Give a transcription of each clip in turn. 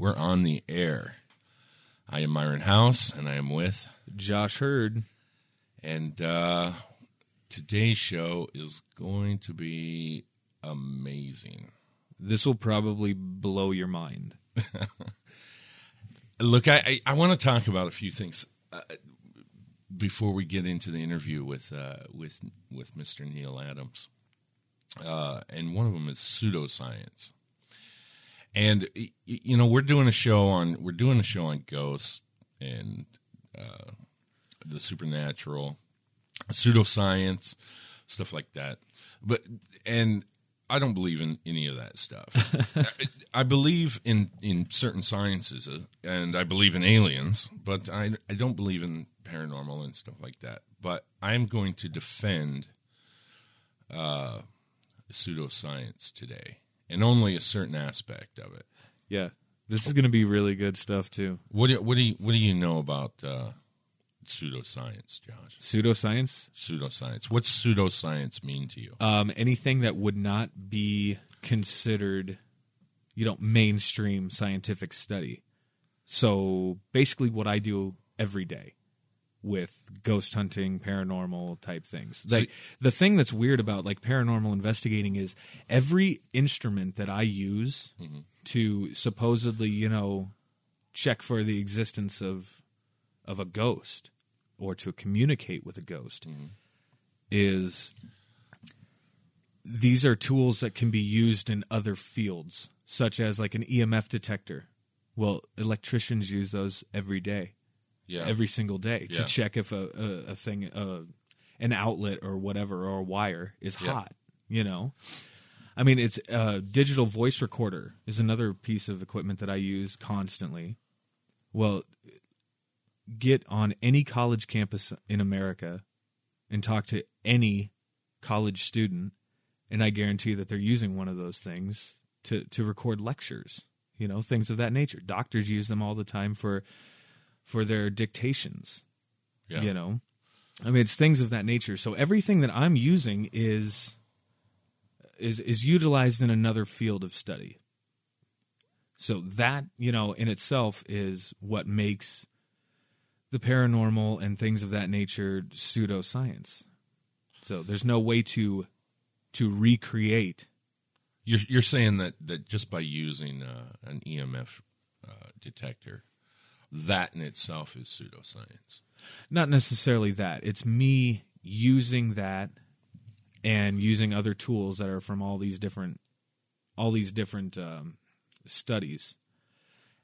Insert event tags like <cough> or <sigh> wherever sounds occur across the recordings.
We're on the air. I am Myron House, and I am with, Josh Hurd. and uh, today's show is going to be amazing. This will probably blow your mind. <laughs> Look, I I, I want to talk about a few things uh, before we get into the interview with uh, with with Mr. Neal Adams, uh, and one of them is pseudoscience. And you know, we're doing a show on we're doing a show on ghosts and uh, the supernatural, pseudoscience, stuff like that. But and I don't believe in any of that stuff. <laughs> I, I believe in in certain sciences, uh, and I believe in aliens, but I I don't believe in paranormal and stuff like that. But I'm going to defend uh, pseudoscience today, and only a certain aspect of it. Yeah. This is going to be really good stuff, too. What do, what do you what do you know about uh, pseudoscience, Josh? Pseudoscience, Pseudoscience. What's pseudoscience mean to you? um, anything that would not be considered, you know, mainstream scientific study. So basically, what I do every day with ghost hunting, paranormal type things. Like the thing that's weird about like paranormal investigating is every instrument that I use mm-hmm. to supposedly, you know, check for the existence of of a ghost or to communicate with a ghost mm-hmm. is these are tools that can be used in other fields such as like an EMF detector. Well, electricians use those every day yeah. every single day Yeah. to check if a, a, a thing, uh, an outlet or whatever, or a wire is Yeah. hot. You know, I mean, it's a digital voice recorder is another piece of equipment that I use constantly. Well, get on any college campus in America and talk to any college student, and I guarantee that they're using one of those things to to record lectures. You know, things of that nature. Doctors use them all the time for for their dictations. yeah. You know, I mean, it's things of that nature. So everything that I'm using is is is utilized in another field of study. So that you know in itself is what makes the paranormal and things of that nature pseudoscience. So there's no way to to recreate. You're you're saying that that just by using uh, an EMF uh, detector, that in itself is pseudoscience. Not necessarily that. It's me using that and using other tools that are from all these different all these different um, studies.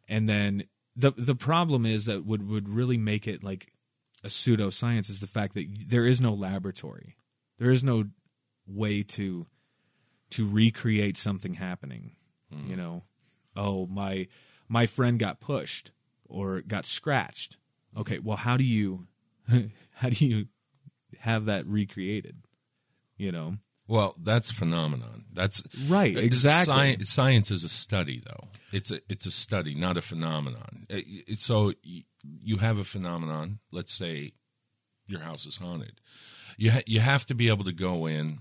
And then the the problem is that would would really make it like a pseudoscience is the fact that there is no laboratory. There is no way to to recreate something happening. You know, oh my my friend got pushed or got scratched. Okay, well how do you <laughs> how do you have that recreated? You know? Well, that's phenomenon. That's Right, uh, exactly. Science, science is a study, though. It's a it's a study, not a phenomenon. Uh, it- so you have a phenomenon. Let's say your house is haunted. You ha- you have to be able to go in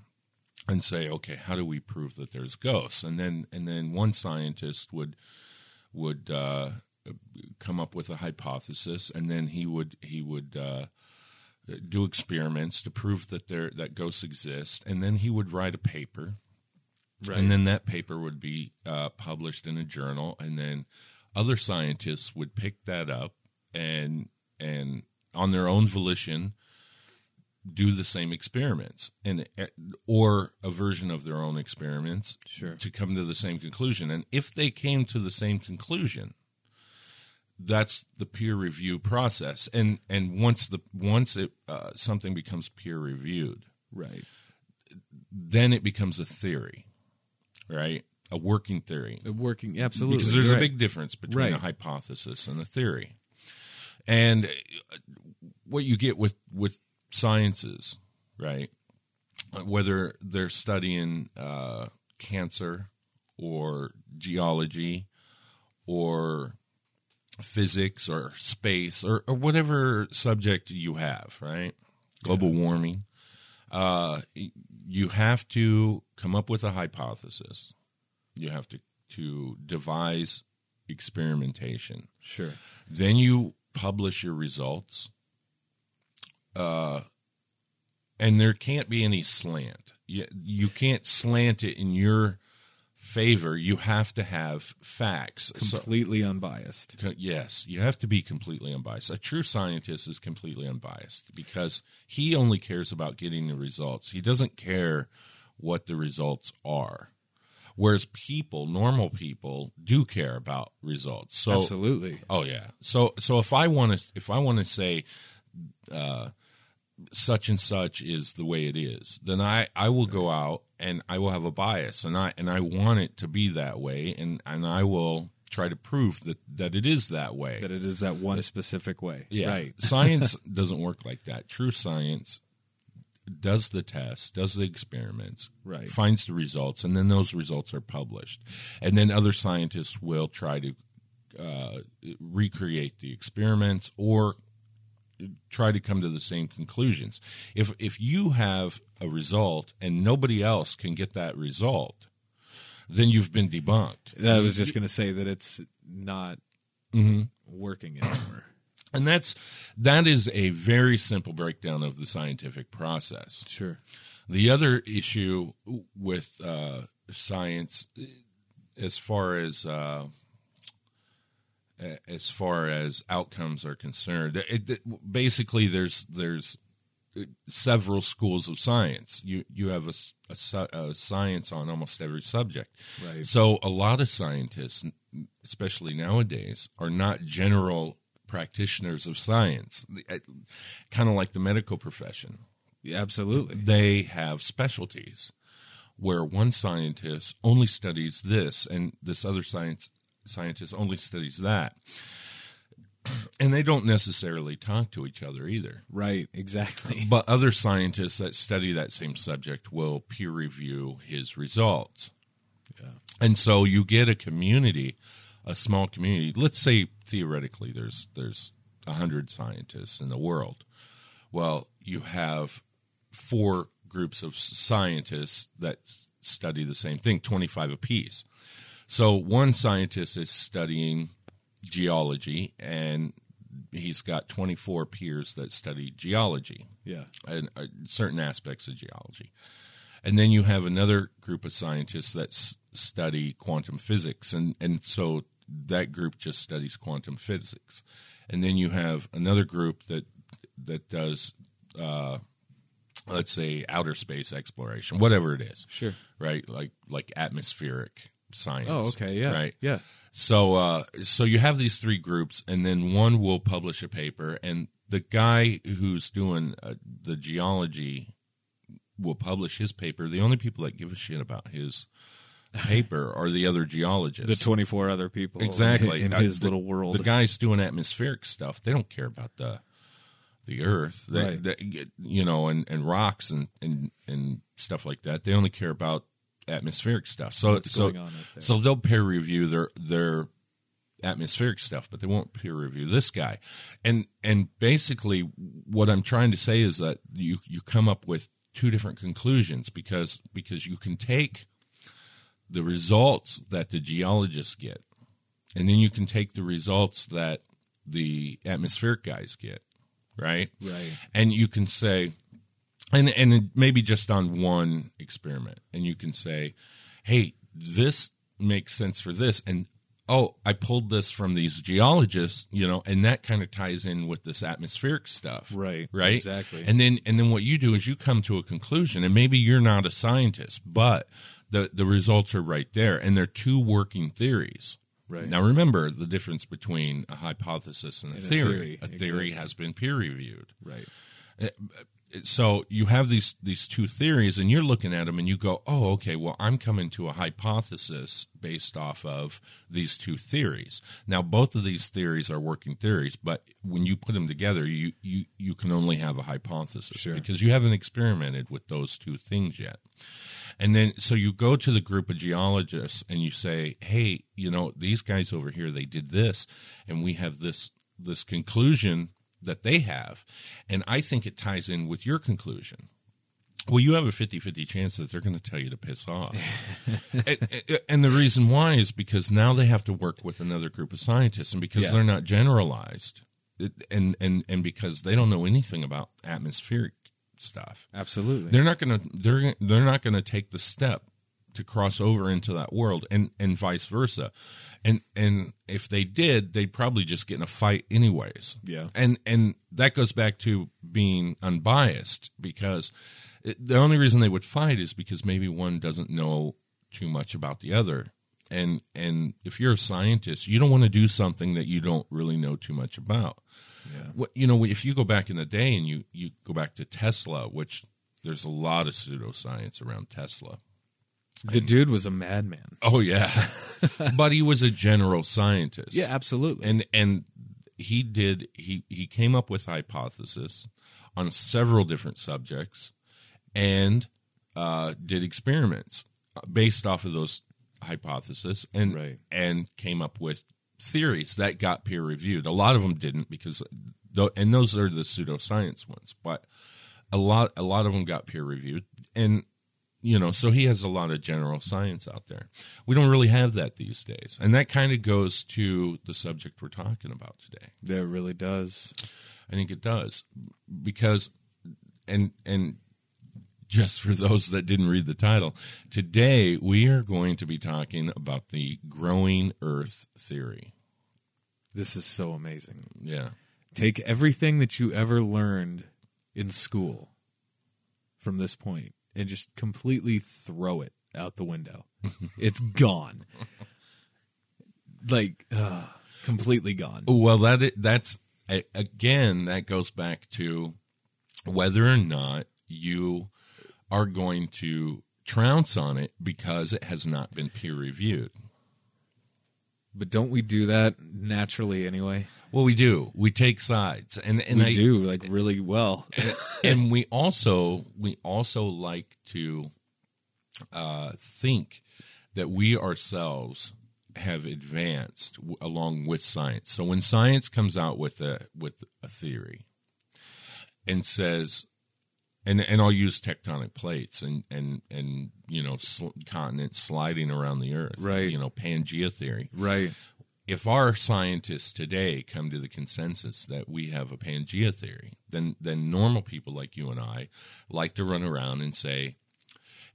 and say, okay, how do we prove that there's ghosts? And then and then one scientist would would uh, come up with a hypothesis, and then he would he would uh, do experiments to prove that there that ghosts exist, and then he would write a paper, and then that paper would be uh, published in a journal, and then other scientists would pick that up and and on their own volition do the same experiments and or a version of their own experiments Sure. to come to the same conclusion. And if they came to the same conclusion, that's the peer review process. And and once the once it uh, something becomes peer reviewed, Right. then it becomes a theory, right? A working theory. A working absolutely Because there's Right. a big difference between a hypothesis and a theory. And uh, what you get with, with sciences, right? Whether they're studying uh, cancer or geology or physics or space or, or whatever subject you have, right? Global warming. Uh, you have to come up with a hypothesis. You have to, to devise experimentation. Sure. Then you publish your results. Uh, and there can't be any slant. You, you can't slant it in your favor. You have to have facts. So- Completely unbiased. Yes, you have to be completely unbiased. A true scientist is completely unbiased because he only cares about getting the results. He doesn't care what the results are. Whereas people, normal people, do care about results. So, Absolutely. oh yeah. So, so if I want to, if I want to say, uh, such and such is the way it is, then I, I will go out and I will have a bias and I and I want it to be that way and, and I will try to prove that, that it is that way. That it is that one specific way. yeah. Right. <laughs> science <laughs> doesn't work like that. True science does the tests, does the experiments, Right. finds the results, and then those results are published. And then other scientists will try to uh, recreate the experiments or try to come to the same conclusions. If if you have a result and nobody else can get that result, then you've been debunked. I was just going to say that it's not Mm-hmm. working anymore. And that's that is a very simple breakdown of the scientific process. Sure. The other issue with uh, science, as far as uh, as far as outcomes are concerned, it, it- basically there's there's several schools of science. You you have a, a a science on almost every subject. Right. So a lot of scientists, especially nowadays, are not general practitioners of science, eh, kind of like the medical profession Yeah, absolutely. they have specialties where one scientist only studies this and this other science scientist only studies that <clears throat> and they don't necessarily talk to each other either Right. Exactly. but other scientists that study that same subject will peer review his results Yeah. and so you get a community a small community let's say theoretically there's there's 100 scientists in the world well you have four groups of scientists that study the same thing 25 apiece so one scientist is studying geology and he's got 24 peers that study geology Yeah. and uh, certain aspects of geology. And then you have another group of scientists that s- study quantum physics, and, and so that group just studies quantum physics. And then you have another group that that does, uh, let's say, outer space exploration, whatever it is, Sure. right? Like like atmospheric science. Oh, okay. Yeah. right. Yeah. So, uh, so you have these three groups, and then one will publish a paper, and the guy who's doing uh, the geology will publish his paper. The only people that give a shit about his <laughs> paper are the other geologists, The 24 other people. exactly In Uh, his the- little world. The guys doing atmospheric stuff, they don't care about the the Earth, they, Right. they- you know, and, and rocks and, and and stuff like that. They only care about atmospheric stuff. So What's so going on there. so they'll peer review their their atmospheric stuff, but they won't peer review this guy. And and basically, what I'm trying to say is that you you come up with two different conclusions because because you can take the results that the geologists get, and then you can take the results that the atmospheric guys get, right? Right. And you can say, and and maybe just on one experiment, and you can say, hey, this makes sense for this, and oh, I pulled this from these geologists, you know, and that kind of ties in with this atmospheric stuff. Right, Right. exactly. And then and then what you do is you come to a conclusion, and maybe you're not a scientist, but the the results are right there, and they're two working theories. Right. Now remember the difference between a hypothesis and a, And a theory. theory, A theory exactly. has been peer reviewed right. Eh, so you have these these two theories and you're looking at them and you go oh okay well i'm coming to a hypothesis based off of these two theories now both of these theories are working theories but when you put them together you you, you can only have a hypothesis Sure. because you haven't experimented with those two things yet and then so you go to the group of geologists and you say hey you know these guys over here they did this and we have this this conclusion that they have and i think it ties in with your conclusion well you have a 50-50 chance that they're going to tell you to piss off and, <laughs> and- and the reason why is because now they have to work with another group of scientists and because Yeah. they're not generalized and and and because they don't know anything about atmospheric stuff Absolutely. they're not going to they're they're not going to take the step to cross over into that world and and vice versa and and if they did they'd probably just get in a fight anyways Yeah. and and that goes back to being unbiased because it, the only reason they would fight is because maybe one doesn't know too much about the other and and if you're a scientist you don't want to do something that you don't really know too much about Yeah. what you know if you go back in the day and you you go back to Tesla which there's a lot of pseudoscience around Tesla The dude was a madman. oh yeah <laughs> but he was a general scientist Yeah, absolutely. and and he did he he came up with hypothesis on several different subjects and uh, did experiments based off of those hypotheses and Right. and came up with theories that got peer reviewed. A lot of them didn't because and those are the pseudoscience ones, but a lot a lot of them got peer reviewed and you know so he has a lot of general science out there. We don't really have that these days. And that kind of goes to the subject we're talking about today. That really does. i think it does. Because and and just for those that didn't read the title today we are going to be talking about the growing earth theory. This is so amazing. yeah. Take everything that you ever learned in school from this point and just completely throw it out the window. <laughs> it's gone. Like, uh, completely gone. Well, that that's again that goes back to whether or not you are going to trounce on it because it has not been peer reviewed. But don't we do that naturally anyway? Well, we do. We take sides, and and we I do, like, really well. <laughs> and we also we also like to uh, think that we ourselves have advanced w- along with science. So when science comes out with a with a theory and says, and and I'll use tectonic plates and and and you know sl- continents sliding around the Earth, Right. You know Pangea theory right. If our scientists today come to the consensus that we have a Pangea theory, then then normal people like you and I like to run around and say,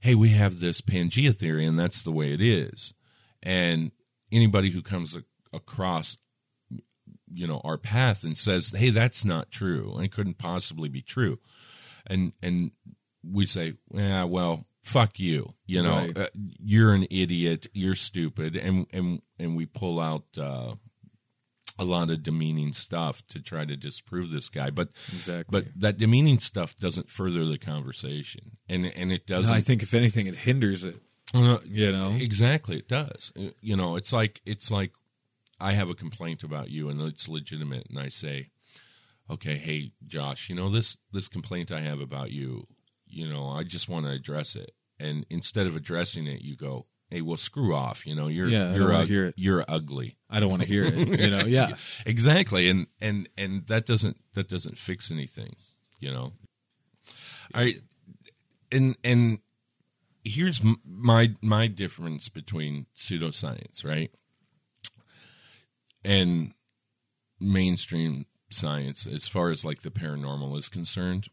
"Hey, we have this Pangea theory, and that's the way it is." And anybody who comes across, you know, our path and says, "Hey, that's not true, and it couldn't possibly be true," and and we say, "Yeah, well." Fuck you, you know. Right. Uh, you're an idiot. You're stupid, and and and we pull out uh, a lot of demeaning stuff to try to disprove this guy. But Exactly. but that demeaning stuff doesn't further the conversation, and and it doesn't. I think, if anything, it hinders it. Uh, You know? exactly it does. Uh, You know, it's like it's like I have a complaint about you, and it's legitimate, and I say, okay, hey Josh, you know this this complaint I have about you, you know, I just want to address it, and instead of addressing it, you go. Hey, well, screw off. You know, you're Yeah, you're hear it. you're ugly. I don't want to hear it. You know? <laughs> Yeah. exactly and and and that doesn't that doesn't fix anything you know all right and and here's my my difference between pseudoscience right and mainstream science as far as like the paranormal is concerned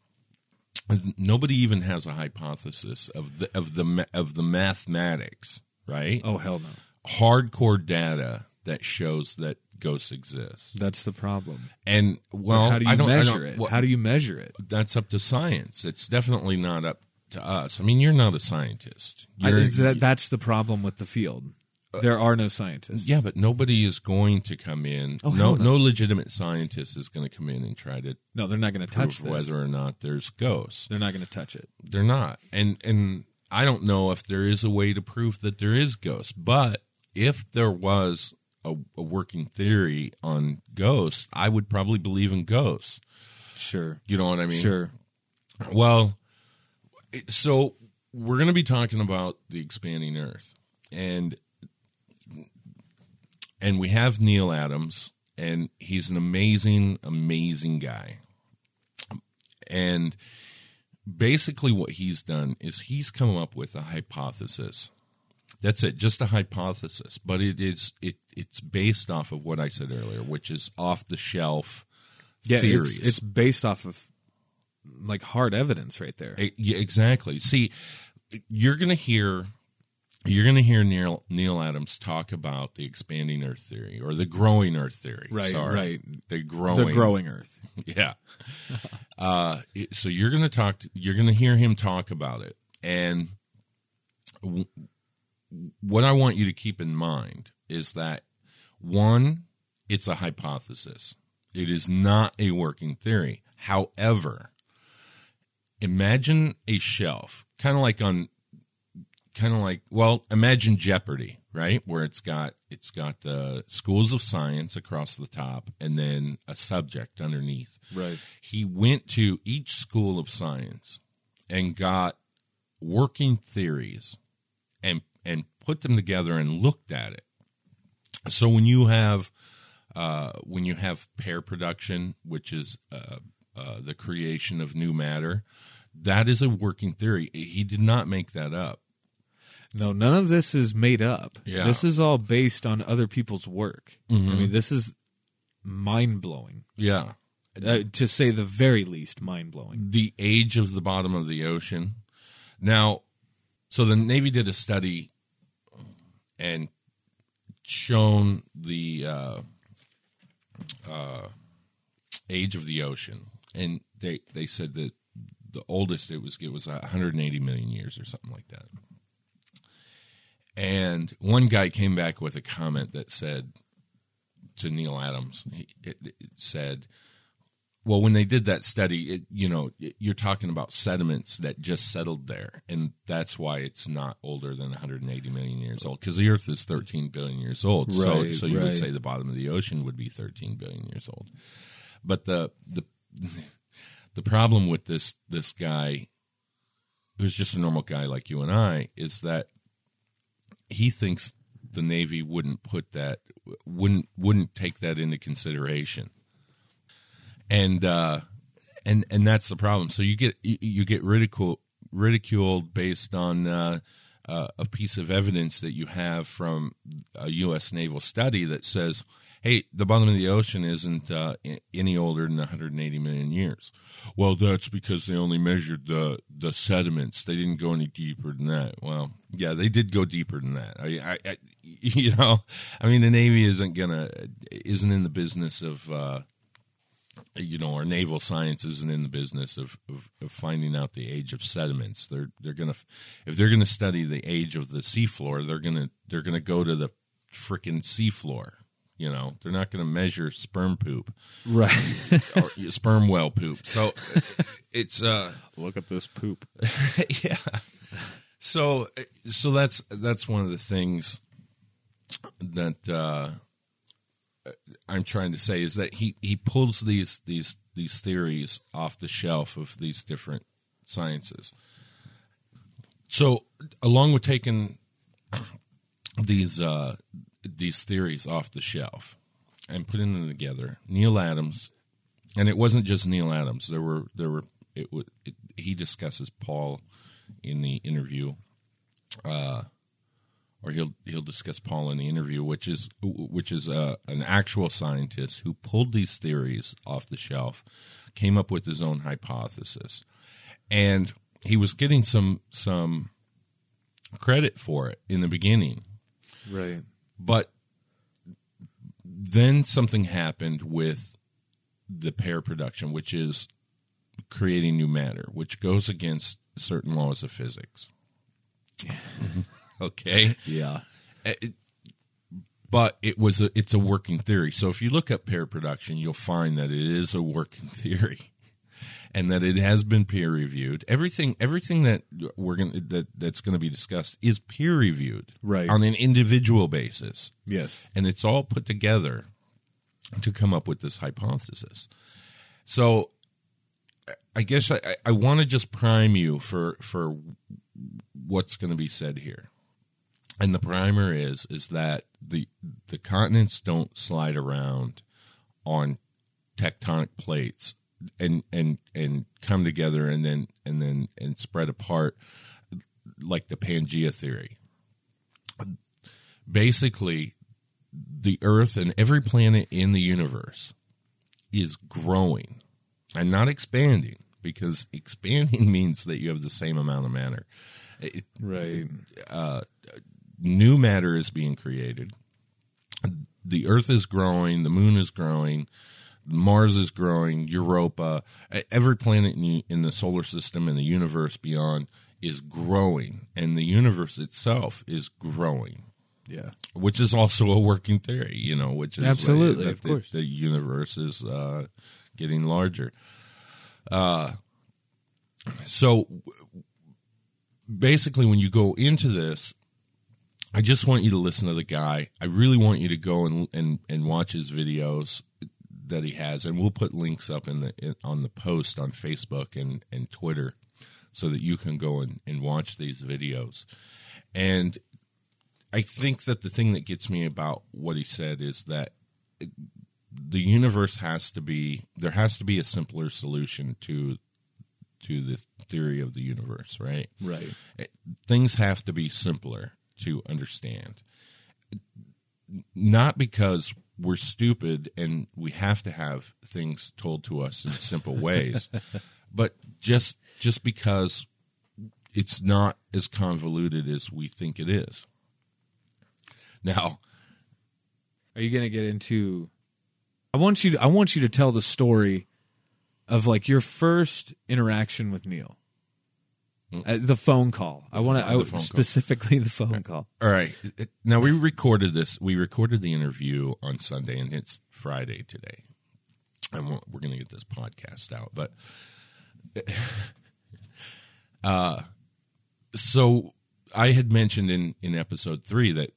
nobody even has a hypothesis of the of the of the mathematics right Oh, hell no. hardcore data that shows that ghosts exist. That's the problem. And well, how do you I I measure it? well, how do you measure it? that's up to science. It's definitely not up to us. I mean, you're not a scientist. I You're, think that that's the problem with the field. Uh, there are no scientists. yeah, but nobody is going to come in. Oh, no, no. no legitimate scientist is going to come in and try to No, they're not going to touch prove this. whether or not there's ghosts. They're not going to touch it. They're not, and and I don't know if there is a way to prove that there is ghosts. But if there was a, a working theory on ghosts, I would probably believe in ghosts. Sure. You know what I mean? Sure. Well, so we're going to be talking about the expanding Earth, and and we have Neal Adams, and he's an amazing, amazing guy. And basically, what he's done is he's come up with a hypothesis. That's it, just a hypothesis, but it is it it's based off of what I said earlier, which is off the shelf Yeah, theories. it's it's based off of like hard evidence right there. E- yeah, exactly. See, you're going to hear you're going to hear Neal Neal Adams talk about the expanding Earth theory or the growing Earth theory. Right, Sorry. right. The growing, the growing Earth. <laughs> Yeah. uh, so you're going to talk. To, you're going to hear him talk about it, and w- what I want you to keep in mind is that one, it's a hypothesis. It is not a working theory. However, imagine a shelf, kind of like on, kind of like well, imagine Jeopardy, right? Where it's got it's got the schools of science across the top, and then a subject underneath. Right. He went to each school of science and got working theories and and put them together and looked at it. So when you have uh, when you have pair production, which is uh, uh, the creation of new matter, that is a working theory. He did not make that up. No, none of this is made up. Yeah. This is all based on other people's work. Mm-hmm. I mean, this is mind blowing. Yeah, Uh, to say the very least, mind blowing. the age of the bottom of the ocean. Now, so the Navy did a study and shown the uh, uh, age of the ocean, and they they said that the oldest it was it was 180 million years or something like that. And one guy came back with a comment that said to Neal Adams, he, it, it said, well, when they did that study, it, you know, it- you're talking about sediments that just settled there, and that's why it's not older than 180 million years old. Because the Earth is 13 billion years old, so so you right. would say the bottom of the ocean would be 13 billion years old. But the the the problem with this this guy, who's just a normal guy like you and I, is that he thinks the Navy wouldn't put that wouldn't wouldn't take that into consideration and uh, and and that's the problem. So you get you- get ridiculed ridiculed based on uh, uh, a piece of evidence that you have from a U.S. naval study that says, "Hey, the bottom of the ocean isn't uh, any older than 180 million years." Well, that's because they only measured the the sediments. They didn't go any deeper than that. Well, yeah, they did go deeper than that. I, I, I <laughs> you know, I mean, the Navy isn't gonna isn't in the business of. Uh, you know, our naval science isn't in the business of, of, of finding out the age of sediments. They're they're gonna if they're gonna study the age of the seafloor, they're gonna they're gonna go to the frickin' seafloor. You know, they're not gonna measure sperm poop Right. or <laughs> sperm whale poop. So <laughs> it's uh Look at this poop. <laughs> yeah. So so that's that's one of the things that uh, I'm trying to say is that he he pulls these these these theories off the shelf of these different sciences. So along with taking these uh, these theories off the shelf and putting them together, Neal Adams, and it wasn't just Neal Adams. There were there were it, it he discusses Paul in the interview, uh, or he'll he'll discuss Paul in the interview, which is which is uh, an actual scientist who pulled these theories off the shelf, came up with his own hypothesis, and he was getting some some credit for it in the beginning, Right. But then something happened with the pair production, which is creating new matter, which goes against certain laws of physics. <laughs> okay, Yeah. Eh, it- but it was a, it's a working theory. So if you look up pair production, you'll find that it is a working <laughs> theory, and that it has been peer reviewed. Everything everything that we're going that that's going to be discussed is peer reviewed, Right. on an individual basis Yes. and it's all put together to come up with this hypothesis. So, I guess I, I want to just prime you for for what's going to be said here, and the primer is is that the the continents don't slide around on tectonic plates and and and come together and then and then and spread apart like the Pangea theory. Basically, the Earth and every planet in the universe is growing and not expanding because expanding <laughs> means that you have the same amount of matter. It, Right. Uh, new matter is being created. The Earth is growing, the Moon is growing, Mars is growing, Europa, every planet in, in the solar system and the universe beyond is growing, and the universe itself is growing Yeah. which is also a working theory, you know, which is Absolutely, that of the- course. the, universe is uh, getting larger. Uh, so basically, when you go into this, I just want you to listen to the guy. I really want you to go and and, and watch his videos that he has, and we'll put links up in the in, on the post on Facebook and and Twitter, so that you can go and, and watch these videos. And I think that the thing that gets me about what he said is that it, the universe has to be there has to be a simpler solution to to the theory of the universe, right? Right. Eh, things have to be simpler to understand. Not because we're stupid and we have to have things told to us in simple ways, <laughs> but just just because it's not as convoluted as we think it is. Now, Are you going to get into I want you to I want you to tell the story of like your first interaction with Neal. Uh, the phone call. I want Mm. The to phone call. specifically the phone call. All right. Now we recorded this. We recorded the interview on Sunday, and it's Friday today, and we're, we're going to get this podcast out. But, <laughs> uh, so I had mentioned in in episode three that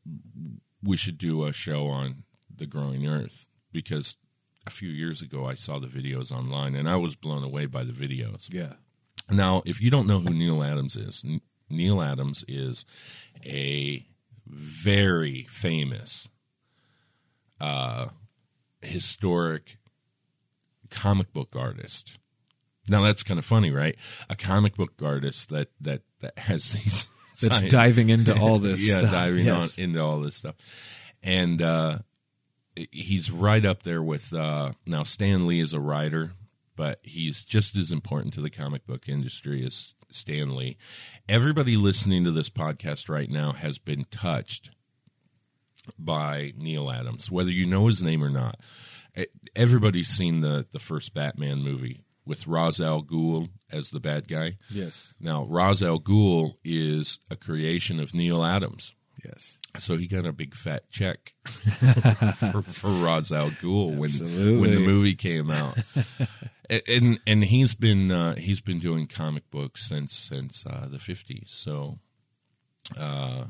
we should do a show on the growing Earth because a few years ago I saw the videos online, and I was blown away by the videos. Yeah. Now, if you don't know who Neal Adams is, Neal Adams is a very famous, uh, historic comic book artist. Now that's kind of funny, right? A comic book artist that that that has <laughs> these That's science- diving into all this <laughs> yeah, stuff. diving Yes. on into all this stuff, and uh, he's right up there with uh, now. Stan Lee is a writer, but he's just as important to the comic book industry as Stan Lee. Everybody listening to this podcast right now has been touched by Neal Adams, whether you know his name or not. Everybody's seen the the first Batman movie with Ra's al Ghul as the bad guy. Yes. Now, Ra's al Ghul is a creation of Neal Adams. Yes. So he got a big fat check <laughs> for, for Ra's al Ghul when when the movie came out, <laughs> and and, he's been uh, he's been doing comic books since since uh, the fifties, so uh,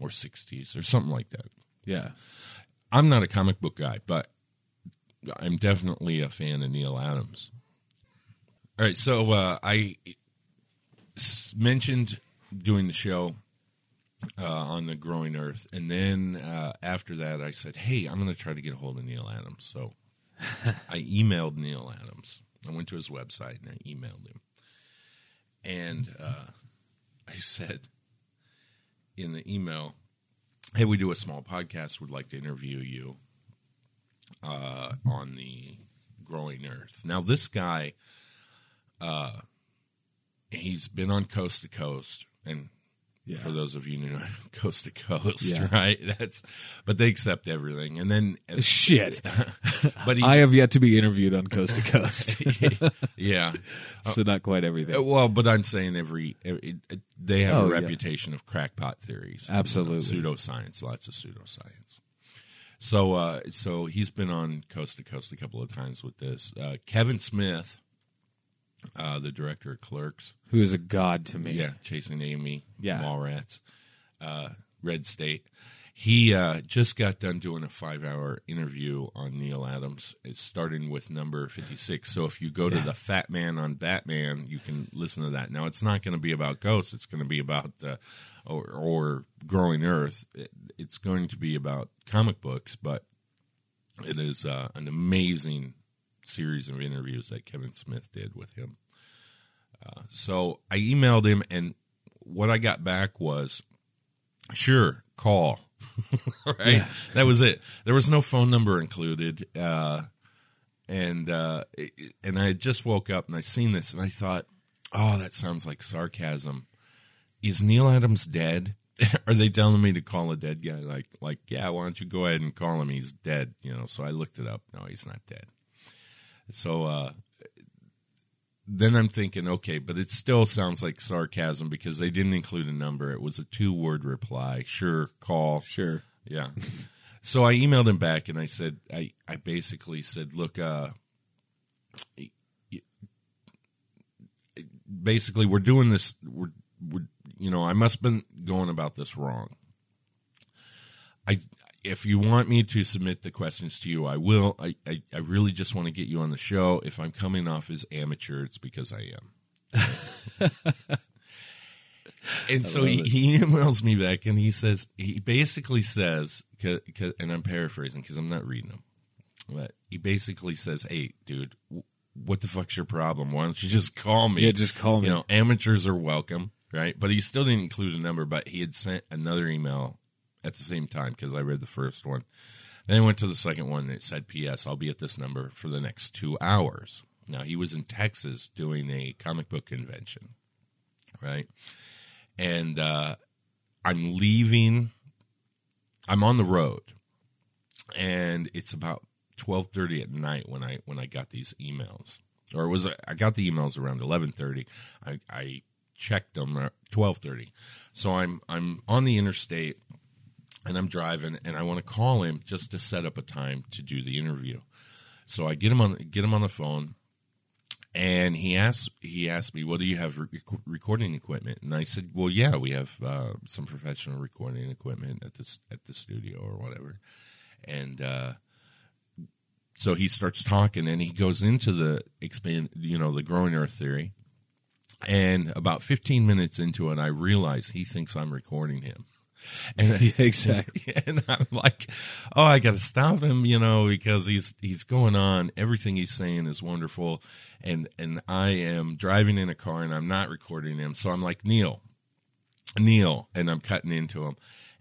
or sixties or something like that. Yeah. I'm not a comic book guy, but I'm definitely a fan of Neal Adams. All right, so uh, I mentioned doing the show uh, on the Growing Earth, and then uh, after that, I said, "Hey, I'm going to try to get a hold of Neal Adams." So <laughs> I emailed Neal Adams. I went to his website and I emailed him, and uh, I <laughs> said in the email, "Hey, we do a small podcast. Would like to interview you uh, on the growing Earth." Now, this guy, uh, he's been on coast to coast, and Yeah. For those of you who know <laughs> coast to coast, Yeah. right? That's but they accept everything, and then <laughs> Shit. <laughs> but he, I have yet to be interviewed on Coast to Coast, yeah. so not quite Uh, everything. Well, but I'm saying every, every they have Oh, a yeah. reputation of crackpot theories, Absolutely. you know, pseudoscience, lots of pseudoscience. So, uh, so he's been on Coast to Coast a couple of times with this. Uh, Kevin Smith, uh, the director of Clerks, Who is a god to me? yeah, Chasing Amy, Yeah. Mallrats, uh, Red State. He uh, just got done doing a five-hour interview on Neal Adams. It's starting with number fifty-six. So if you go to the Fat Man on Batman, you can listen to that. Now it's not going to be about ghosts. It's going to be about uh, or, or growing Earth. It, it's going to be about comic books, but it is uh, an amazing series of interviews that Kevin Smith did with him. Uh, so I emailed him, and what I got back was, "Sure, call." <laughs> right, that was it. There was no phone number included, uh, and uh, it- and I had just woke up and I seen this, and I thought, "Oh, that sounds like sarcasm." Is Neal Adams dead? <laughs> Are they telling me to call a dead guy? Like, like, yeah, why don't you go ahead and call him? He's dead, you know. So I looked it up. No, he's not dead. So uh, then I'm thinking, okay, but it still sounds like sarcasm because they didn't include a number. It was a two word reply. Sure, call. Sure. Yeah. <laughs> so I emailed him back and I said, I, I basically said, look, uh, basically we're doing this, we're, we're, you know, I must have been going about this wrong. I, if you want me to submit the questions to you, I will. I, I, I really just want to get you on the show. If I'm coming off as amateur, it's because I am. <laughs> and so he, he emails me back and he says, he basically says, 'cause- and I'm paraphrasing because I'm not reading him, but he basically says, hey, dude, w- what the fuck's your problem? Why don't you just call me? Yeah, just call me. You know, amateurs are welcome, right? But he still didn't include a number, but he had sent another email at the same time because I read the first one. Then I went to the second one and it said, P.S. I'll be at this number for the next two hours. Now, he was in Texas doing a comic book convention, right? And uh, I'm leaving, I'm on the road, and it's about 12:30 at night when I when I got these emails. Or it was I got the emails around 11:30. I I checked them at 12:30. So I'm I'm on the interstate and I'm driving and I want to call him just to set up a time to do the interview. So I get him on get him on the phone and he asked he asked me, "Well, do you have rec- recording equipment?" And I said, "Well, yeah, we have uh, some professional recording equipment at this at the studio or whatever." And uh, so he starts talking, and he goes into the expand, you know, the growing Earth theory. And about 15 minutes into it, I realize he thinks I'm recording him. And Yeah, <laughs> exactly. <laughs> and I'm like, oh, I got to stop him, you know, because he's he's going on. Everything he's saying is wonderful, and and I am driving in a car and I'm not recording him. So I'm like, Neal, Neal, and I'm cutting into him.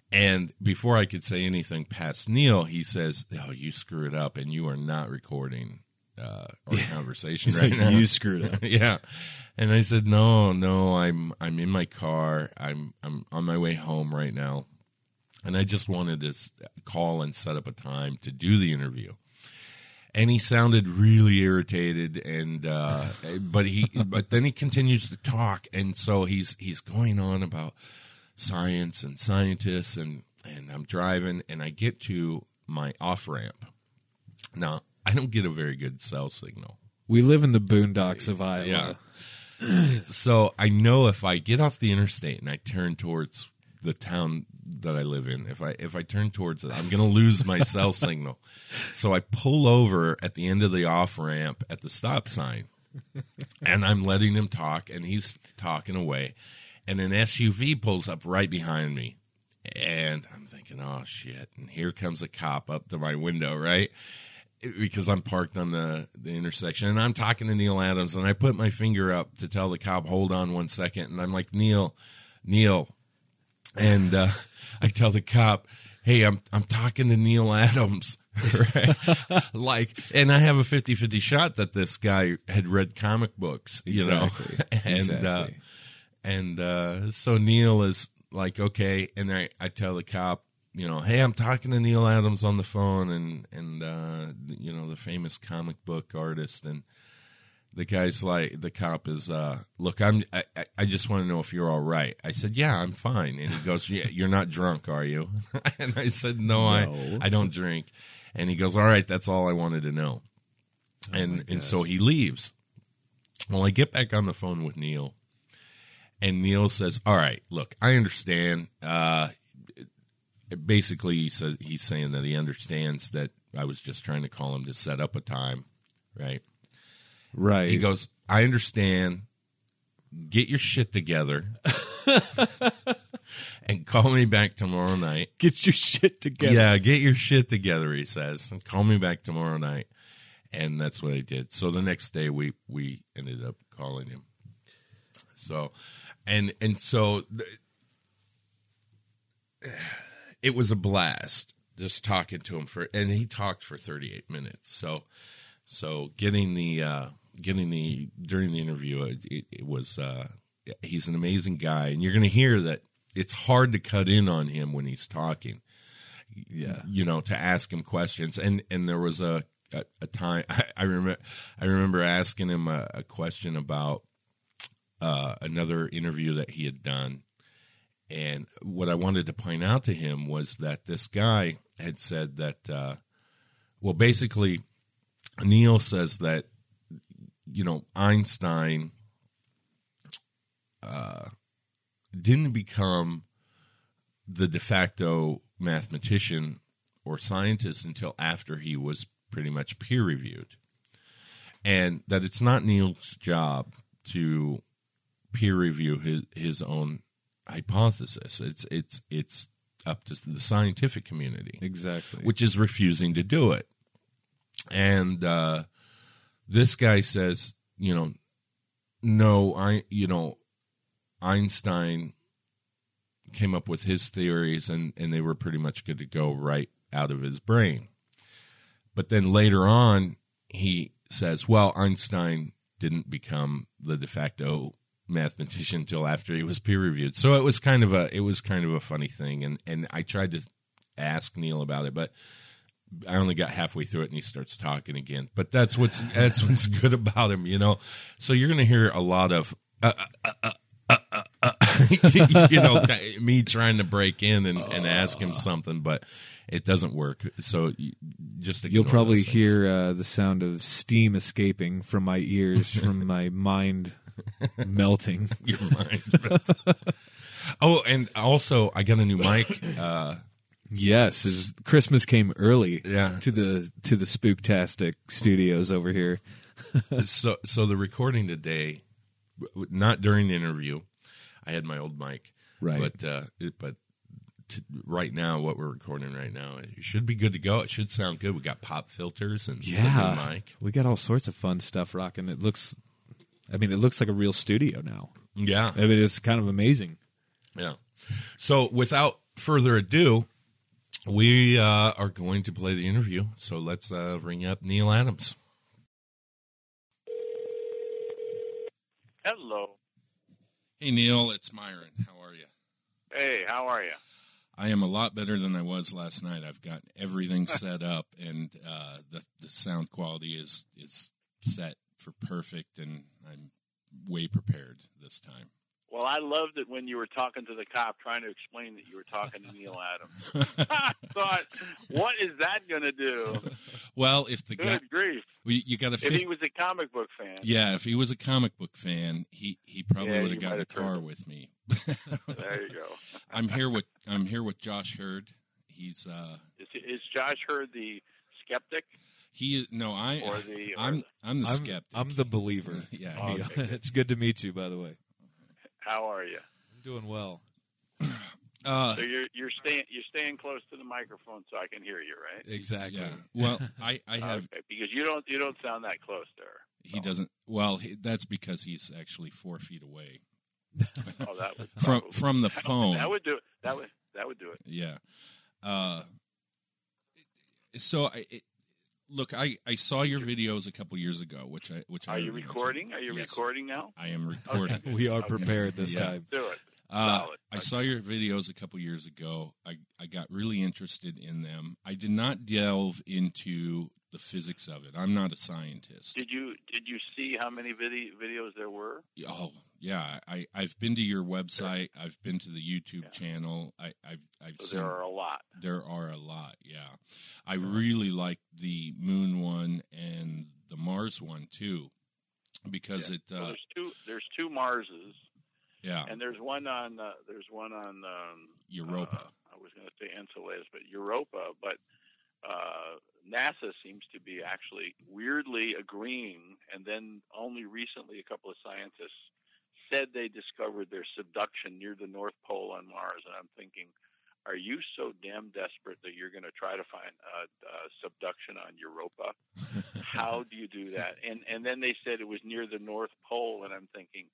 And before I could say anything past Neal, he says, "Oh, you screwed up, and you are not recording uh, our conversation <laughs> He's right like, now." you screwed up. <laughs> yeah. And I said, "No, no, I'm I'm in my car. I'm I'm on my way home right now." And I just wanted to call and set up a time to do the interview. And he sounded really irritated and uh <laughs> but he but then he continues to talk and so he's he's going on about science and scientists and and I'm driving and I get to my off ramp. Now, I don't get a very good cell signal. We live in the boondocks of Iowa. Yeah. <clears throat> so I know if I get off the interstate and I turn towards the town that I live in, if I if I turn towards it, I'm going to lose my cell <laughs> signal. So I pull over at the end of the off ramp at the stop sign, and I'm letting him talk, and he's talking away, and an SUV pulls up right behind me, and I'm thinking, oh shit! And here comes a cop up to my window, right? Because I'm parked on the, the intersection and I'm talking to Neal Adams and I put my finger up to tell the cop, hold on one second. And I'm like, Neal, Neal. And, uh, <laughs> I tell the cop, Hey, I'm, I'm talking to Neal Adams. Right? <laughs> like, and I have a 50 50 shot that this guy had read comic books, you Exactly. know, <laughs> and, uh, and, uh, so Neal is like, okay, and I, I tell the cop, you know, hey, I'm talking to Neal Adams on the phone, and and uh, you know the famous comic book artist, and the guy's like, the cop is, uh, look, I'm, I, I- just want to know if you're all right. I said, yeah, I'm fine, and he goes, yeah, you're not drunk, are you? <laughs> and I said, no, No. I, I don't drink, and he goes, all right, that's all I wanted to know, and and so he leaves. Well, I get back on the phone with Neal, and Neal says, "All right, look, I understand. Uh, basically, he says he's saying that he understands that I was just trying to call him to set up a time, right?" Right. He goes, "I understand. Get your shit together." <laughs> and call me back tomorrow night. Get your shit together. Yeah, get your shit together, he says. And call me back tomorrow night. And that's what I did. So the next day we we ended up calling him. So and and so th- it was a blast just talking to him for and he talked for 38 minutes. So so getting the uh getting the during the interview it, it, it was uh he's an amazing guy and you're going to hear that it's hard to cut in on him when he's talking Yeah. you know to ask him questions and and there was a a, a time <laughs> I, I remember I remember asking him a, a question about uh, another interview that he had done and what I wanted to point out to him was that this guy had said that uh, well basically Neal says that you know Einstein uh, didn't become the de facto mathematician or scientist until after he was pretty much peer reviewed. And that it's not Neal's job to peer review his, his own hypothesis. It's it's it's up to the scientific community Exactly. which is refusing to do it. And uh, this guy says, you know, no, I, you know, Einstein came up with his theories and, and they were pretty much good to go right out of his brain. But then later on, he says, well, Einstein didn't become the de facto mathematician until after he was peer reviewed. So it was kind of a it was kind of a funny thing and and I tried to ask Neal about it, but I only got halfway through it and he starts talking again. But that's what's that's what's <laughs> good about him, you know. So you're going to hear a lot of uh, uh, uh, uh, uh, uh, <laughs> you know me trying to break in and, and ask him something, but it doesn't work. So you- just You'll probably hear uh, the sound of steam escaping from my ears, from <laughs> my mind melting. <laughs> your mind. <laughs> <laughs> oh, and also I got a new mic. Uh, Yes, as Christmas came early. Yeah. to the to the Spooktastic Studios over here. so so the recording today, not during the interview, I had my old mic, Right. But uh, it, but t- right now, what we're recording right now, it should be good to go. It should sound good. We got pop filters and the Yeah, mic. we got all sorts of fun stuff rocking. It looks, I mean, it looks like a real studio now. Yeah, I mean, it's kind of amazing. yeah. So without further ado. We uh, are going to play the interview, so let's uh, ring up Neal Adams. Hello. Hey Neal, it's Myron. How are you? Hey, how are you? I am a lot better than I was last night. I've got everything <laughs> set up, and uh, the the sound quality is is set for perfect, and I'm way prepared this time. Well, I loved it when you were talking to the cop trying to explain that you were talking to Neal Adams. <laughs> I thought, what is that going to do? Well, if the guy, Good grief. well, you got a If he was a comic book fan. Yeah, if he was a comic book fan, he he probably Yeah, would have got might a car with me. There you go. <laughs> I'm here with I'm here with Josh Hurd. He's uh Is, is Josh Hurd the skeptic? He no I Or the- or I'm the- I'm the I'm, skeptic. I'm the believer. <laughs> yeah. Oh, he- okay, it's good to meet you, by the way. How are you? I'm doing well. <clears throat> uh, So you're you're staying you're staying close to the microphone so I can hear you, right? Exactly. yeah. Well, I I <laughs> have Okay, because you don't you don't sound that close there. He doesn't. Well, he, that's because he's actually four feet away Oh, that would <laughs> from from the phone. That would do it. That would that would do it. yeah. Uh, so I it, look. I I saw your videos a couple years ago, which I which I Are you recording? Are you Yes. recording now? I am recording. <laughs> We are Okay. prepared this Yeah. time. Do it. Uh, I saw your videos a couple years ago. I, I got really interested in them. I did not delve into the physics of it. I'm not a scientist. Did you did you see how many video, videos there were? Oh yeah, I I've been to your website. I've been to the YouTube channel. I I've I've So seen there are a lot. there are a lot. Yeah, I really like the Moon one and the Mars one too, because it Well, uh, there's two there's two Marses, yeah and there's one on uh, there's one on um, Europa. uh, I was going to say Enceladus, but Europa. But uh, NASA seems to be actually weirdly agreeing, and then only recently a couple of scientists said they discovered their subduction near the North Pole on Mars, and I'm thinking. Are you so damn desperate that you're going to try to find uh, uh, subduction on Europa? <laughs> How do you do that? And and then they said it was near the North Pole, and I'm thinking,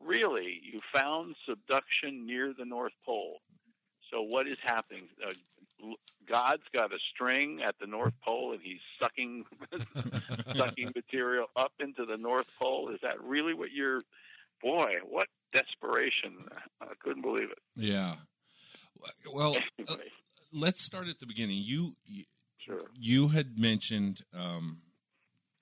really, you found subduction near the North Pole. So what is happening? Uh, God's got a string at the North Pole, and he's sucking <laughs> sucking <laughs> material up into the North Pole. Is that really what you're? Boy, what desperation! I couldn't believe it. Yeah. Well, uh, let's start at the beginning. You you, sure, you had mentioned. Um,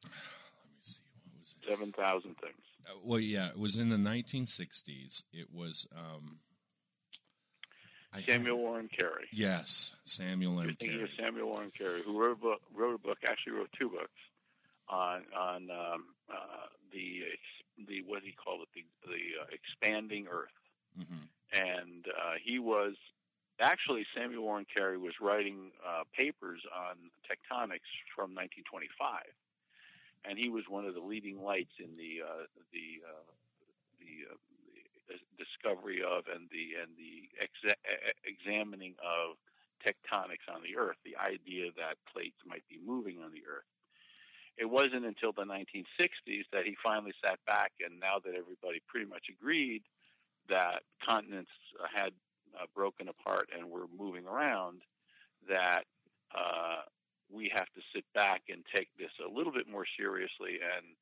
let me see. What was it? seven thousand things. Uh, well, yeah, it was in the 1960s. It was um, Samuel Warren Carey. Yes, Samuel You're M. thinking Carey. of Samuel Warren Carey, who wrote a book, wrote a book, actually wrote two books on on um, uh, the the what he called it the the uh, expanding Earth, hmm and uh, he was actually Samuel Warren Carey was writing uh, papers on tectonics from 1925, and he was one of the leading lights in the uh, the uh, the, uh, the discovery of and the and the exa- examining of tectonics on the Earth, the idea that plates might be moving on the Earth. It wasn't until the 1960s that he finally sat back, and now that everybody pretty much agreed that continents uh, had uh, broken apart and were moving around, that uh, we have to sit back and take this a little bit more seriously and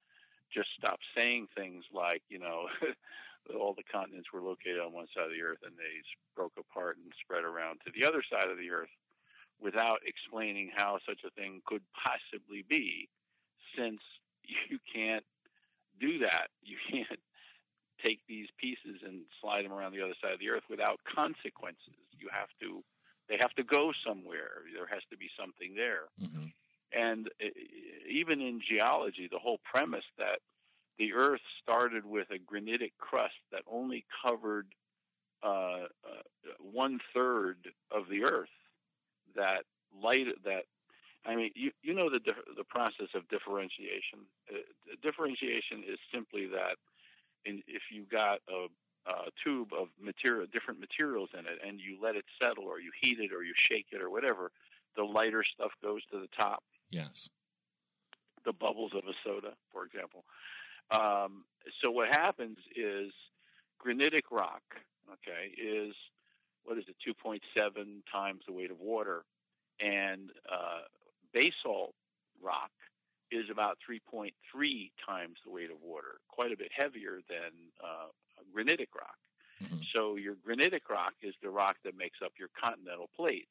just stop saying things like, you know, <laughs> all the continents were located on one side of the earth and they broke apart and spread around to the other side of the earth without explaining how such a thing could possibly be since you can't do that. You can't take these pieces and slide them around the other side of the earth without consequences. You have to they have to go somewhere. There has to be something there. hmm And uh, even in geology, the whole premise that the Earth started with a granitic crust that only covered uh, uh, one third of the Earth, that light that I mean, you you know the the process of differentiation. Uh, differentiation is simply that in, if you got a, a tube of material, different materials in it, and you let it settle, or you heat it, or you shake it, or whatever, the lighter stuff goes to the top Yes. the bubbles of a soda, for example. Um, so what happens is granitic rock, okay, is what is it, 2.7 times the weight of water, and uh, basalt rock is about 3.3 times the weight of water, quite a bit heavier than uh, granitic rock. Mhm. So your granitic rock is the rock that makes up your continental plates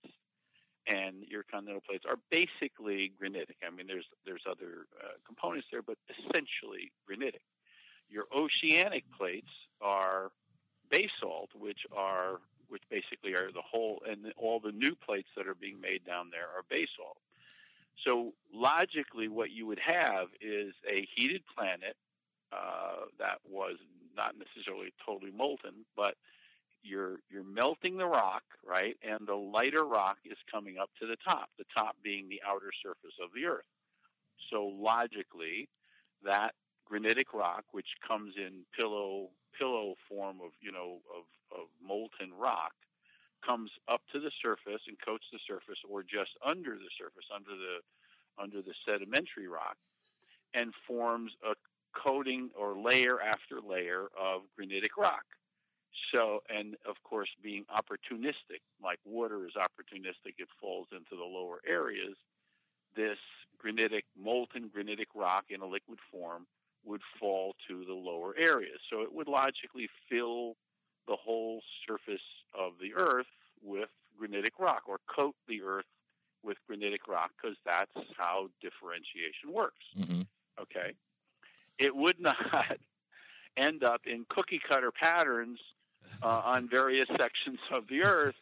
and your continental plates are basically granitic. I mean, there's there's other uh, components there, but essentially granitic. Your oceanic plates are basalt, which are which basically are the whole, and all the new plates that are being made down there are basalt. So logically, what you would have is a heated planet uh, that was not necessarily totally molten, but you're you're melting the rock, right? And the lighter rock is coming up to the top, the top being the outer surface of the earth. So logically, that granitic rock, which comes in pillow pillow form of you know of, of molten rock, comes up to the surface and coats the surface, or just under the surface, under the under the sedimentary rock, and forms a coating or layer after layer of granitic rock. So, and of course, being opportunistic, like water is opportunistic, it falls into the lower areas. This granitic, molten granitic rock in a liquid form would fall to the lower areas. So it would logically fill the whole surface of the Earth with granitic rock, or coat the Earth with granitic rock, because that's how differentiation works. hmm Okay, it would not <laughs> end up in cookie cutter patterns uh, on various <laughs> sections of the Earth,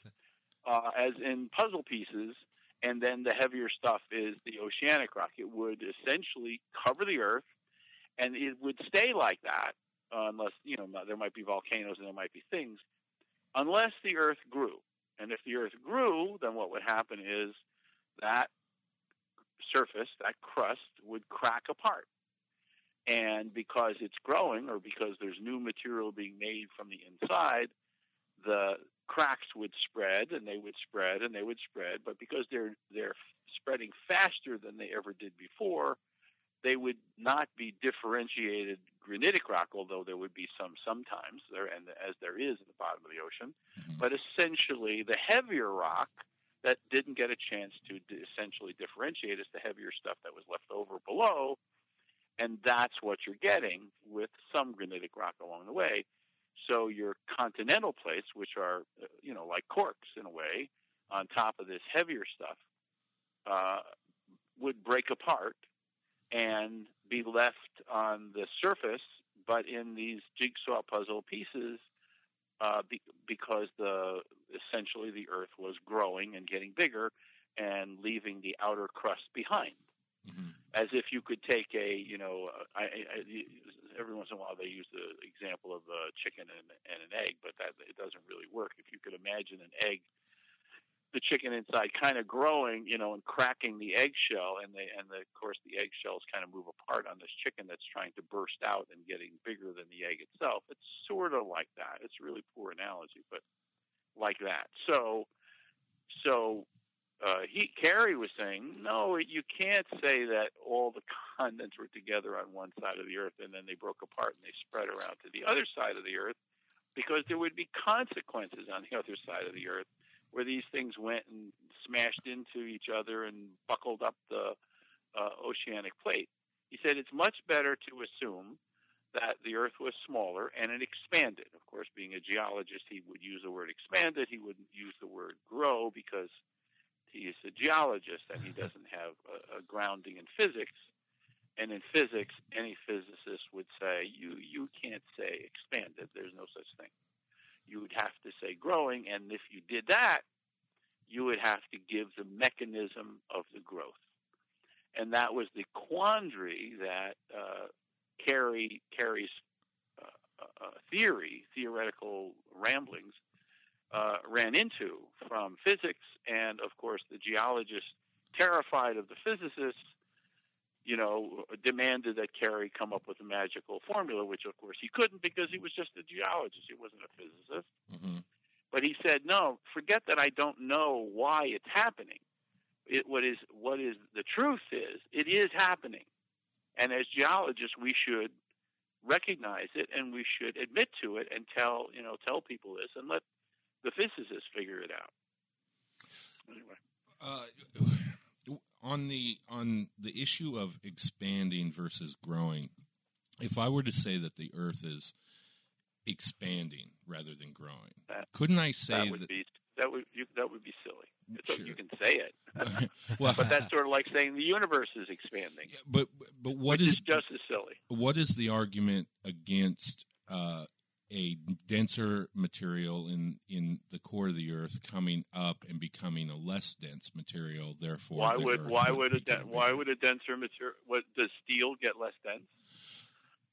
uh, as in puzzle pieces. And then the heavier stuff is the oceanic rock. It would essentially cover the Earth, and it would stay like that uh, unless you know there might be volcanoes and there might be things, unless the Earth grew. And if the Earth grew, then what would happen is that surface, that crust, would crack apart. And because it's growing, or because there's new material being made from the inside, the cracks would spread, and they would spread, and they would spread. But because they're they're spreading faster than they ever did before, they would not be differentiated granitic rock, although there would be some sometimes there, and as there is at the bottom of the ocean. Mhm. But essentially, the heavier rock that didn't get a chance to essentially differentiate is the heavier stuff that was left over below, and that's what you're getting with some granitic rock along the way. So your continental plates, which are uh, you know like corks in a way, on top of this heavier stuff, uh, would break apart and be left on the surface, but in these jigsaw puzzle pieces, uh, be, because the essentially the Earth was growing and getting bigger and leaving the outer crust behind, Mhm. as if you could take a you know I, I, every once in a while they use the example of a chicken and, and an egg, but that it doesn't really work. If you could imagine an egg the chicken inside kind of growing, you know, and cracking the eggshell, and they and the, of course the eggshells kind of move apart on this chicken that's trying to burst out and getting bigger than the egg itself. It's sort of like that. It's really poor analogy, but like that. So, so uh, he Carey was saying, no, you can't say that all the continents were together on one side of the earth and then they broke apart and they spread around to the other side of the earth, because there would be consequences on the <laughs> other side of the earth where these things went and smashed into each other and buckled up the uh, oceanic plate. He said it's much better to assume that the Earth was smaller and it expanded. Of course, being a geologist, he would use the word expanded. He wouldn't use the word grow because he is a geologist and he <laughs> doesn't have a, a grounding in physics. And in physics, any physicist would say you you can't say expanded. There's no such thing you would have to say growing, and if you did that, you would have to give the mechanism of the growth. And that was the quandary that uh, Carey, Carey's uh, uh, theory, theoretical ramblings, uh, ran into from physics, and of course the geologists, terrified of the physicists, you know, demanded that Carey come up with a magical formula, which of course he couldn't because he was just a geologist. He wasn't a physicist. hmm But he said, no, forget that I don't know why it's happening. It, what is what is the truth is it is happening, and as geologists we should recognize it and we should admit to it and tell you know tell people this and let the physicists figure it out. Anyway. Uh, on the on the issue of expanding versus growing, if I were to say that the Earth is expanding rather than growing, That- couldn't I say that would that? be that would you, that would be silly. It's, Sure. You can say it, <laughs> <laughs> well, but that's sort of like saying the universe is expanding, yeah, but but what is is just as silly. what is the argument against uh, a denser material in in the core of the Earth coming up and becoming a less dense material? Therefore, Why the would Earth why would a den- why would a denser material? What does steel get less dense?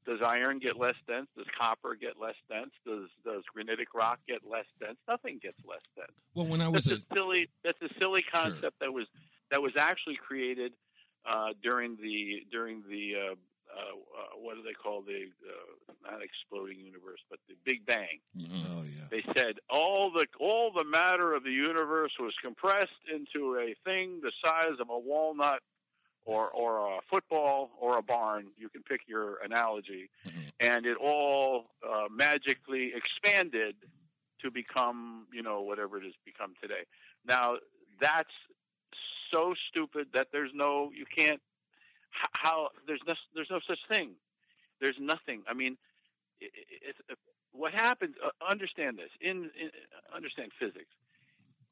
Does iron get less dense? Does copper get less dense? Does does granitic rock get less dense? Nothing gets less dense. Well, when I was That's a a silly. That's a silly Sure. concept that was that was actually created uh, during the during the uh, uh, what do they call the uh, not exploding universe, but the Big Bang. Mhm. Oh yeah. They said all the all the matter of the universe was compressed into a thing the size of a walnut or or a football or a barn. You can pick your analogy, Mhm. and it all uh, magically expanded to become you know whatever it has become today. Now that's so stupid that there's no you can't h- how there's no there's no such thing. There's nothing. I mean, it, it, what happens? Uh, understand this. In, in understand physics.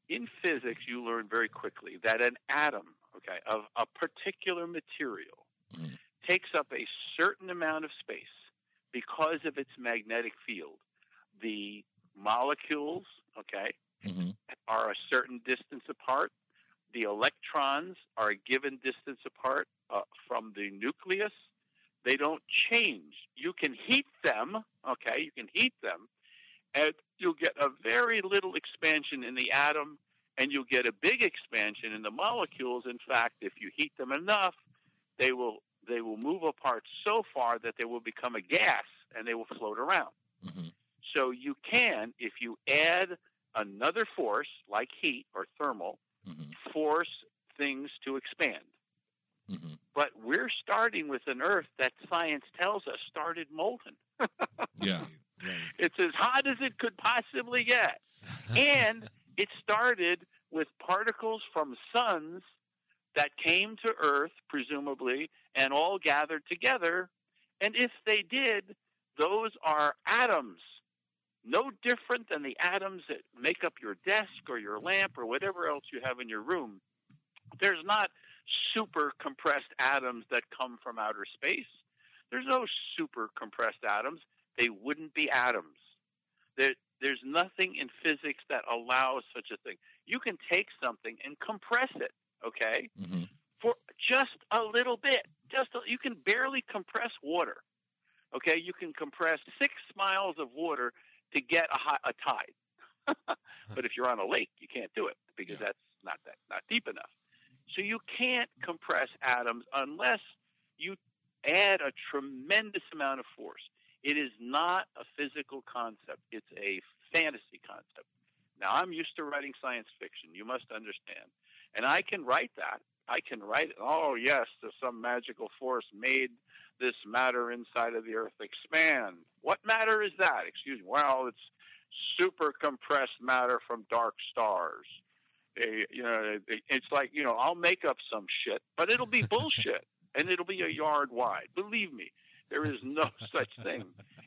In physics, you learn very quickly that an atom, okay, of a particular material, Mhm. takes up a certain amount of space because of its magnetic field. The molecules, okay, hmm are a certain distance apart. The electrons are a given distance apart uh, from the nucleus. They don't change. You can heat them, okay? You can heat them, and you'll get a very little expansion in the atom, and you'll get a big expansion in the molecules. In fact, if you heat them enough, they will they will move apart so far that they will become a gas and they will float around. hmm So you can, if you add another force like heat or thermal, hmm force things to expand. Hmm But we're starting with an Earth that science tells us started molten. <laughs> Yeah. Right. It's as hot as it could possibly get. and <laughs> it started with particles from suns that came to Earth, presumably, and all gathered together. And if they did, those are atoms. No different than the atoms that make up your desk or your lamp or whatever else you have in your room. There's not super compressed atoms that come from outer space. There's no super compressed atoms. They wouldn't be atoms. There, there's nothing in physics that allows such a thing. You can take something and compress it, okay, hmm for just a little bit. Just a, you can barely compress water. Okay, you can compress six miles of water to get a, hi- a tide. <laughs> but if you're on a lake, you can't do it because Yeah. that's not that not deep enough. So you can't compress atoms unless you add a tremendous amount of force. It is not a physical concept. It's a fantasy concept. Now I'm used to writing science fiction. You must understand. And I can write that. I can write, oh yes, some magical force made this matter inside of the earth expand. What matter is that? Excuse me. Well, it's super compressed matter from dark stars. Eh, you know, it's like, you know, I'll make up some shit, but it'll be bullshit <laughs> and it'll be a yard wide. Believe me, there is no <laughs> such thing.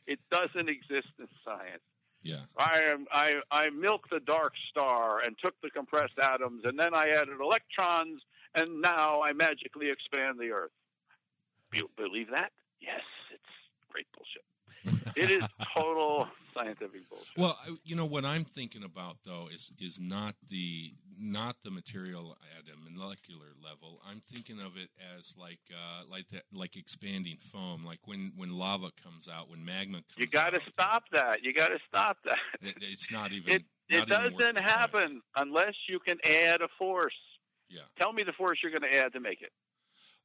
It doesn't exist in science. Yeah. I am I I milked the dark star and took the compressed atoms and then I added electrons and now I magically expand the earth. You believe that? Yes, it's great bullshit. <laughs> it is total scientific bullshit. Well, you know what I'm thinking about though is is not the not the material at a molecular level. I'm thinking of it as like uh, like that like expanding foam, like when when lava comes out, when magma comes. You got to stop that. You got to stop that. It, it's not even. It it even doesn't happen unless you can add a force. Yeah. Tell me the force you're going to add to make it.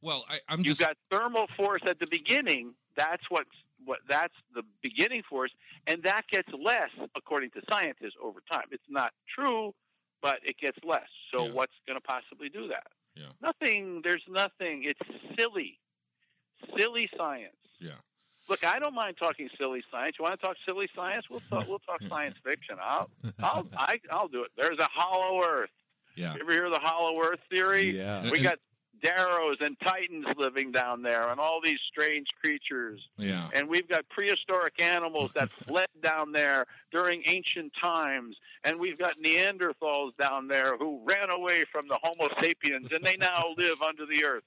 Well, I, I'm You've just. got thermal force at the beginning. That's what's what that's the beginning force, and that gets less according to scientists over time. It's not true, but it gets less. So Yeah. what's going to possibly do that? Yeah. Nothing. There's nothing. It's silly, silly science. Yeah. Look, I don't mind talking silly science. You want to talk silly science? We'll talk. We'll talk <laughs> science fiction. I'll, I'll, <laughs> I, I'll do it. There's a hollow Earth. yeah. You ever hear the hollow Earth theory? Yeah. We got Darrows and Titans living down there, and all these strange creatures. Yeah. And we've got prehistoric animals that <laughs> fled down there during ancient times, and we've got Neanderthals down there who ran away from the Homo sapiens, and they now <laughs> live under the earth.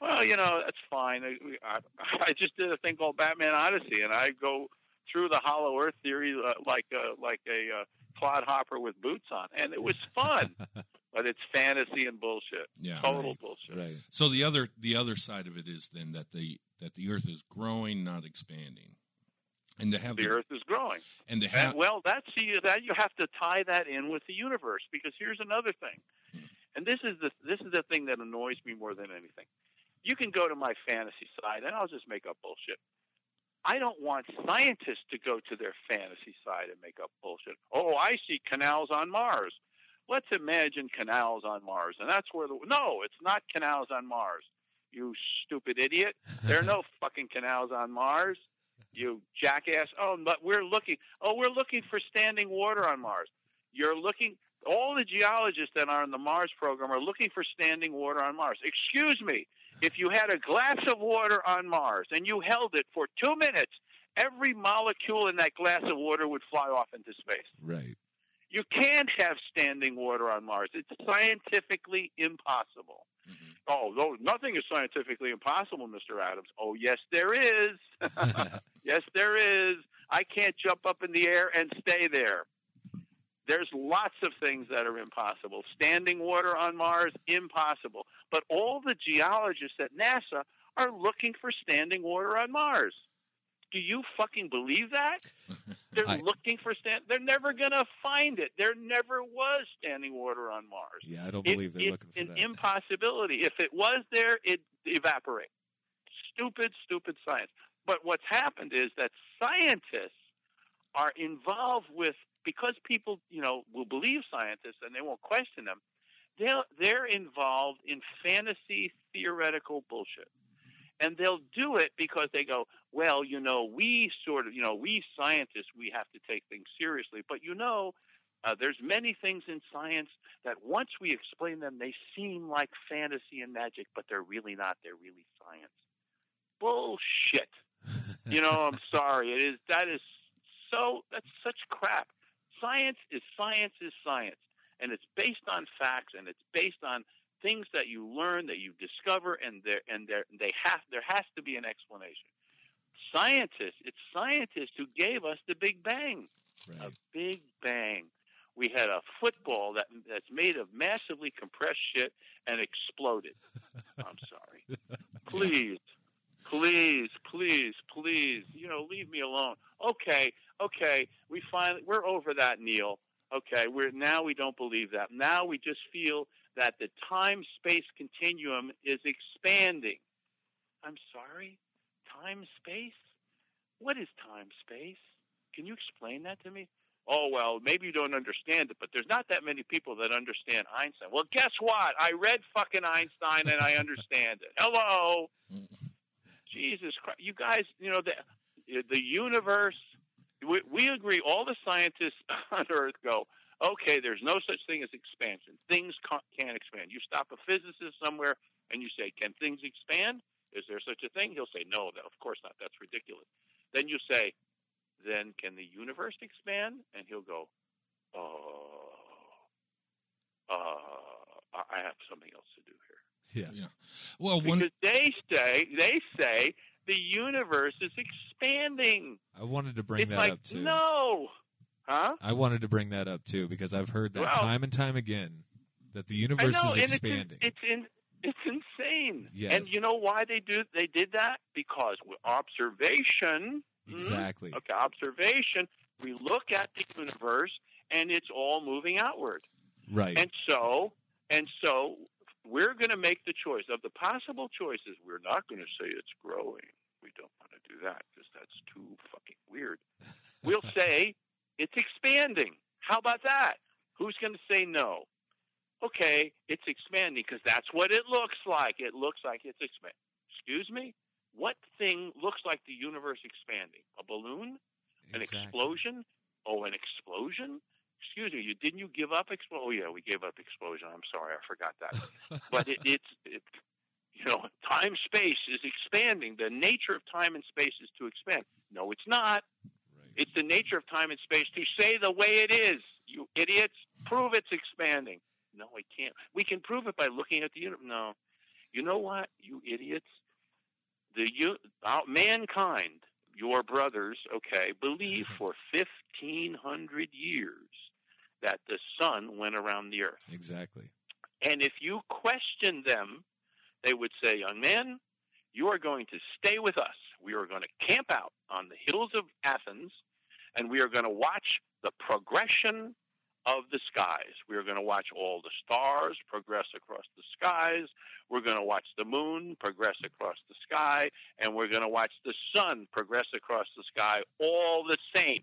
Well, you know that's fine. I, I just did a thing called Batman Odyssey, and I go through the Hollow Earth theory uh, like a, like a uh, clodhopper with boots on, and it was fun. <laughs> but it's fantasy and bullshit. Yeah. Total Right. bullshit. Right. So the other the other side of it is then that the that the Earth is growing, not expanding, and to have The Earth is growing. and to And, have well, that's you that you have to tie that in with the universe because here's another thing, hmm. and this is the this is the thing that annoys me more than anything. You can go to my fantasy side, and I'll just make up bullshit. I don't want scientists to go to their fantasy side and make up bullshit. Oh, I see canals on Mars. Let's imagine canals on Mars, and that's where the no, it's not canals on Mars. You stupid idiot! There are no <laughs> fucking canals on Mars. You jackass! Oh, but we're looking. Oh, we're looking for standing water on Mars. You're looking. All the geologists that are in the Mars program are looking for standing water on Mars. Excuse me. If you had a glass of water on Mars and you held it for two minutes every molecule in that glass of water would fly off into space. Right. You can't have standing water on Mars. It's scientifically impossible. Mhm. Oh, no, nothing is scientifically impossible, Mr. Adams. Oh, yes, there is. <laughs> yes, there is. I can't jump up in the air and stay there. There's lots of things that are impossible. Standing water on Mars, impossible. But all the geologists at NASA are looking for standing water on Mars. Do you fucking believe that? <laughs> They're I- looking for stand. They're never going to find it. There never was standing water on Mars. Yeah, I don't It- believe they're it's looking for an that. impossibility. If it was there, it evaporate. Stupid, stupid science. But what's happened is that scientists are involved with because people, you know, will believe scientists and they won't question them. They're they're involved in fantasy theoretical bullshit. And they'll do it because they go, well, you know, we sort of, you know, we scientists, we have to take things seriously. But you know, uh, there's many things in science that once we explain them, they seem like fantasy and magic, but they're really not. They're really science. Bullshit. <laughs> you know, I'm sorry. It is that is so that's such crap. Science is science is science, and it's based on facts and it's based on things that you learn that you discover, and there and there they have there has to be an explanation. Scientists, it's scientists who gave us the Big Bang a big bang. We had a football that that's made of massively compressed shit and exploded. <laughs> I'm sorry. Please, please, please, please. You know, leave me alone. Okay, okay. We finally we're over that, Neal. Okay, we're now we don't believe that. Now we just feel that the time space continuum is expanding. I'm sorry, time space. What is time space? Can you explain that to me? Oh, well, maybe you don't understand it, but there's not that many people that understand Einstein. Well, guess what? I read fucking Einstein and I understand it. Hello. <laughs> Jesus Christ. You guys, you know, the, the universe, we, we agree, all the scientists <laughs> on Earth go, okay, there's no such thing as expansion. Things ca- can't expand. You stop a physicist somewhere and you say, can things expand? Is there such a thing? He'll say, no, no, of course not. That's ridiculous. Then you say, then can the universe expand? And he'll go, oh, uh, I I have something else to do here. Yeah. Yeah. Well, one Because they say, they say the universe is expanding. I wanted to bring it's that like, up too. no. Huh? I wanted to bring that up too because I've heard that Well- time and time again that the universe know, is expanding. It's, in, it's, in, it's insane. Yes. And you know why they do they did that? Because observation, hmm, exactly. okay, observation, we look at the universe and it's all moving outward. Right. And so, and so, we're going to make the choice of the possible choices. We're not going to say it's growing. We don't want to do that because that's too fucking weird. We'll <laughs> say it's expanding. How about that? Who's going to say no? Okay, it's expanding because that's what it looks like. It looks like it's expanding. Excuse me? What thing looks like the universe expanding? A balloon? An Exactly. explosion? Oh, an explosion? Excuse me, you didn't you give up explosion? Oh yeah, we gave up explosion. I'm sorry, I forgot that. <laughs> but it, it's it, you know, time space is expanding. The nature of time and space is to expand. No, it's not. It's the nature of time and space to say the way it is. You idiots, prove it's expanding. No, we can't. We can prove it by looking at the universe. No, you know what, you idiots? The you, uh, mankind, your brothers, okay, believe for fifteen hundred years that the sun went around the earth. Exactly. And if you question them, they would say, Young man, you are going to stay with us. We are going to camp out on the hills of Athens, and we are going to watch the progression of the skies. We are going to watch all the stars progress across the skies. We're going to watch the moon progress across the sky, and we're going to watch the sun progress across the sky all the same.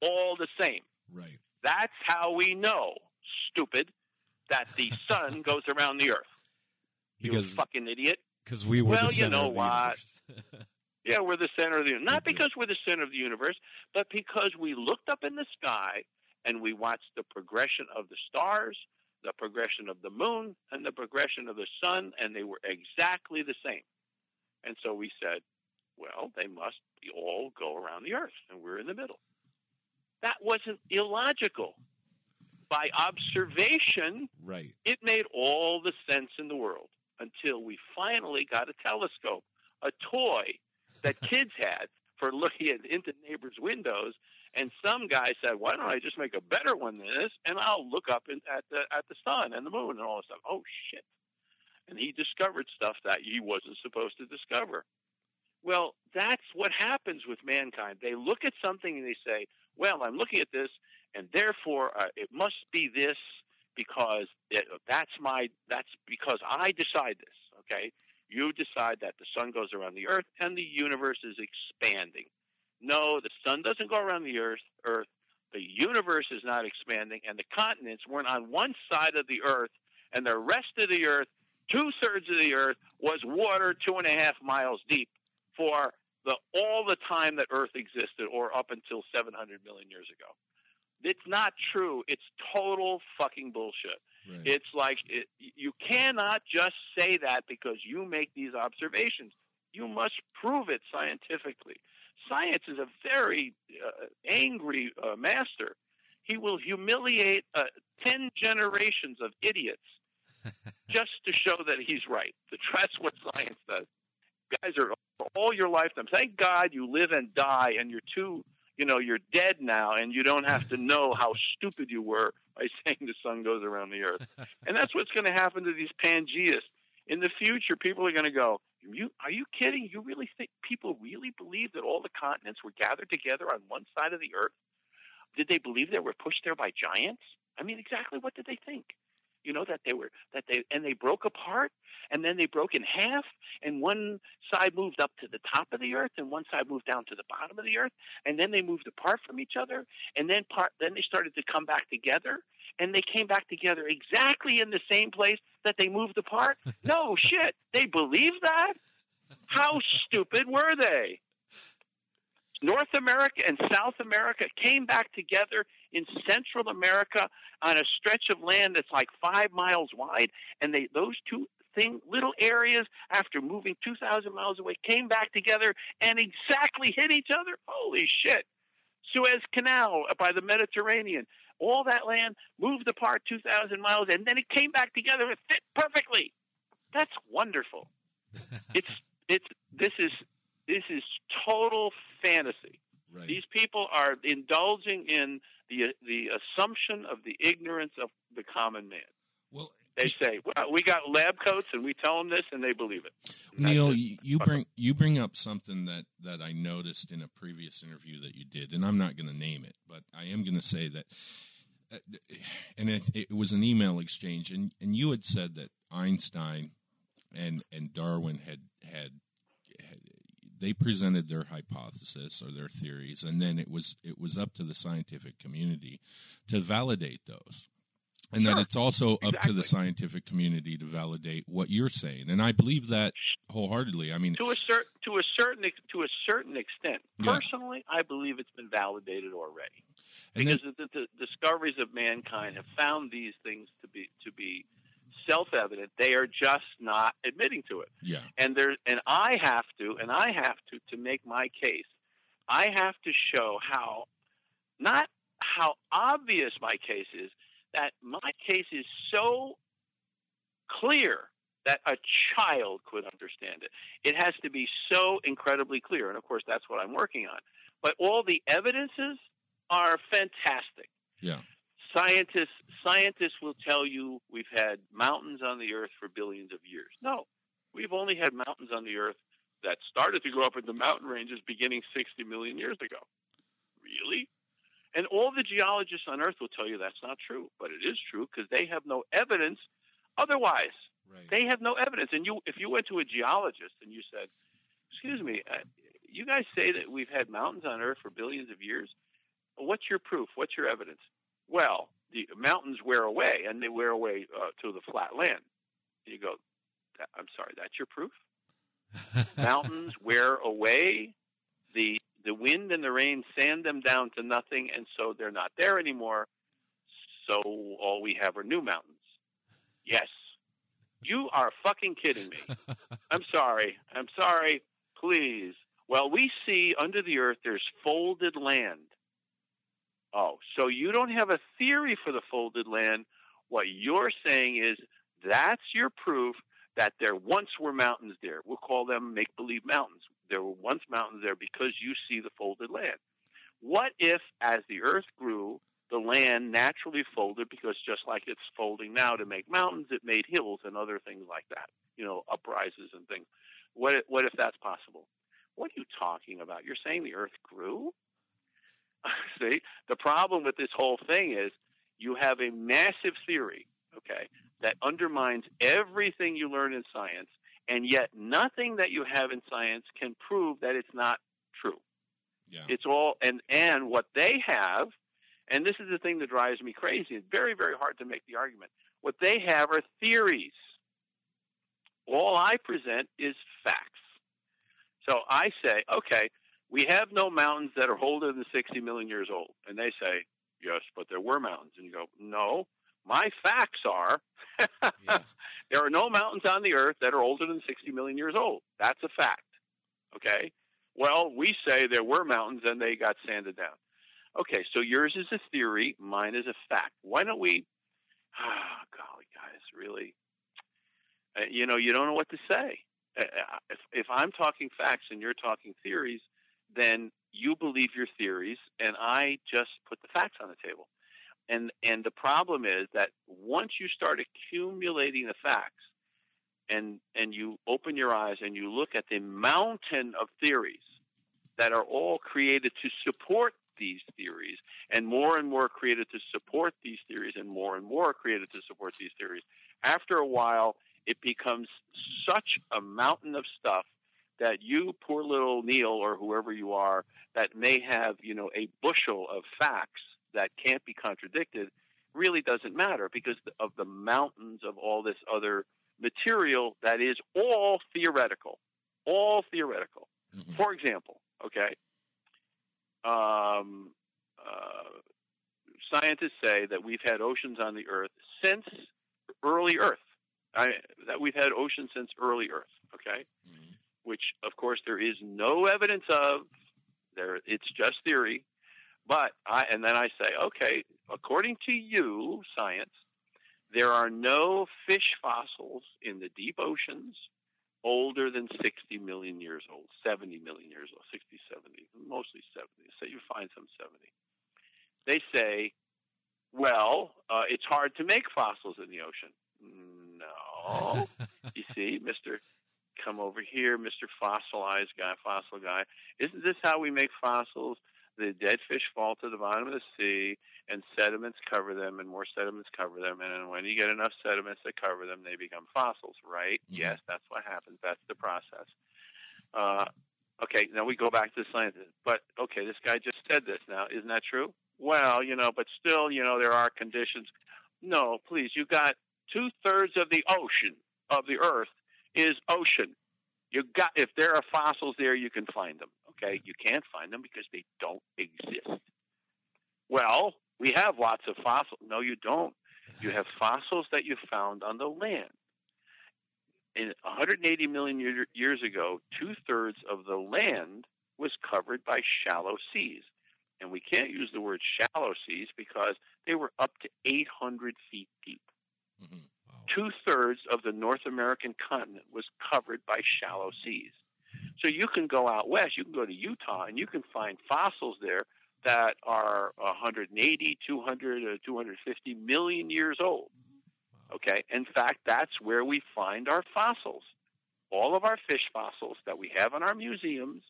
All the same. Right. That's how we know, stupid, that the <laughs> sun goes around the earth. You Because fucking idiot. because we were Well, the you center know of the what? <laughs> Yeah, we're the center of the universe. Not mm-hmm. because we're the center of the universe, but because we looked up in the sky and we watched the progression of the stars, the progression of the moon, and the progression of the sun, and they were exactly the same. And so we said, Well, they must all go around the Earth, and we're in the middle. That wasn't illogical. By observation, Right. it made all the sense in the world until we finally got a telescope, a toy that kids had for looking at, into neighbors' windows. And some guy said, "Why don't I just make a better one than this, and I'll look up in, at the at the sun and the moon and all this stuff." Oh shit! And he discovered stuff that he wasn't supposed to discover. Well, that's what happens with mankind. They look at something and they say, "Well, I'm looking at this, and therefore uh, it must be this because it, that's my that's because I decide this." Okay, you decide that the sun goes around the Earth and the universe is expanding. No, the sun doesn't go around the Earth. Earth, the universe is not expanding, and the continents weren't on one side of the Earth, and the rest of the Earth, two thirds of the Earth, was water two and a half miles deep for the all the time that Earth existed, or up until 700 million years ago. It's not true. It's total fucking bullshit. Right. It's like it, you cannot just say that because you make these observations. You must prove it scientifically. Science is a very uh, angry uh, master. He will humiliate uh, 10 generations of idiots <laughs> just to show that he's right. That's what science does. Guys are all your lifetime. Thank God you live and die and you're too, you know, you're dead now and you don't have to know how stupid you were by <laughs> saying the sun goes around the earth. And that's what's going to happen to these Pangeists. In the future, people are going to go, you, are you kidding? You really think people really believe that all the continents were gathered together on one side of the earth? Did they believe they were pushed there by giants? I mean, exactly what did they think? You know that they were that they and they broke apart and then they broke in half and one side moved up to the top of the earth and one side moved down to the bottom of the earth and then they moved apart from each other and then part then they started to come back together and they came back together exactly in the same place that they moved apart. <laughs> No shit, they believed that? How stupid were they? North America and South America came back together in Central America on a stretch of land that's like five miles wide, and they those two thing little areas after moving two thousand miles away came back together and exactly hit each other. Holy shit! Suez Canal uh, by the Mediterranean, all that land moved apart two thousand miles, and then it came back together. It fit perfectly. That's wonderful. <laughs> it's it's this is this is total fantasy. Right. These people are indulging in the the assumption of the ignorance of the common man. Well, They say, "Well, we got lab coats, and we tell them this, and they believe it." And Neal, it. you, bring you bring up something that that I noticed in a previous interview that you did, and I'm not going to name it, but I am going to say that, uh, and it, it was an email exchange, and and you had said that Einstein and and Darwin had. had they presented their hypothesis or their theories, and then it was it was up to the scientific community to validate those, and that it's also up to the scientific community to validate what you're saying. And I believe that wholeheartedly. I mean, to a certain to a certain to a certain extent. Yeah. Personally, I believe it's been validated already and because then, the, the discoveries of mankind have found these things to be to be self-evident. They are just not admitting to it. yeah, and there and I have to and I have to to make my case. I have to show how not how obvious my case is that my case is so clear that a child could understand it. It has to be so incredibly clear and of course that's what I'm working on. But all the evidences are fantastic yeah, scientists scientists will tell you we've had mountains on the earth for billions of years. No, we've only had mountains on the earth that started to grow up in the mountain ranges beginning 60 million years ago. Really? And all the geologists on earth will tell you that's not true, but it is true because they have no evidence otherwise. right. They have no evidence. And you, if you went to a geologist and you said, "Excuse me, uh, you guys say that we've had mountains on Earth for billions of years. What's your proof? What's your evidence?" Well, the mountains wear away, and they wear away uh, to the flat land. And you go, "I'm sorry, that's your proof." <laughs> mountains wear away. The the wind and the rain sand them down to nothing, and so they're not there anymore. So all we have are new mountains. Yes. You are fucking kidding me. <laughs> I'm sorry. I'm sorry. Please. Well, we see under the earth there's folded land. Oh, so you don't have a theory for the folded land. What you're saying is that's your proof that there once were mountains there. We'll call them make believe mountains. There were once mountains there because you see the folded land. What if, as the earth grew, the land naturally folded because just like it's folding now to make mountains, it made hills and other things like that, you know, uprises and things. What if, what if that's possible? What are you talking about? You're saying the earth grew? <laughs> See, the problem with this whole thing is you have a massive theory, okay, that undermines everything you learn in science, and yet nothing that you have in science can prove that it's not true. Yeah. It's all and and what they have, and this is the thing that drives me crazy. It's very very hard to make the argument. What they have are theories. All I present is facts. So I say, okay, we have no mountains that are older than 60 million years old. And they say, yes, but there were mountains. And you go, no, my facts are <laughs> Yeah. there are no mountains on the earth that are older than 60 million years old. That's a fact. Okay? Well, we say there were mountains and they got sanded down. Okay, so yours is a theory, mine is a fact. Why don't we? <sighs> Ah, golly, guys, really? Uh, you know, you don't know what to say. Uh, uh, if, if I'm talking facts and you're talking theories, then you believe your theories, and I just put the facts on the table. And and the problem is that once you start accumulating the facts, and and you open your eyes and you look at the mountain of theories that are all created to support these theories, and more and more created to support these theories, and more and more created to support these theories. After a while, it becomes such a mountain of stuff that you, poor little Neal, or whoever you are, that may have you know a bushel of facts that can't be contradicted, really doesn't matter because of the mountains of all this other material that is all theoretical, all theoretical. Mhm. For example, okay, um, uh, scientists say that we've had oceans on the Earth since early Earth. I, that we've had oceans since early Earth. Okay, Mhm. Which of course there is no evidence of. There, it's just theory. But I, and then I say, okay, according to you, science, there are no fish fossils in the deep oceans older than 60 million years old, 70 million years old, 60, 70, mostly 70. So you find some 70. They say, well, uh, it's hard to make fossils in the ocean. No. <laughs> you see, Mr. Come over here, Mr. Fossilized guy, fossil guy. Isn't this how we make fossils? The dead fish fall to the bottom of the sea, and sediments cover them, and more sediments cover them. And when you get enough sediments that cover them, they become fossils, right? Mhm. Yes, that's what happens. That's the process. Uh, okay, now we go back to the scientists. But okay, this guy just said this. Now, isn't that true? Well, you know, but still, you know, there are conditions. No, please, you got two thirds of the ocean of the Earth is ocean. You got if there are fossils there, you can find them. Okay, you can't find them because they don't exist. Well, we have lots of fossils. No, you don't. You have fossils that you found on the land. In 180 million year, years ago, two thirds of the land was covered by shallow seas. And we can't use the word shallow seas because they were up to 800 feet deep. Mhm. Two thirds of the North American continent was covered by shallow seas. So you can go out west, you can go to Utah, and you can find fossils there that are 180, 200, or 250 million years old. Okay, in fact, that's where we find our fossils. All of our fish fossils that we have in our museums,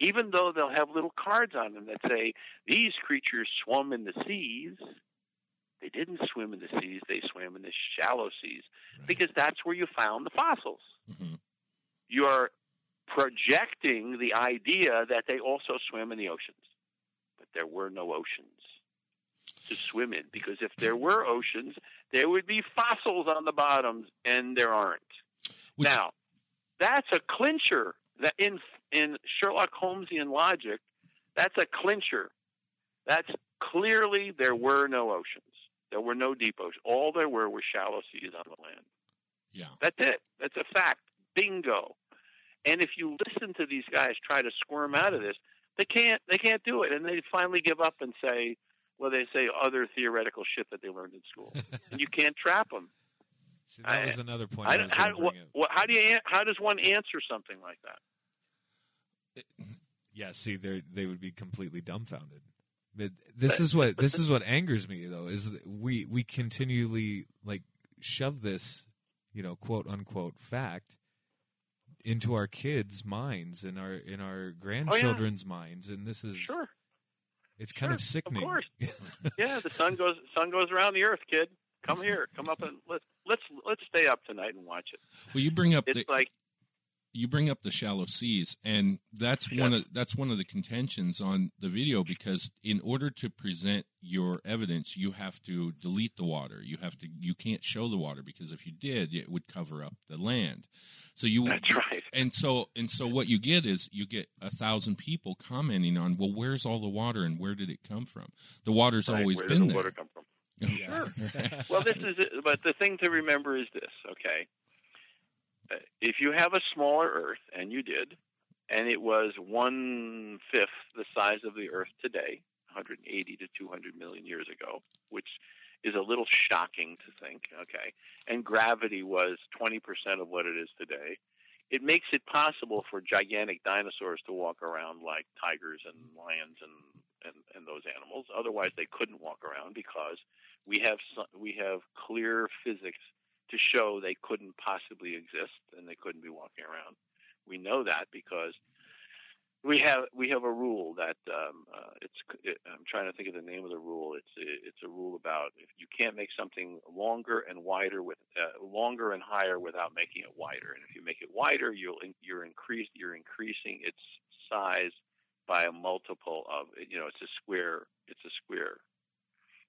even though they'll have little cards on them that say these creatures swum in the seas, they didn't swim in the seas, they swam in the shallow seas because that's where you found the fossils. Mhm. You're projecting the idea that they also swim in the oceans. But there were no oceans to swim in because if there were <laughs> oceans, there would be fossils on the bottoms, and there aren't. Which, Now, that's a clincher. That in in Sherlock Holmesian logic, that's a clincher. That's clearly there were no oceans. There were no depots. All there were were shallow seas on the land. yeah. That's it. That's a fact. Bingo. And if you listen to these guys try to squirm out of this, they can't. They can't do it, and they finally give up and say, well, they say other theoretical shit that they learned in school, and you can't trap them. <laughs> See, that was another point. I, I how, gonna bring what, up. how do you? How does one answer something like that? Yeah, see, they they would be completely dumbfounded. But this is what this is what angers me though is that we we continually like shove this, you know, quote unquote fact into our kids' minds and our in our oh, grandchildren's minds, and this is Sure. it's kind of sickening. Of course. <laughs> yeah, the sun goes sun goes around the earth, kid. Come here. Come up and let's let's let's stay up tonight and watch it. Well, you bring up It's the like you bring up the shallow seas, and that's one of that's one of the contentions on the video because in order to present your evidence, you have to delete the water. You have to you can't show the water because if you did, it would cover up the land. So you That's right. And so and so what you get is you get a thousand people commenting on well, where's all the water and where did it come from? The water's right, always where been does the there. water come from? <laughs> Sure. Well, this is it. But the thing to remember is this, okay? Uh, If you have a smaller Earth, and you did, and it was one fifth the size of the Earth today, 180 to 200 million years ago, which is a little shocking to think, okay? And gravity was 20% of what it is today. It makes it possible for gigantic dinosaurs to walk around like tigers and lions and, and, and those animals. Otherwise, they couldn't walk around because we have we have clear physics to show they couldn't possibly exist and they couldn't be walking around. We know that because we have we have a rule that um, uh, it's it, I'm trying to think of the name of the rule. It's it's a rule about if you can't make something longer and wider with uh, longer and higher without making it wider, and if you make it wider, you'll you're increase you're increasing its size by a multiple of you know it's a square it's a square.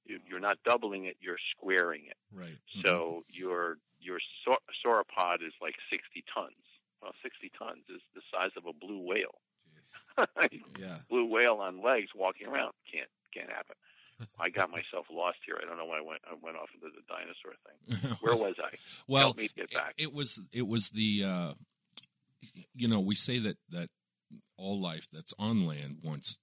You, you're not doubling it, you're squaring it. Right. So your your sau- sauropod is like 60 tons. Well, 60 tons is the size of a blue whale. <laughs> Yeah. blue whale on legs walking around can't can't happen. I got myself lost here. I don't know why I went I went off into the dinosaur thing. <laughs> Where was I? well, Help me get back. It, it was it was the uh, you know we say that that all life that's on land once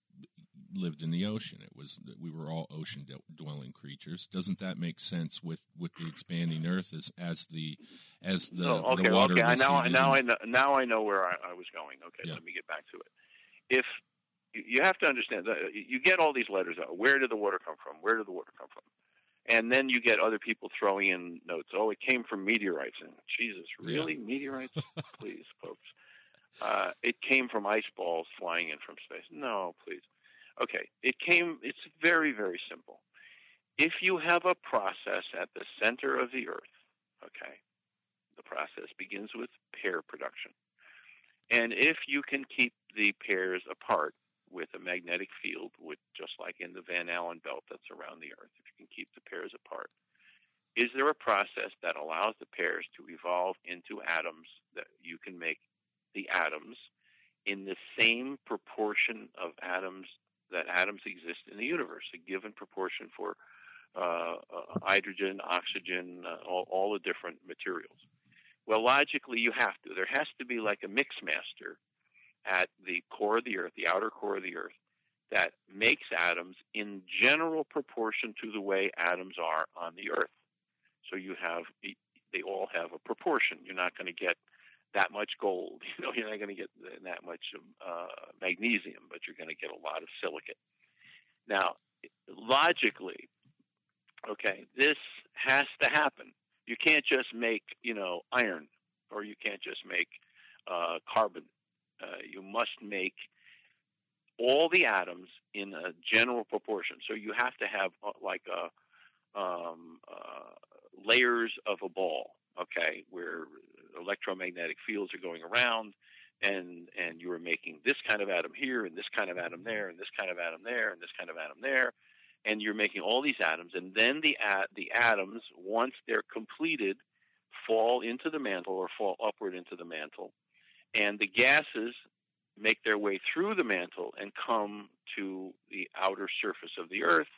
lived in the ocean. It was we were all ocean dwelling creatures. Doesn't that make sense with with the expanding Earth as as the as the, oh, okay, the water okay. I- Now, receded now I know. Now I know where I, I was going. Okay, Yeah. let me get back to it. If you- you have to understand, you get all these letters out. Where did the water come from? Where did the water come from? And then you get other people throwing in notes. Oh, it came from meteorites. And Jesus, really, meteorites? please, folks. Uh, it came from ice balls flying in from space. No, please. Okay, it came. It's very, very simple. If you have a process at the center of the Earth, okay, the process begins with pair production. And if you can keep the pairs apart with a magnetic field, with just like in the Van Allen belt that's around the Earth, if you can keep the pairs apart, is there a process that allows the pairs to evolve into atoms that you can make the atoms in the same proportion of atoms that atoms exist in the universe, a given proportion for uh, uh, hydrogen, oxygen, uh, all, all the different materials. Well, logically, you have to. There has to be like a mix master at the core of the Earth, the outer core of the Earth, that makes atoms in general proportion to the way atoms are on the Earth. So you have, they all have a proportion. You're not going to get that much gold. <laughs> You know, you're not going to get that much uh, magnesium, but you're going to get a lot of silicate. Now, logically, okay, this has to happen. You can't just make, you know, iron, or you can't just make uh, carbon. Uh, you must make all the atoms in a general proportion. So you have to have uh, like a um, uh, layers of a ball, okay, where electromagnetic fields are going around, and and you are making this kind of atom here, and this kind of atom there, and this kind of atom there, and this kind of atom there, and you're making all these atoms, and then the at, the atoms, once they're completed, fall into the mantle or fall upward into the mantle, and the gases make their way through the mantle and come to the outer surface of the Earth,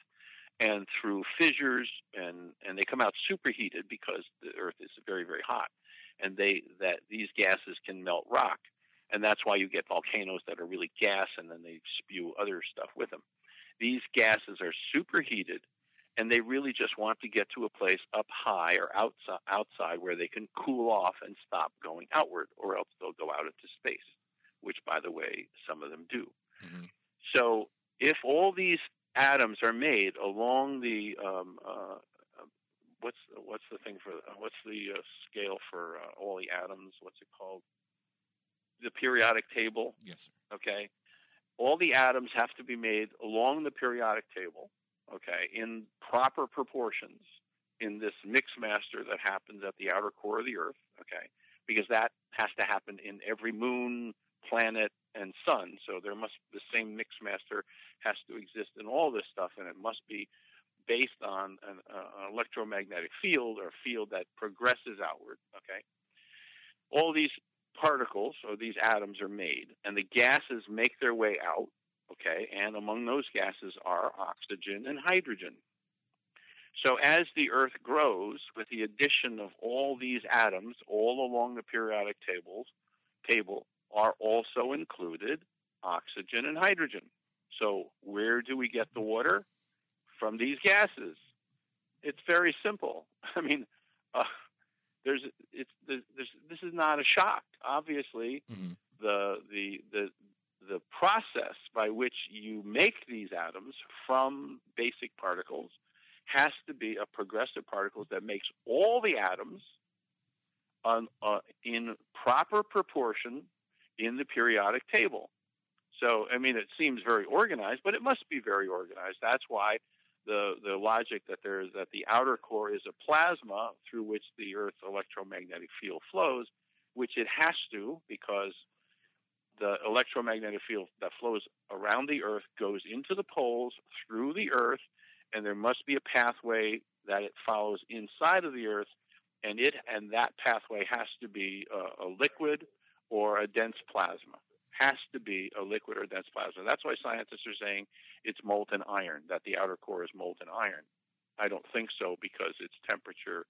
and through fissures, and and they come out superheated because the Earth is very very hot, and they that these gases can melt rock. and that's why you get volcanoes that are really gas and then they spew other stuff with them. These gases are superheated and they really just want to get to a place up high or outside, outside where they can cool off and stop going outward, or else they'll go out into space, which, by the way, some of them do. Mm-hmm. So, if all these atoms are made along the um, uh, what's what's the thing for what's the uh, scale for uh, all the atoms? What's it called? The periodic table. Yes. Sir. Okay. All the atoms have to be made along the periodic table okay, in proper proportions in this mix master that happens at the outer core of the Earth, okay, because that has to happen in every moon, planet, and sun. So there must the same mix master has to exist in all this stuff, and it must be based on an, uh, an electromagnetic field or a field that progresses outward. Okay, all these particles or these atoms are made, and the gases make their way out Okay, and among those gases are oxygen and hydrogen. So as the Earth grows, with the addition of all these atoms all along the periodic tables table are also included oxygen and hydrogen. So where do we get the water? From these gases. It's very simple. <laughs> I mean, uh, there's it's there's, this is not a shock. Obviously, mm-hmm. the the the the process by which you make these atoms from basic particles has to be a progressive particles that makes all the atoms on, uh, in proper proportion in the periodic table. So, I mean, it seems very organized, but it must be very organized. That's why the the logic that there's that the outer core is a plasma through which the Earth's electromagnetic field flows, which it has to because the electromagnetic field that flows around the Earth goes into the poles through the Earth, and there must be a pathway that it follows inside of the Earth, and it and that pathway has to be a, a liquid or a dense plasma. Has to be a liquid or dense plasma. That's why scientists are saying it's molten iron, that the outer core is molten iron. I don't think so because its temperature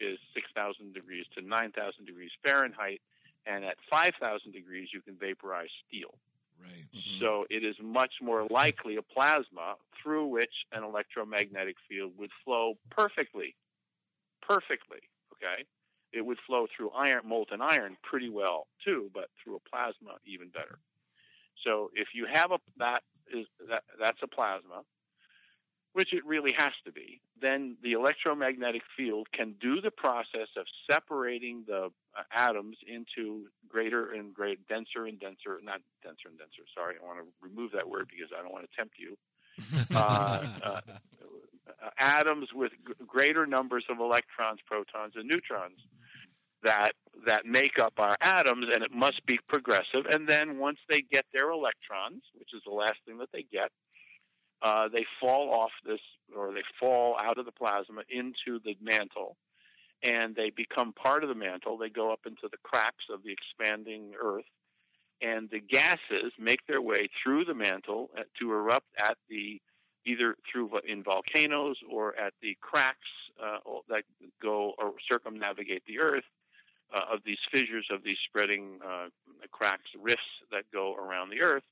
is 6,000 degrees to 9,000 degrees Fahrenheit, and at 5,000 degrees you can vaporize steel. Right. Mm-hmm. So it is much more likely a plasma through which an electromagnetic field would flow perfectly. Perfectly. Okay. It would flow through iron, molten iron pretty well too, but through a plasma even better. So if you have a that is that that's a plasma, which it really has to be, then the electromagnetic field can do the process of separating the uh, atoms into greater and greater, denser and denser, not denser and denser. Sorry, I want to remove that word because I don't want to tempt you. <laughs> Uh, uh, atoms with g- greater numbers of electrons, protons, and neutrons that that make up our atoms, and it must be progressive. And then once they get their electrons, which is the last thing that they get, uh, they fall off this, or they fall out of the plasma into the mantle, and they become part of the mantle. They go up into the cracks of the expanding Earth, and the gases make their way through the mantle uh, to erupt at the either through in volcanoes or at the cracks uh, that go or circumnavigate the Earth uh, of these fissures of these spreading uh, cracks, rifts that go around the Earth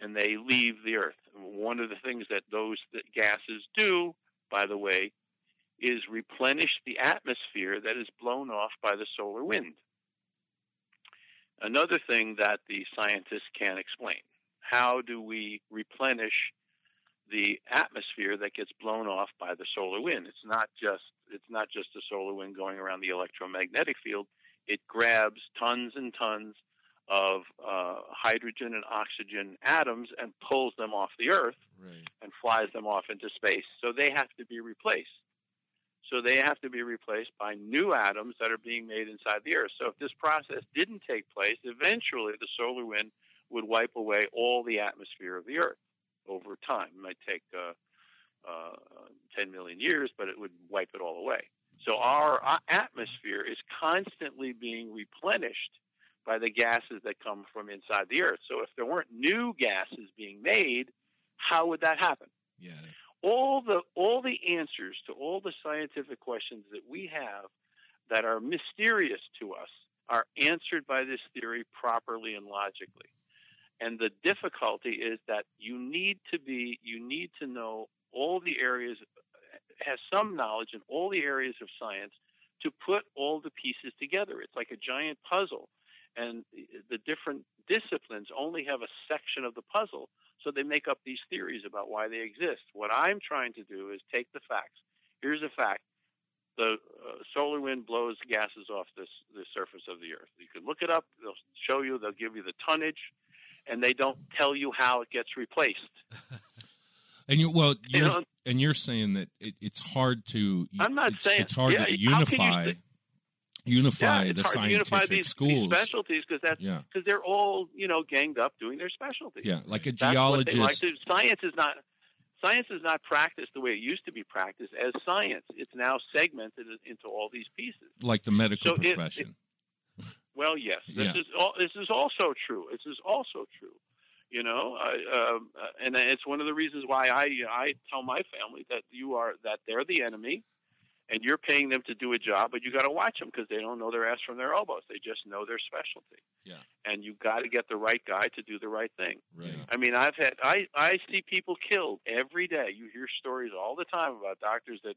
and they leave the Earth. One of the things that those gases do, by the way, is replenish the atmosphere that is blown off by the solar wind. Another thing that the scientists can't explain how do we replenish the atmosphere that gets blown off by the solar wind? It's not just it's not just the solar wind going around the electromagnetic field. It grabs tons and tons of uh, hydrogen and oxygen atoms and pulls them off the Earth right. and flies them off into space. So they have to be replaced. So they have to be replaced by new atoms that are being made inside the Earth. So if this process didn't take place, eventually the solar wind would wipe away all the atmosphere of the Earth over time. It might take uh, uh, 10 million years, but it would wipe it all away. So our atmosphere is constantly being replenished by the gases that come from inside the earth. So if there weren't new gases being made, how would that happen? Yeah. All the all the answers to all the scientific questions that we have that are mysterious to us are answered by this theory properly and logically. And the difficulty is that you need to be, you need to know all the areas, has some knowledge in all the areas of science to put all the pieces together. It's like a giant puzzle. And the different disciplines only have a section of the puzzle, so they make up these theories about why they exist. What I'm trying to do is take the facts. Here's a fact the uh, solar wind blows gases off this the surface of the earth. You can look it up. They'll show you. They'll give you the tonnage, and they don't tell you how it gets replaced. <laughs> and you well, You know- and you're saying that it, it's hard to. I'm not it's, saying- it's hard yeah, to how can you unify unify yeah, the to unify scientific these, schools. these specialties because that's Yeah. because they're all you know ganged up doing their specialties. yeah, like a That's what like geologist. Science is not science is not practiced the way it used to be practiced as science. It's now segmented into all these pieces. like the medical So it- profession. Well, yes, this Yeah. is all, this is also true. This is also true. You know, I, um, uh, and it's one of the reasons why I I tell my family that you are that they're the enemy, and you're paying them to do a job, but you got to watch them because they don't know their ass from their elbows. They just know their specialty. Yeah. and you got to get the right guy to do the right thing. right. I mean, I've had I I see people killed every day. You hear stories all the time about doctors that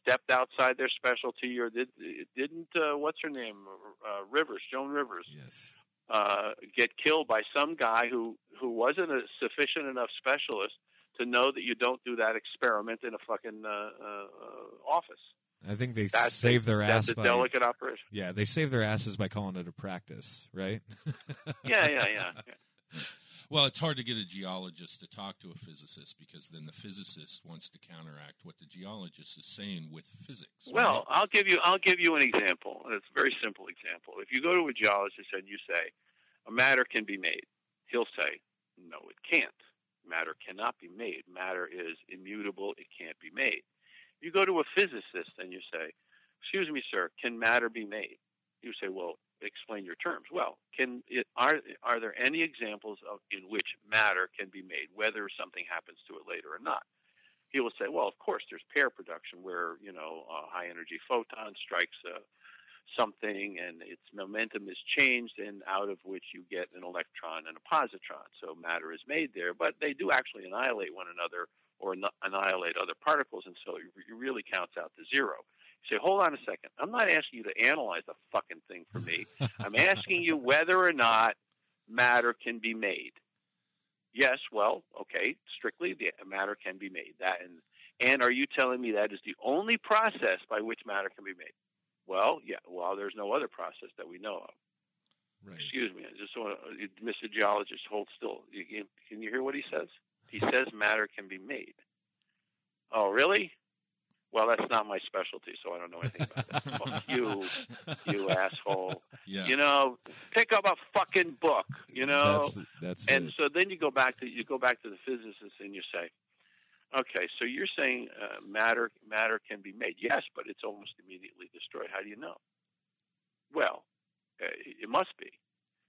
stepped outside their specialty or did didn't uh, what's her name uh, Rivers Joan Rivers Yes. Uh, get killed by some guy who who wasn't a sufficient enough specialist to know that you don't do that experiment in a fucking uh, uh, office. I think they That's save a, their that's ass a by delicate operation. yeah they save their asses by calling it a practice, right? <laughs> Yeah, yeah, yeah. yeah. Well, it's hard to get a geologist to talk to a physicist because then the physicist wants to counteract what the geologist is saying with physics. Well, right? I'll give you I'll give you an example, it's a very simple example. If you go to a geologist and you say a matter can be made, he'll say, "No, it can't. Matter cannot be made. Matter is immutable. It can't be made." You go to a physicist and you say, "Excuse me, sir, can matter be made?" You say, "Well, explain your terms." Well, can it, are are there any examples of in which matter can be made, whether something happens to it later or not? he will say, well, of course, there's pair production where you know a high energy photon strikes uh, something and its momentum is changed, and out of which you get an electron and a positron. So matter is made there, but they do actually annihilate one another or annihilate other particles, and so it really counts out to zero. You say, hold on a second. I'm not asking you to analyze the fucking thing for me. <laughs> I'm asking you whether or not matter can be made. Yes, well, okay, strictly the matter can be made. That and and are you telling me that is the only process by which matter can be made? Well, yeah. Well, there's no other process that we know of. Right. Excuse me. I just want to, Mr. Geologist, hold still. You, you, can you hear what he says? He says matter can be made. Oh, really? Well, that's not my specialty, so I don't know anything about that. Fuck <laughs> you, you asshole. yeah. You know, pick up a fucking book. You know, That's that's and it. so then you go back to you go back to the physicist and you say, okay, so you're saying uh, matter matter can be made. Yes, but it's almost immediately destroyed. How do you know? Well, uh, it must be.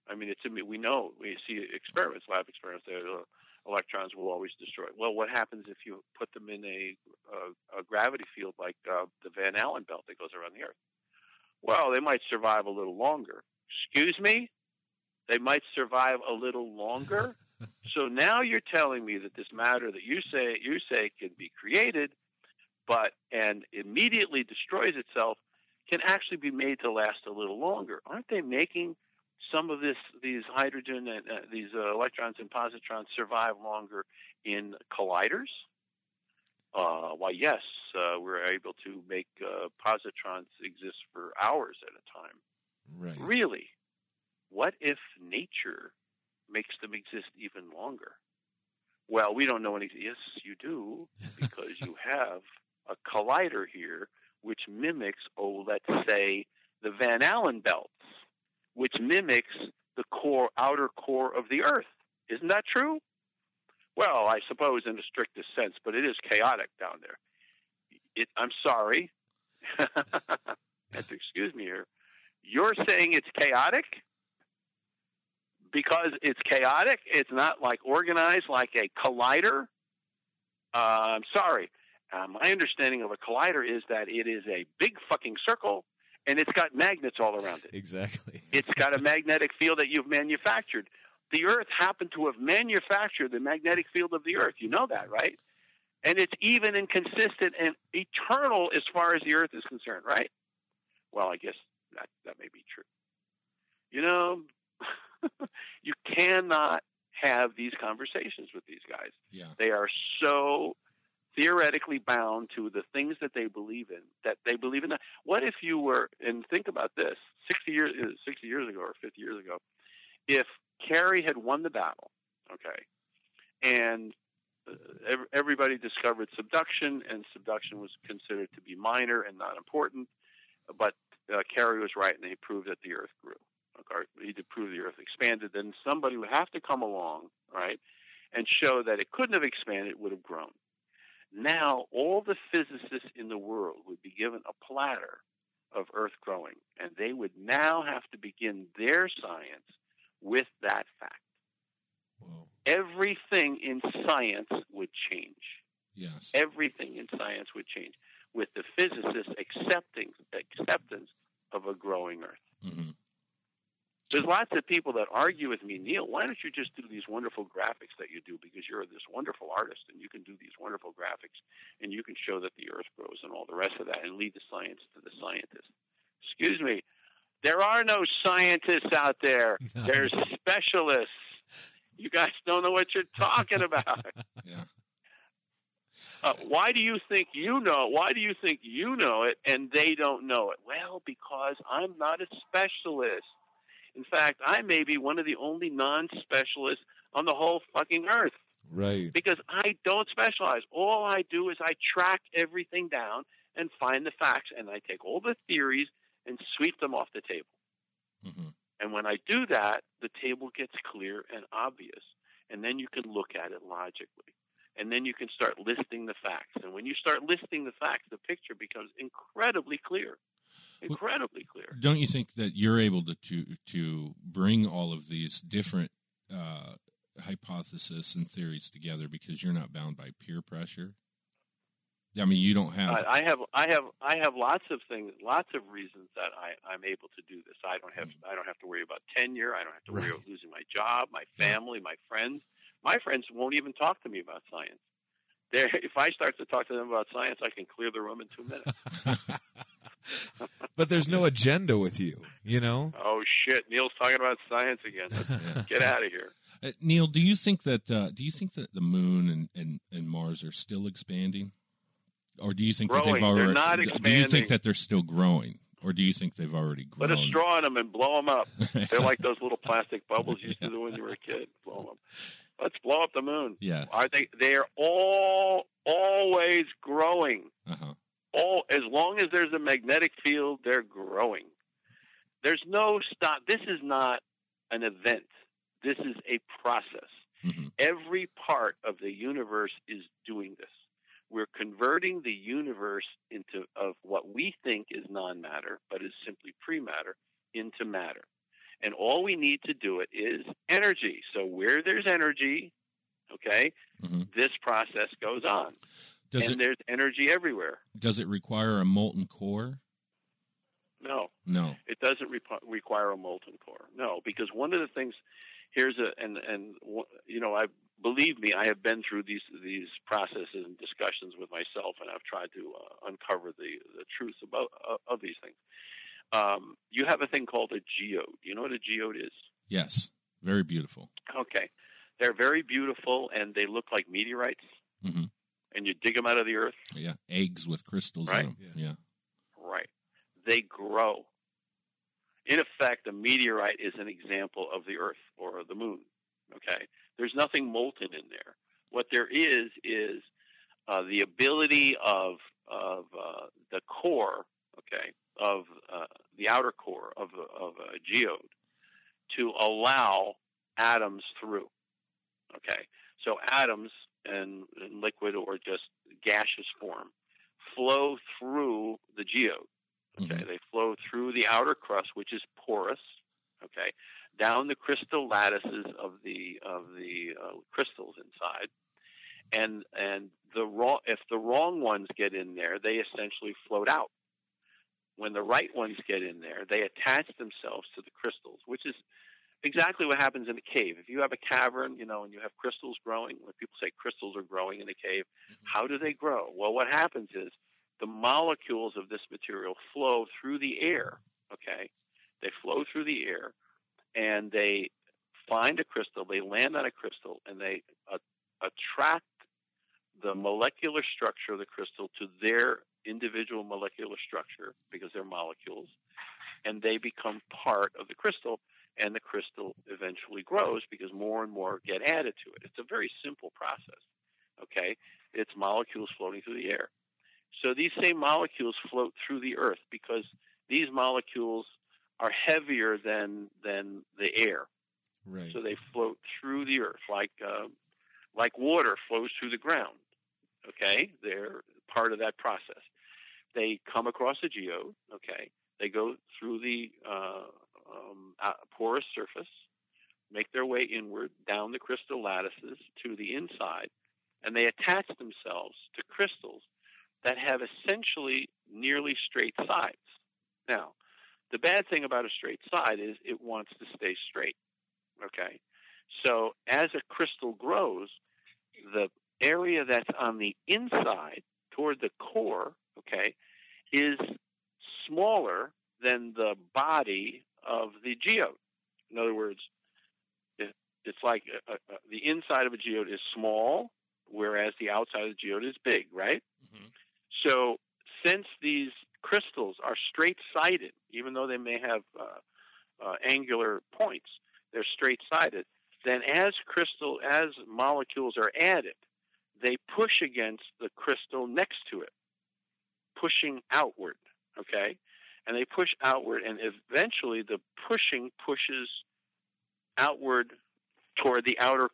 I mean, it's we know we see experiments, lab experiments. That electrons will always destroy. Well, what happens if you put them in a a, a gravity field like uh, the Van Allen belt that goes around the Earth? Well, they might survive a little longer. Excuse me? They might survive a little longer. <laughs> so now you're telling me that this matter that you say you say can be created, but and immediately destroys itself, can actually be made to last a little longer. Aren't they making some of this these hydrogen and uh, these uh, electrons and positrons survive longer in colliders? Uh, why, yes, uh, we're able to make uh, positrons exist for hours at a time. right. Really? What if nature makes them exist even longer? Well, we don't know any. Yes, you do, because you <laughs> have a collider here which mimics, oh, let's say, the Van Allen belts, which mimics the core, outer core of the Earth. Isn't that true? Well, I suppose in the strictest sense, but it is chaotic down there. It, I'm sorry. <laughs> excuse me here. You're saying it's chaotic? Because it's chaotic, it's not like organized like a collider. Uh, I'm sorry. Uh, my understanding of a collider is that it is a big fucking circle, and it's got magnets all around it. Exactly. <laughs> It's got a magnetic field that you've manufactured. The Earth happened to have manufactured the magnetic field of the Earth. You know that, right? And it's even and consistent and eternal as far as the Earth is concerned, right? Well, I guess that that may be true. You know, <laughs> you cannot have these conversations with these guys. Yeah. They are so theoretically bound to the things that they believe in that they believe in. What if you were and think about this 60 years 60 years ago or 50 years ago if Carey had won the battle, okay, and uh, everybody discovered subduction, and subduction was considered to be minor and not important, but uh, Carey was right, and he proved that the Earth grew. Okay, he did prove the Earth expanded. Then somebody would have to come along, right, and show that it couldn't have expanded; it would have grown. Now, all the physicists in the world would be given a platter of Earth growing, and they would now have to begin their science with that fact. Whoa. Everything in science would change. Yes. Everything in science would change with the physicists accepting acceptance of a growing Earth. There's lots of people that argue with me, Neal. Why don't you just do these wonderful graphics that you do? Because you're this wonderful artist, and you can do these wonderful graphics, and you can show that the Earth grows and all the rest of that, and leave the science to the scientists. Excuse me. There are no scientists out there. No. <laughs> There's specialists. You guys don't know what you're talking about. <laughs> Yeah. Uh, why do you think you know? Why do you think you know it and they don't know it? Well, because I'm not a specialist. In fact, I may be one of the only non-specialists on the whole fucking earth Right. because I don't specialize. All I do is I track everything down and find the facts, and I take all the theories and sweep them off the table. hmm And when I do that, the table gets clear and obvious. And then you can look at it logically. And then you can start listing the facts. And when you start listing the facts, the picture becomes incredibly clear. Incredibly clear. Don't you think that you're able to to, to bring all of these different uh, hypotheses and theories together because you're not bound by peer pressure? I mean, you don't have. I I have I have I have lots of things, lots of reasons that I, I'm able to do this. I don't have I don't have to worry about tenure. I don't have to worry Right. about losing my job, my family, my friends. My friends won't even talk to me about science. They're, <laughs> if I start to talk to them about science, I can clear the room in two minutes. <laughs> But there's no agenda with you, you know? oh shit, Neal's talking about science again. Let's get out of here. <laughs> Uh, Neal, do you think that uh, do you think that the moon and, and, and Mars are still expanding, or do you think that they've Growing. They're already? not Do you think that they're still growing, or do you think they've already Put grown? a straw in them and blow them up. <laughs> They're like those little plastic bubbles you used to do when you were a kid. Blow them. Let's blow up the moon. Yeah, Are they? They are all always growing. Uh huh. All as long as there's a magnetic field, they're growing. There's no stop. This is not an event. This is a process. hmm Every part of the universe is doing this. We're converting the universe into of what we think is non-matter, but is simply pre-matter, into matter. And all we need to do it is energy. So where there's energy, okay, hmm this process goes on. Does and it there's energy everywhere. does it require a molten core? No. No. It doesn't repo- require a molten core. No, because one of the things here's a and and you know I believe me I have been through these these processes and discussions with myself and I've tried to uh, uncover the the truth about uh, of these things. Um, you have a thing called a geode. You know what a geode is? Yes. Very beautiful. Okay, they're very beautiful and they look like meteorites. hmm And you dig them out of the earth, Yeah. Eggs with crystals Right. in them. Yeah. Yeah. right? They grow. In effect, a meteorite is an example of the Earth or the Moon. Okay, there's nothing molten in there. What there is is uh, the ability of of uh, the core, okay, of uh, the outer core of of a geode to allow atoms through. Okay, so atoms in, in liquid or just gaseous form flow through the geode. Okay, Mhm. they flow through the outer crust, which is porous. Okay, down the crystal lattices of the of the uh, crystals inside, and and the wrong if the wrong ones get in there, they essentially float out. when the right ones get in there, they attach themselves to the crystals, which is exactly what happens in a cave. If you have a cavern, you know, and you have crystals growing, when people say crystals are growing in a cave, mm-hmm. how do they grow? Well, what happens is the molecules of this material flow through the air, okay? They flow through the air and they find a crystal, they land on a crystal, and they uh, attract the molecular structure of the crystal to their individual molecular structure because they're molecules, and they become part of the crystal, and the crystal eventually grows because more and more get added to it. It's a very simple process. Okay, it's molecules floating through the air. So these same molecules float through the earth because these molecules are heavier than than the air. Right. So they float through the earth like uh, like water flows through the ground. Okay, they're part of that process. They come across a geode. Okay, they go through the uh, um, uh, porous surface, make their way inward down the crystal lattices to the inside, and they attach themselves to crystals that have essentially nearly straight sides. Now, the bad thing about a straight side is it wants to stay straight. Okay? So as a crystal grows, the area that's on the inside toward the core, okay, is smaller than the body geode. In other words, it, it's like a, a, the inside of a geode is small, whereas the outside of the geode is big, right? Mm-hmm. So since these crystals are straight sided, even though they may have uh, uh, angular points, they're straight sided. Then, as crystal as molecules are added, they push against the crystal next to it, pushing outward. Okay, and they push outward, and eventually the pushing pushes outward toward the outer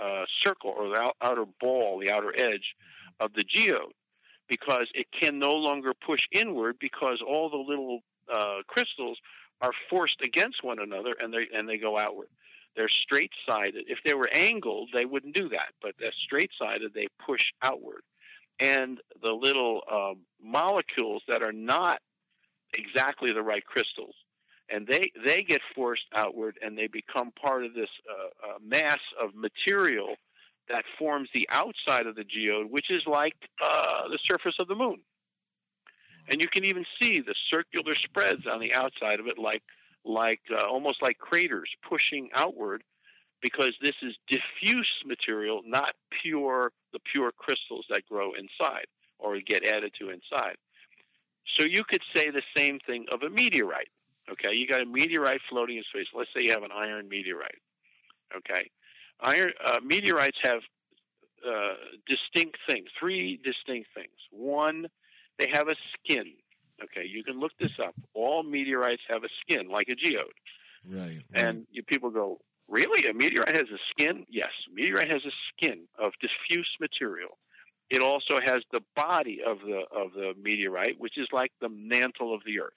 uh, circle or the outer ball, the outer edge of the geode because it can no longer push inward because all the little uh, crystals are forced against one another and they and they go outward. They're straight sided. If they were angled, they wouldn't do that, but they're straight sided. They push outward, and the little um, molecules that are not exactly the right crystals, and they they get forced outward, and they become part of this uh, uh, mass of material that forms the outside of the geode, which is like uh, the surface of the moon. And you can even see the circular spreads on the outside of it, like like uh, almost like craters pushing outward, because this is diffuse material, not pure the pure crystals that grow inside or get added to inside. So you could say the same thing of a meteorite. Okay, you got a meteorite floating in space. Let's say you have an iron meteorite. Okay, Iron uh, meteorites have uh, distinct things, three distinct things. One, they have a skin. Okay, you can look this up. All meteorites have a skin, like a geode. Right. right. And you, people go, really? A meteorite has a skin? Yes, meteorite has a skin of diffuse material. It also has the body of the of the meteorite, which is like the mantle of the Earth.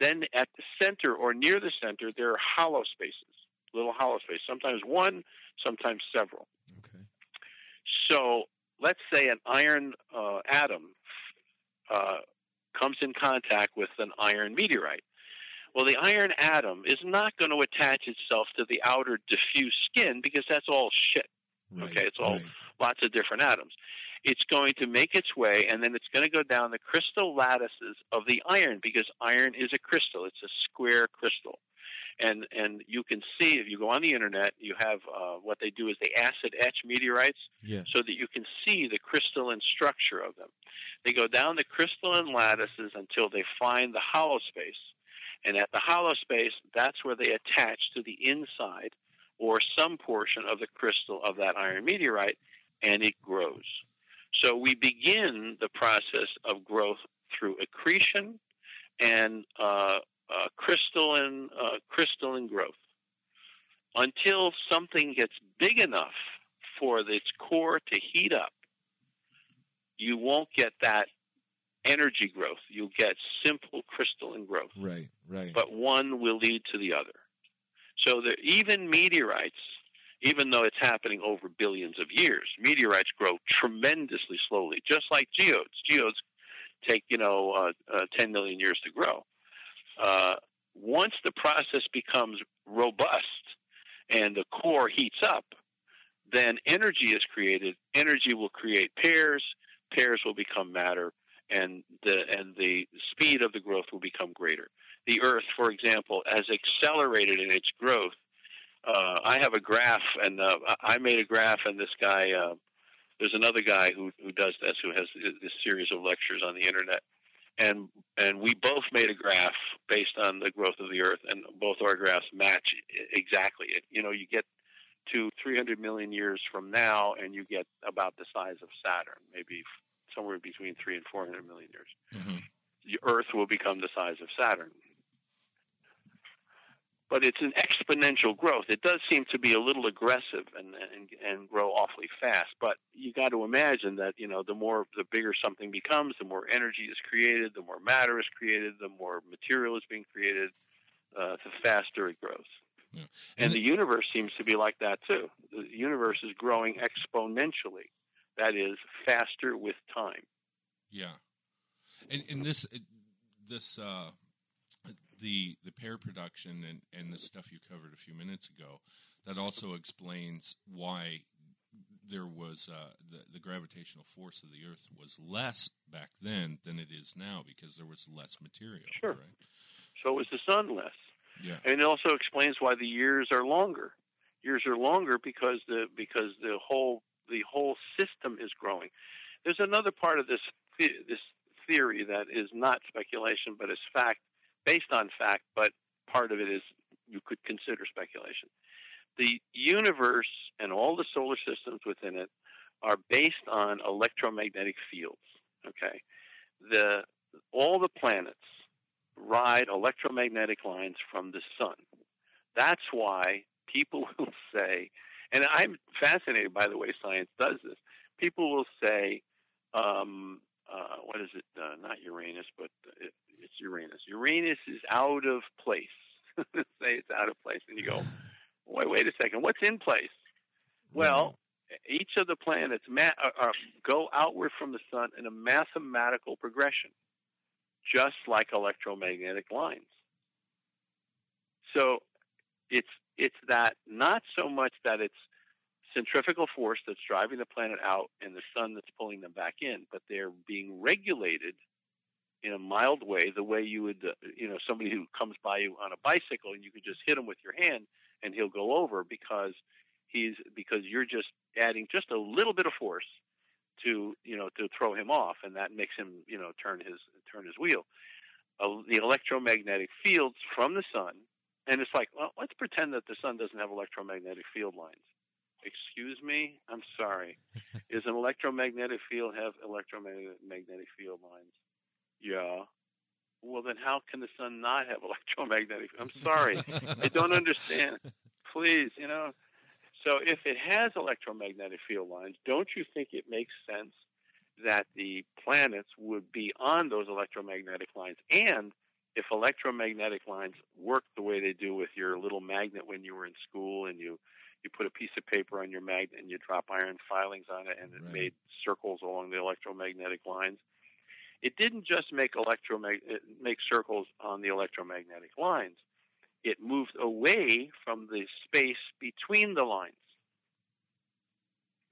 Then at the center or near the center, there are hollow spaces, little hollow spaces. Sometimes one, sometimes several. Okay. So let's say an iron uh, atom uh, comes in contact with an iron meteorite. Well, the iron atom is not going to attach itself to the outer diffuse skin because that's all shit. Right, okay, it's all right. lots of different atoms. It's going to make its way, and then it's going to go down the crystal lattices of the iron because iron is a crystal. It's a square crystal and and you can see if you go on the internet, you have uh, what they do is they acid etch meteorites, yeah. so that you can see the crystalline structure of them. They go down the crystalline lattices until they find the hollow space, and at the hollow space, that's where they attach to the inside or some portion of the crystal of that iron meteorite, and it grows. So we begin the process of growth through accretion and uh, uh, crystalline uh, crystalline growth until something gets big enough for its core to heat up. You won't get that energy growth. You'll get simple crystalline growth. Right, right. But one will lead to the other. So that even meteorites, even though it's happening over billions of years, meteorites grow tremendously slowly, just like geodes. Geodes take you know uh, uh, 10 million years to grow. Uh, once the process becomes robust and the core heats up, then energy is created. Energy will create pairs. Pairs will become matter, and the and the speed of the growth will become greater. The Earth, for example, has accelerated in its growth. Uh, I have a graph, and uh, I made a graph, and this guy, uh, there's another guy who who does this, who has this series of lectures on the internet, and and we both made a graph based on the growth of the Earth, and both our graphs match exactly. You know, you get to 300 million years from now, and you get about the size of Saturn, maybe somewhere between three and 400 million years. Mm-hmm. The Earth will become the size of Saturn. But it's an exponential growth. It does seem to be a little aggressive and and, and grow awfully fast. But you got to imagine that you know the more the bigger something becomes, the more energy is created, the more matter is created, the more material is being created, uh, the faster it grows. Yeah. And, and the universe seems to be like that too. The universe is growing exponentially. That is faster with time. Yeah. And, and this this uh, the the pair production and, and the stuff you covered a few minutes ago that also explains why there was uh, the, the gravitational force of the Earth was less back then than it is now because there was less material. Sure. Right? So was the sun less. Yeah. And it also explains why the years are longer. Years are longer because the because the whole the whole system is growing. There's another part of this this theory that is not speculation but is fact based on fact, but part of it is you could consider speculation. The universe and all the solar systems within it are based on electromagnetic fields. Okay, the all the planets ride electromagnetic lines from the sun. That's why people <laughs> will say, and I'm fascinated by the way science does this. People will say, um, uh, what is it? Uh, not Uranus, but it, it's Uranus. Uranus is out of place. <laughs> say it's out of place, and you go, <sighs> wait, wait a second. What's in place? Well, each of the planets ma- uh, uh, go outward from the sun in a mathematical progression just like electromagnetic lines. So it's it's that not so much that it's centrifugal force that's driving the planet out and the sun that's pulling them back in, but they're being regulated in a mild way, the way you would, uh, you know, somebody who comes by you on a bicycle and you could just hit him with your hand and he'll go over because he's because you're just adding just a little bit of force to you know to throw him off, and that makes him you know turn his turn his wheel. Uh, the electromagnetic fields from the sun, and it's like, well, let's pretend that the sun doesn't have electromagnetic field lines. Excuse me, I'm sorry. <laughs> Is an electromagnetic field have electromagnetic field lines? Yeah. Well, then how can the sun not have <laughs> electromagnetic? I'm sorry, I don't understand. Please, you know, so if it has electromagnetic field lines, don't you think it makes sense that the planets would be on those electromagnetic lines? And if electromagnetic lines work the way they do with your little magnet when you were in school and you you put a piece of paper on your magnet and you drop iron filings on it and it right. made circles along the electromagnetic lines. It didn't just make electromag- make circles on the electromagnetic lines it moved away from the space between the lines.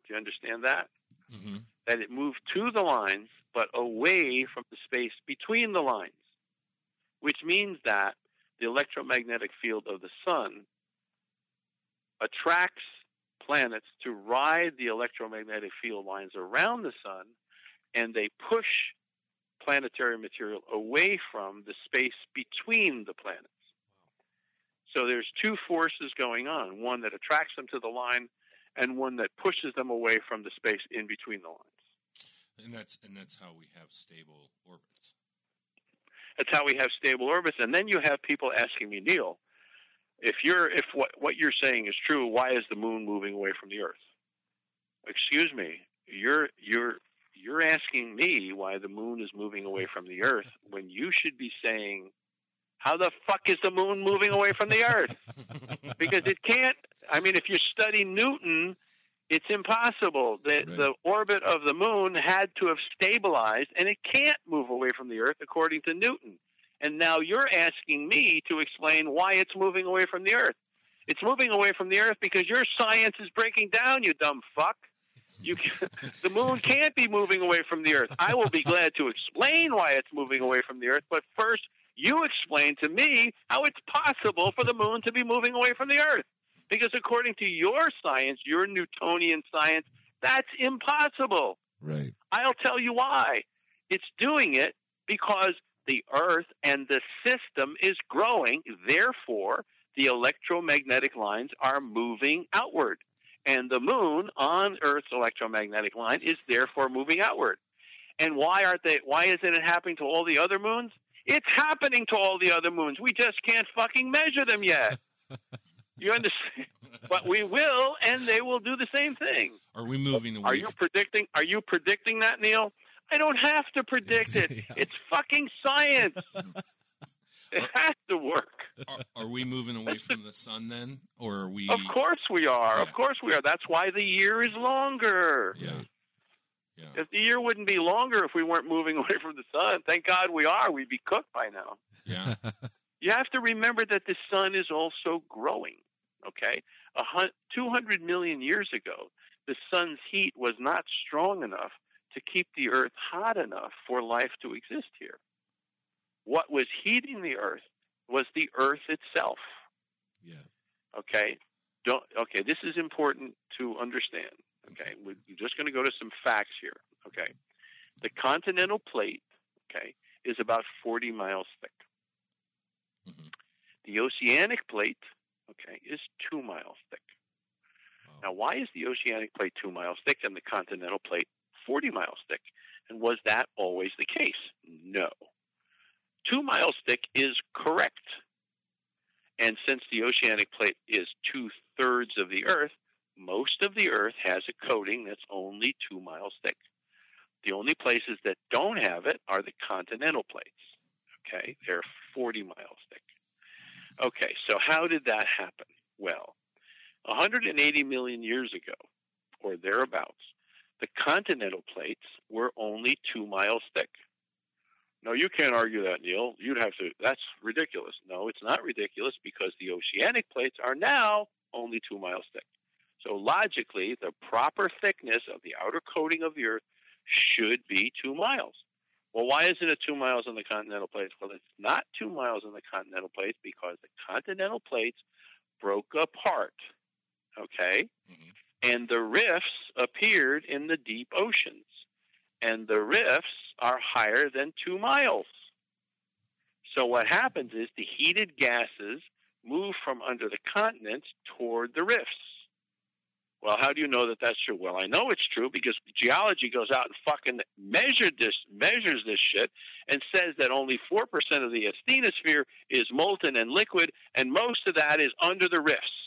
Do you understand that? Mm-hmm. That it moved to the lines, but away from the space between the lines, which means that the electromagnetic field of the sun attracts planets to ride the electromagnetic field lines around the sun, and they push planetary material away from the space between the planets. So there's two forces going on, one that attracts them to the line and one that pushes them away from the space in between the lines. And that's and that's how we have stable orbits. That's how we have stable orbits. And then you have people asking me, Neal, if you're if what what you're saying is true, why is the moon moving away from the Earth? Excuse me, you're you're you're asking me why the moon is moving away from the Earth <laughs> when you should be saying how the fuck is the moon moving away from the earth? <laughs> because it can't. I mean, if you study Newton, It's impossible. The, Right. the orbit of the moon had to have stabilized, and it can't move away from the Earth, according to Newton. And now you're asking me to explain why it's moving away from the Earth. It's moving away from the Earth because your science is breaking down, you dumb fuck. You, <laughs> the moon can't be moving away from the Earth. I will be glad to explain why it's moving away from the Earth, but first, you explain to me how it's possible for the moon to be moving away from the Earth. Because according to your science, your Newtonian science, that's impossible. Right. I'll tell you why. It's doing it because the Earth and the system is growing. Therefore, the electromagnetic lines are moving outward. And the moon on Earth's electromagnetic line is therefore moving outward. And why aren't they why isn't it happening to all the other moons? It's happening to all the other moons. We just can't fucking measure them yet. <laughs> You understand? But we will, and they will do the same thing. Are we moving away? Are you predicting? Are you predicting that, Neal? I don't have to predict it. <laughs> Yeah. It's fucking science. <laughs> It has to work. are, are we moving away from the sun then, or are we? Of course we are. Yeah. Of course we are. That's why the year is longer. Yeah. Yeah. If the year wouldn't be longer if we weren't moving <laughs> away from the sun. Thank God we are. We'd be cooked by now. Yeah. You have to remember that the sun is also growing. Okay, a hun- 200 million years ago, the sun's heat was not strong enough to keep the Earth hot enough for life to exist here. What was heating the Earth was the Earth itself. Yeah. Okay, don't. Okay, this is important to understand. Okay, we're just going to go to some facts here. Okay, the continental plate, okay, is about 40 miles thick. Mhm. The oceanic plate, okay, is two miles thick. Wow. Now, why is the oceanic plate two miles thick and the continental plate 40 miles thick? And was that always the case? No. Two miles thick is correct. And since the oceanic plate is two thirds of the Earth, most of the Earth has a coating that's only two miles thick. The only places that don't have it are the continental plates. Okay, they're 40 miles thick. Okay, so how did that happen? Well, 180 million years ago, or thereabouts, the continental plates were only two miles thick. No, you can't argue that, Neal. You'd have to. That's ridiculous. No, it's not ridiculous because the oceanic plates are now only two miles thick. So logically, the proper thickness of the outer coating of the Earth should be two miles. Well, why isn't it two miles on the continental plates? Well, it's not two miles on the continental plates because the continental plates broke apart. Okay? Mhm. And the rifts appeared in the deep oceans. And the rifts are higher than two miles. So what happens is the heated gases move from under the continents toward the rifts. Well, how do you know that that's true? Well, I know it's true because geology goes out and fucking measured this, measures this shit, and says that only four percent of the asthenosphere is molten and liquid, and most of that is under the rifts.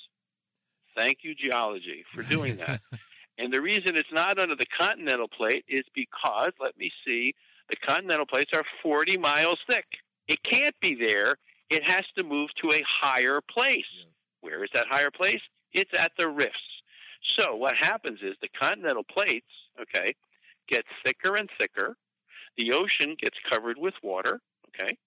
Thank you, geology, for doing that. <laughs> and the reason it's not under the continental plate is because, let me see, the continental plates are 40 miles thick. It can't be there. It has to move to a higher place. Yeah. Where is that higher place? It's at the rifts. So what happens is the continental plates, okay, get thicker and thicker. The ocean gets covered with water, okay,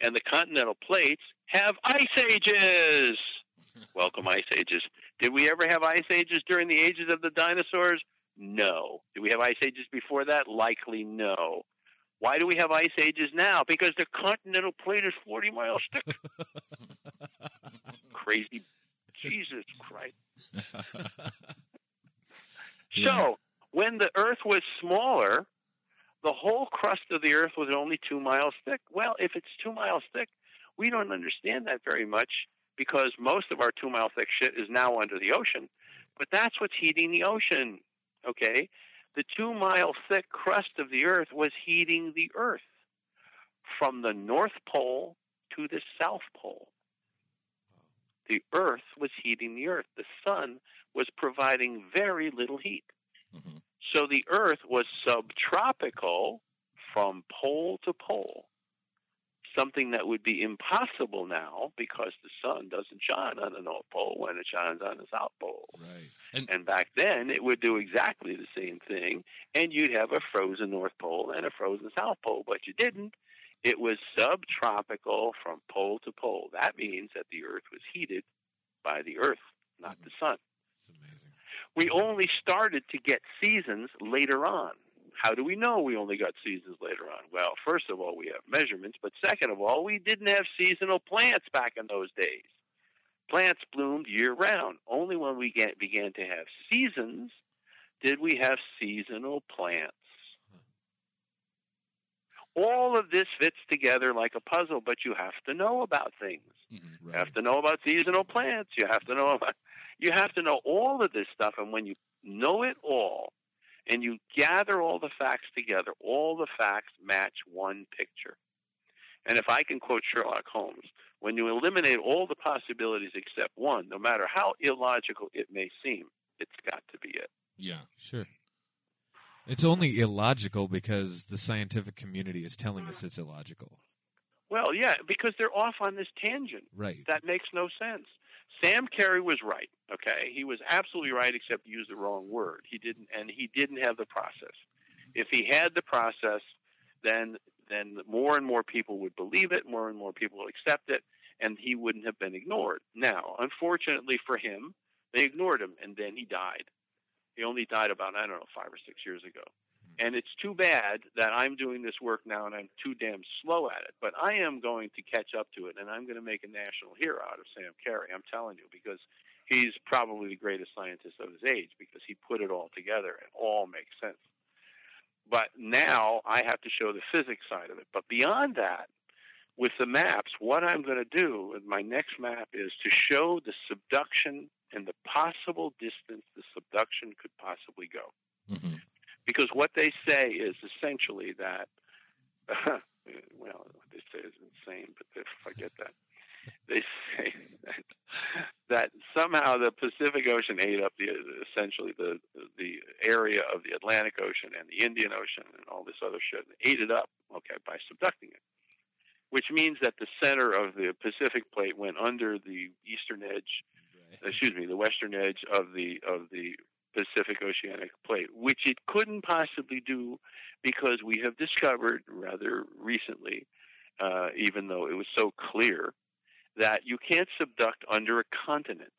and the continental plates have ice ages. <laughs> Welcome, ice ages. Did we ever have ice ages during the ages of the dinosaurs? No. Did we have ice ages before that? Likely no. Why do we have ice ages now? Because the continental plate is 40 miles thick. <laughs> Crazy. Jesus Christ. Yeah. <laughs> So, when the Earth was smaller, the whole crust of the Earth was only two miles thick. Well, if it's two miles thick, we don't understand that very much because most of our two mile thick shit is now under the ocean. But that's what's heating the ocean. Okay? The two mile thick crust of the Earth was heating the Earth from the North Pole to the South Pole. The Earth was heating the Earth. The sun was providing very little heat. Mhm. So the Earth was subtropical from pole to pole. Something that would be impossible now because the sun doesn't shine on the North Pole when it shines on the South Pole. Right. And And back then, it would do exactly the same thing, and you'd have a frozen North Pole and a frozen South Pole, but you didn't. It was subtropical from pole to pole. That means that the Earth was heated by the Earth, not mm-hmm. the sun. It's amazing. We only started to get seasons later on. How do we know we only got seasons later on? Well, first of all, we have measurements, but second of all, we didn't have seasonal plants back in those days. Plants bloomed year round. Only when we get, began to have seasons did we have seasonal plants. All of this fits together like a puzzle, but you have to know about things. mhm, You have to know about seasonal plants. You have to know about, you have to know all of this stuff. And when you know it all and you gather all the facts together, all the facts match one picture. And if I can quote Sherlock Holmes, when you eliminate all the possibilities except one, no matter how illogical it may seem, it's got to be it. yeah. Sure. It's only illogical because the scientific community is telling us it's illogical. Well, yeah, because they're off on this tangent. Right. That makes no sense. Sam Carey was right. Okay, he was absolutely right, except he used the wrong word. He didn't, and he didn't have the process. If he had the process, then then more and more people would believe it, more and more people would accept it, and he wouldn't have been ignored. Now, unfortunately for him, they ignored him, and then he died. He only died about I don't know five or six years ago. And it's too bad that I'm doing this work now and I'm too damn slow at it. But I am going to catch up to it and I'm going to make a national hero out of Sam Carey. I'm telling you, because he's probably the greatest scientist of his age because he put it all together and all makes sense. But now I have to show the physics side of it. But beyond that, with the maps, what I'm going to do with my next map is to show the subduction and the possible distance the subduction could possibly go hmm because what they say is essentially that <laughs> well what they say is insane but they forget that. They say that, that somehow the pacific ocean ate up the essentially the the area of the atlantic ocean and the indian ocean and all this other shit and ate it up okay by subducting it. Which means that the center of the pacific plate went under the eastern edge excuse me, the western edge of the of the Pacific Oceanic Plate, which it couldn't possibly do because we have discovered rather recently, uh, even though it was so clear, that you can't subduct under a continent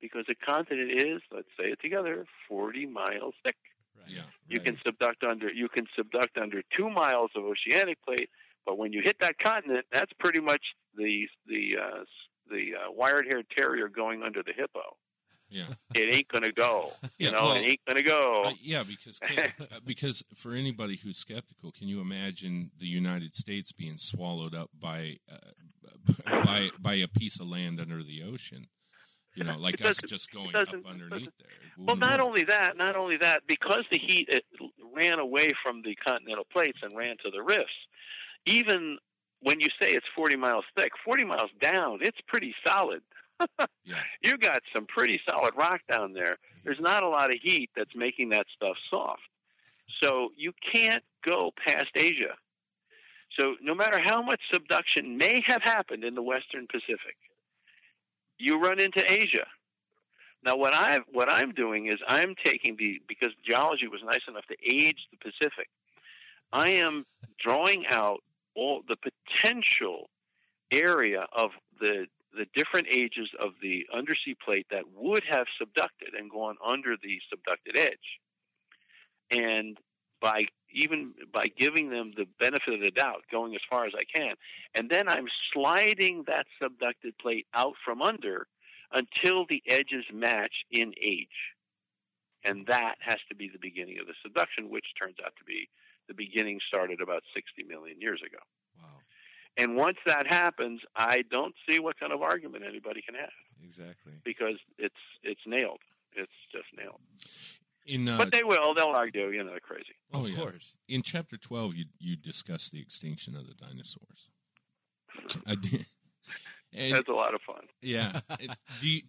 because a continent is, let's say it together, 40 miles thick. Right. Yeah. You Right. can subduct under you can subduct under two miles of oceanic plate, but when you hit that continent, that's pretty much the the uh, the uh, wired-haired terrier going under the hippo. Yeah. <laughs> It ain't gonna go. You Yeah, know, well, it ain't gonna go. Uh, yeah, because can, <laughs> uh, because for anybody who's skeptical, can you imagine the United States being swallowed up by uh, by by a piece of land under the ocean? You know, like us just going up underneath there. Well, not work. only that, not only that, because the heat it ran away from the continental plates and ran to the rifts. Even when you say it's 40 miles thick, 40 miles down, it's pretty solid. Yeah. <laughs> You got some pretty solid rock down there. Mm-hmm. There's not a lot of heat that's making that stuff soft. So you can't go past Asia. So no matter how much subduction may have happened in the Western Pacific, you run into Asia. Now what I what I'm doing is I'm taking the because geology was nice enough to age the Pacific. I am drawing out all the potential area of the the different ages of the undersea plate that would have subducted and gone under the subducted edge. And by even by giving them the benefit of the doubt, going as far as I can, and then I'm sliding that subducted plate out from under until the edges match in age. And that has to be the beginning of the subduction, which turns out to be the beginning started about 60 million years ago. Wow. And once that happens, I don't see what kind of argument anybody can have Exactly. because it's it's nailed. It's just nailed. In uh, but they will. They'll argue. You know, they're crazy. oh of yeah. course. in chapter twelve, you you discuss the extinction of the dinosaurs. I did. <laughs> And, That's a lot of fun. yeah. <laughs> Do you,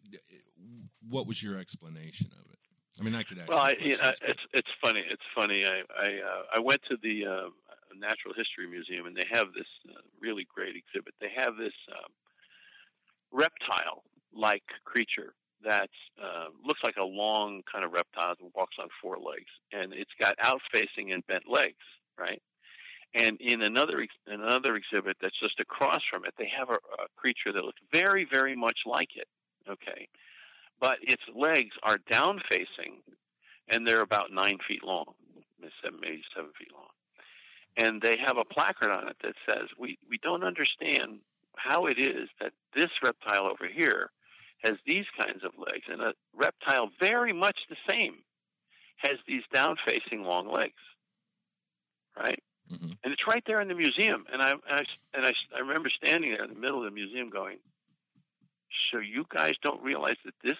what was your explanation of it? I mean, I could ask. Well, I, you you know, it's it's funny. It's funny. I I uh, I went to the uh, Natural History Museum, and they have this uh, really great exhibit. They have this um, reptile-like creature that uh, looks like a long kind of reptile that walks on four legs, and it's got out-facing and bent legs, right? And in another another exhibit that's just across from it, they have a, a creature that looks very, very much like it. Okay, but its legs are down facing, and they're about nine feet long, maybe seven feet long. And they have a placard on it that says, "We we don't understand how it is that this reptile over here has these kinds of legs, and a reptile very much the same has these down facing long legs." Right? Mm-hmm. and it's right there in the museum. And I, and I and I, I remember standing there in the middle of the museum, going, "So you guys don't realize that this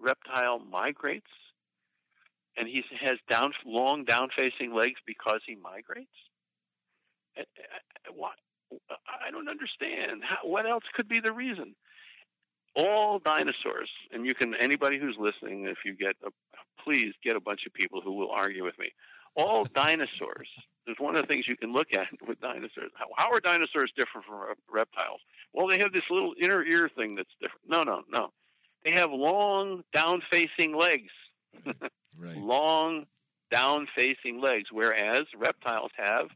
reptile migrates, and he has down long down facing legs because he migrates? I don't understand. What else could be the reason?" All dinosaurs, and you can anybody who's listening, if you get, a, please get a bunch of people who will argue with me. All <laughs> dinosaurs there's one of the things you can look at with dinosaurs. How, how are dinosaurs different from reptiles? Well, they have this little inner ear thing that's different. No, no, no. They have long, down facing legs. <laughs> right. Long, down facing legs, whereas reptiles have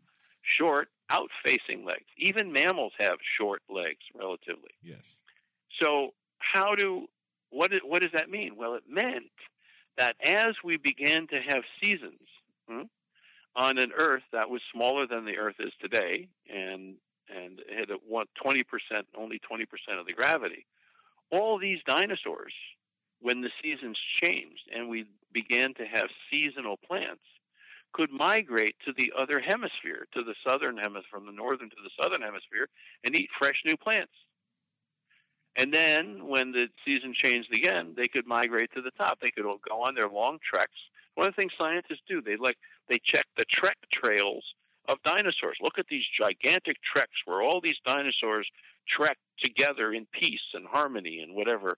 short, out facing legs. Even mammals have short legs, relatively. Yes. So, how do what what does that mean? Well, it meant that as we began to have seasons, hmm, on an Earth that was smaller than the Earth is today, and and had what twenty percent, only twenty percent of the gravity. All these dinosaurs, when the seasons changed and we began to have seasonal plants, could migrate to the other hemisphere, to the southern hemisphere, from the northern to the southern hemisphere, and eat fresh new plants. And then, when the season changed again, they could migrate to the top. They could go on their long treks one of the things scientists do, they like they check the trek trails of dinosaurs. Look at these gigantic treks where all these dinosaurs trek together in peace and harmony and whatever.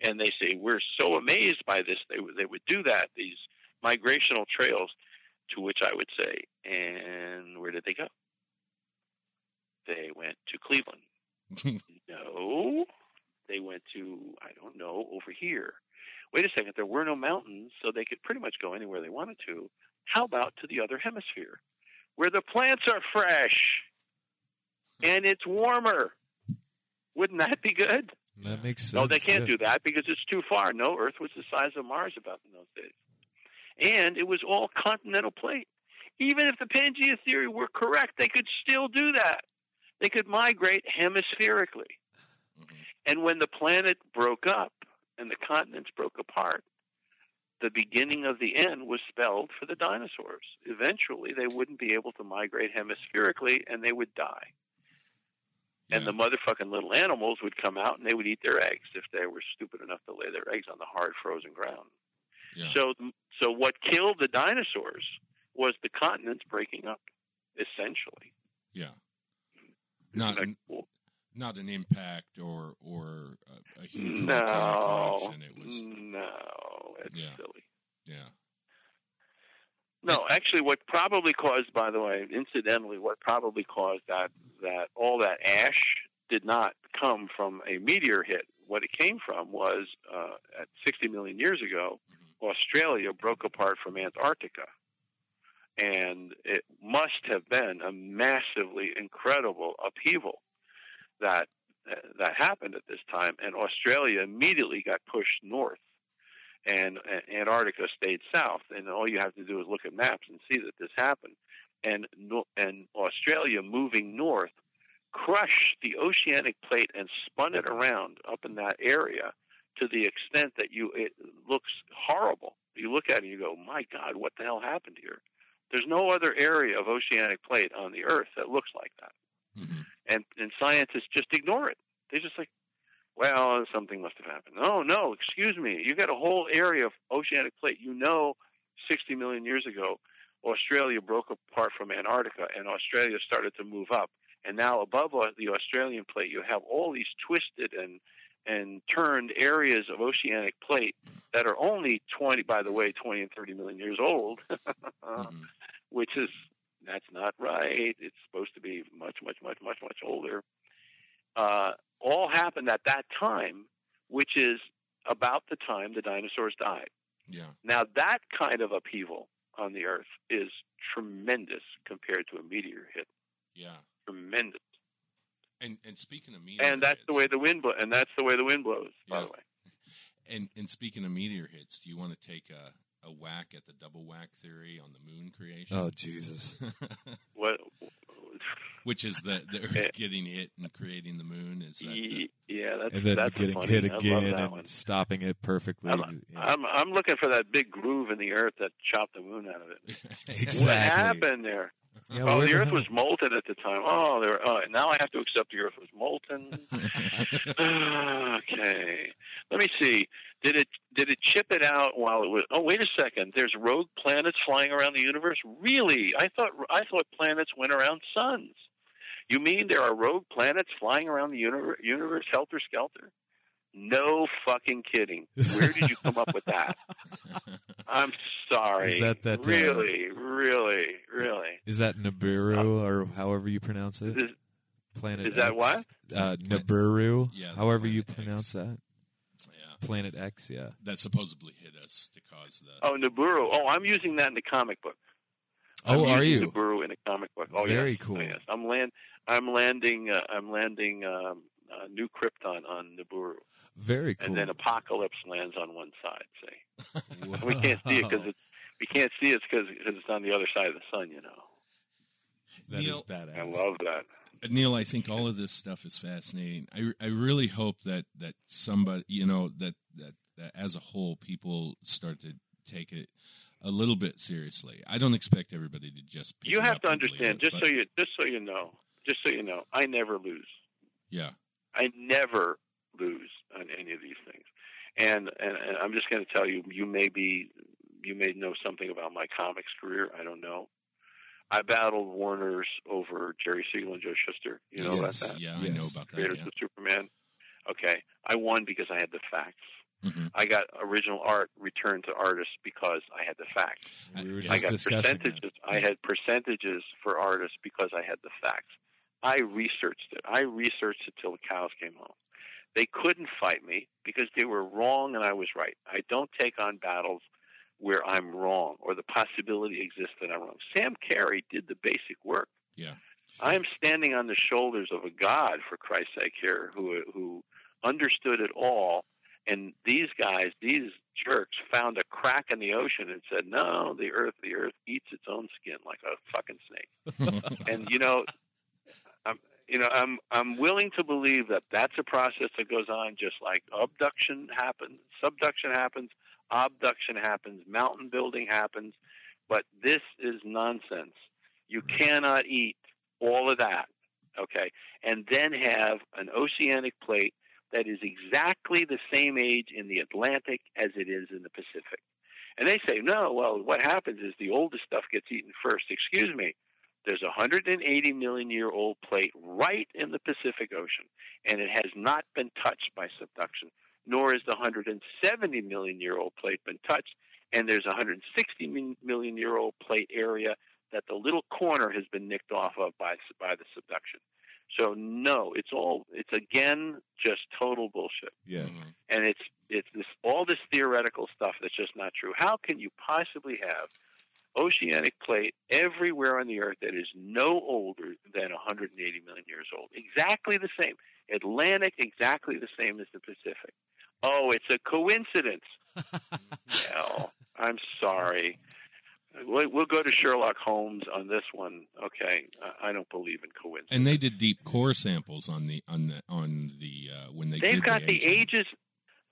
And they say we're so amazed by this they they would do that these migrational trails. To which I would say, and where did they go? They went to Cleveland. <laughs> no, they went to I don't know over here wait a second, there were no mountains, so they could pretty much go anywhere they wanted to. How about to the other hemisphere, where the plants are fresh and it's warmer? Wouldn't that be good? That makes sense. No, they can't yeah. do that because it's too far. No, Earth was the size of Mars about in those days. And it was all continental plate. Even if the Pangea theory were correct, they could still do that. They could migrate hemispherically. Mm-hmm. And when the planet broke up, and the continents broke apart, the beginning of the end was spelled for the dinosaurs. Eventually, they wouldn't be able to migrate hemispherically and they would die. And the motherfucking little animals would come out and they would eat their eggs if they were stupid enough to lay their eggs on the hard frozen ground. Yeah. So, so what killed the dinosaurs was the continents breaking up, essentially. yeah. Not Like, not an impact or or a, a huge no, eruption. It was no, it's Yeah. silly. yeah. No, actually, what probably caused, by the way, incidentally, what probably caused that that all that ash did not come from a meteor hit. What it came from was uh, at 60 million years ago, Australia broke apart from Antarctica, and it must have been a massively incredible upheaval that that happened at this time, and Australia immediately got pushed north and Antarctica stayed south. And all you have to do is look at maps and see that this happened. And and Australia moving north crushed the oceanic plate and spun it around up in that area to the extent that you it looks horrible. You look at it and you go, "My God, what the hell happened here?" There's no other area of oceanic plate on the Earth that looks like that, Mhm. and and scientists just ignore it. They just like, well, something must have happened. No, no, excuse me. You got a whole area of oceanic plate. You know, 60 million years ago, Australia broke apart from Antarctica, and Australia started to move up. And now, above au- the Australian plate, you have all these twisted and and turned areas of oceanic plate that are only 20, by the way, 20 and 30 million years old, <laughs> Mhm. which is That's not right. It's supposed to be much, much, much, much, much older. Uh, all happened at that time, which is about the time the dinosaurs died. Yeah. Now, that kind of upheaval on the Earth is tremendous compared to a meteor hit. Yeah. Tremendous. And and speaking of meteor And that's the way the wind blows. And that's the way the wind blows. By Yeah. the way. <laughs> And and speaking of meteor hits, do you want to take a, a whack at the double whack theory on the moon creation? Oh Jesus! <laughs> What? Which is the the <laughs> Earth getting hit and creating the moon? Is that the, yeah, that's and then that's getting funny. hit I love again that and one. stopping it perfectly. I'm, Yeah. I'm I'm looking for that big groove in the earth that chopped the moon out of it. exactly. What happened there? Yeah, oh, the earth hell- was molten at the time. Oh, there. Oh, now I have to accept the earth was molten. <laughs> <sighs> okay. Let me see. Did it did it chip it out while it was? Oh, wait a second. There's rogue planets flying around the universe. Really? I thought I thought planets went around suns. You mean there are rogue planets flying around the universe, universe helter skelter? No fucking kidding. Where did you come up with that? <laughs> I'm sorry. Is that that, uh, really, really, really? Is that Nibiru or however you pronounce it? Is, Planet is that what? Uh, Nibiru. Yeah, the however you pronounce X. that. yeah, Planet X. Yeah. that supposedly hit us to cause that. oh, Nibiru. Oh, I'm using that in the comic book. Oh, I'm are using you? Nibiru in a comic book. Oh, Very yes. cool. Oh, yes. I'm land. I'm landing. Uh, I'm landing. Um, uh, New Krypton on Nibiru, Very cool. and then Apocalypse lands on one side. See, And <laughs> we can't see it because. We can't see it because it's on the other side of the sun. You know. that is Neal- badass. I love that. Neal, I think all of this stuff is fascinating. I, I really hope that, that somebody, you know, that, that, that as a whole, people start to take it a little bit seriously. I don't expect everybody to just. Pick You have up to understand. it, Just but- so you. Just so you know. Just so you know. I never lose. Yeah. I never lose on any of these things. And and, and I'm just going to tell you, you may be, you may know something about my comics career. I don't know. I battled Warner's over Jerry Siegel and Joe Shuster. You know Yes, about that? Yeah, I know about that. Creators Yeah. of Superman. Okay, I won because I had the facts. Mhm. I got original art returned to artists because I had the facts. we were I I got discussing percentages. that. I had percentages for artists because I had the facts. I researched it. I researched it till the cows came home. They couldn't fight me because they were wrong and I was right. I don't take on battles where I'm wrong or the possibility exists that I'm wrong. Sam Carey did the basic work. Yeah. I am standing on the shoulders of a God, for Christ's sake, here, who who understood it all. And these guys, these jerks, found a crack in the ocean and said, "No, the Earth, the Earth eats its own skin like a fucking snake." <laughs> and you know, I'm you know I'm I'm willing to believe that that's a process that goes on, just like abduction happens, subduction happens, abduction happens, mountain building happens. But this is nonsense. You mm-hmm. cannot eat all of that, okay, and then have an oceanic plate that is exactly the same age in the Atlantic as it is in the Pacific. And they say, no, well, what happens is the oldest stuff gets eaten first. Excuse me. There's a 180 million year old plate right in the Pacific Ocean, and it has not been touched by subduction, nor is the 170 million year old plate been touched, and there's a 160 million year old plate area that the little corner has been nicked off of by by the subduction. So no, it's all it's again just total bullshit Yeah. Mhm. and it's it's this all this theoretical stuff that's just not true. How can you possibly have oceanic plate everywhere on the earth that is no older than 180 million years old? Exactly the same. Atlantic exactly the same as the Pacific. Oh, it's a coincidence. <laughs> well, I'm sorry. We'll go to Sherlock Holmes on this one. Okay, I don't believe in coincidence. And they did deep core samples on the on the on the uh, when they They've got the aging. ages.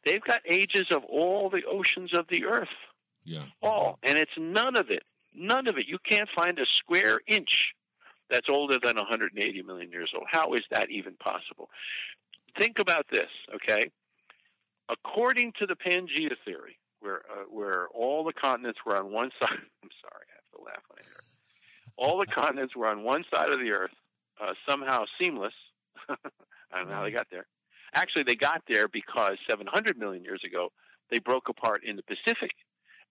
They've got ages of all the oceans of the earth. Yeah. all, and it's none of it. None of it. You can't find a square inch that's older than 180 million years old. How is that even possible? Think about this, okay? According to the Pangea theory, where uh, where all the continents were on one <laughs> side. I'm sorry, I have to laugh when I hear it. All the continents were on one side of the Earth, uh, somehow seamless. <laughs> I don't know how they got there. Actually, they got there because 700 million years ago, they broke apart in the Pacific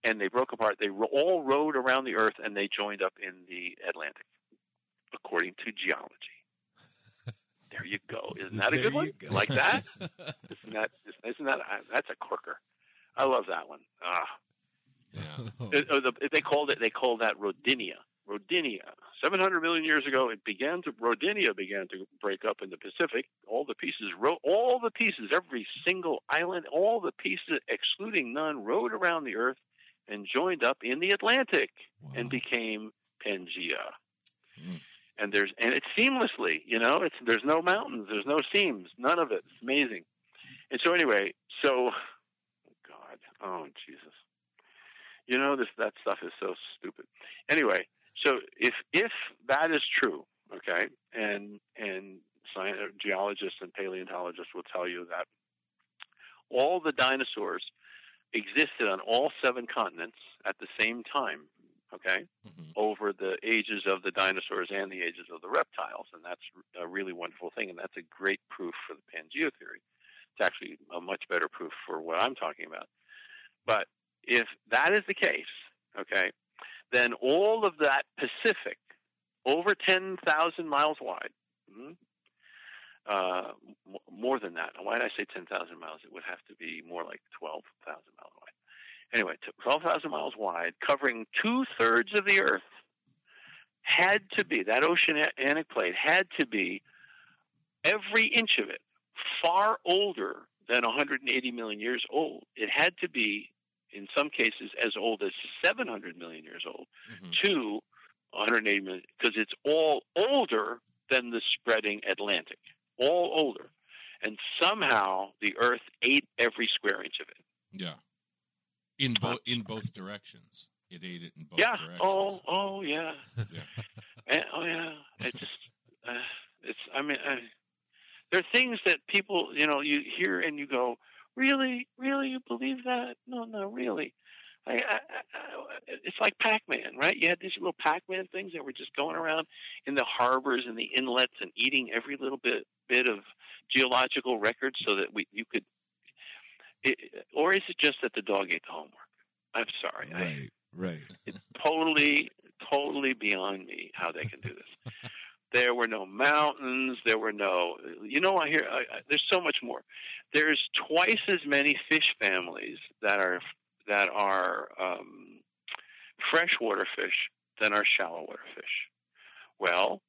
and they broke apart. They all rode around the Earth and they joined up in the Atlantic. according to geology. <laughs> There you go. Isn't that a There good one? go. Like that? <laughs> Isn't that? Isn't that? That's a corker. I love that one. Ah, Yeah. it- uh, they called it. They called that Rodinia. Rodinia. Seven hundred million years ago, it began to Rodinia began to break up in the Pacific. All the pieces, all the pieces, every single island, all the pieces, excluding none, rode around the Earth and joined up in the Atlantic and became Pangea. Mm. And there's and it's seamlessly, you know, it's there's no mountains, there's no seams, none of it. It's amazing. And so anyway, so God, oh Jesus, you know this that stuff is so stupid. Anyway, so if if that is true, okay, and and science, geologists and paleontologists will tell you that all the dinosaurs existed on all seven continents at the same time, okay, Mhm. over the ages of the dinosaurs and the ages of the reptiles, and that's a really wonderful thing, and that's a great proof for the Pangea theory. It's actually a much better proof for what I'm talking about. But if that is the case, okay, then all of that Pacific, over 10,000 miles wide, mhm, uh, m- more than that. Why did I say 10,000 miles? It would have to be more like 12,000 miles wide. Anyway, 12,000 miles wide, covering two thirds of the Earth, had to be, that oceanic plate had to be, every inch of it, far older than 180 million years old. It had to be, in some cases, as old as 700 million years old Mhm. to 180 million, because it's all older than the spreading Atlantic, all older. And somehow the Earth ate every square inch of it. Yeah. In both in both directions. It ate it in both yeah. directions. Oh, oh, yeah. Yeah. <laughs> And- oh, yeah. It just, uh, it's. I mean, I, there are things that people, you know, you hear and you go, really, really, you believe that? No, no, really. I, I, I, it's like Pac-Man, right? You had these little Pac-Man things that were just going around in the harbors and the inlets and eating every little bit bit of geological record so that we you could. It, or is it just that the dog ate the homework? I'm sorry. I, Right, right. it's totally, totally beyond me how they can do this. <laughs> there were no mountains. There were no, you know, I hear I, I, there's so much more. There's twice as many fish families that are that are um, freshwater fish than are shallow water fish. Well,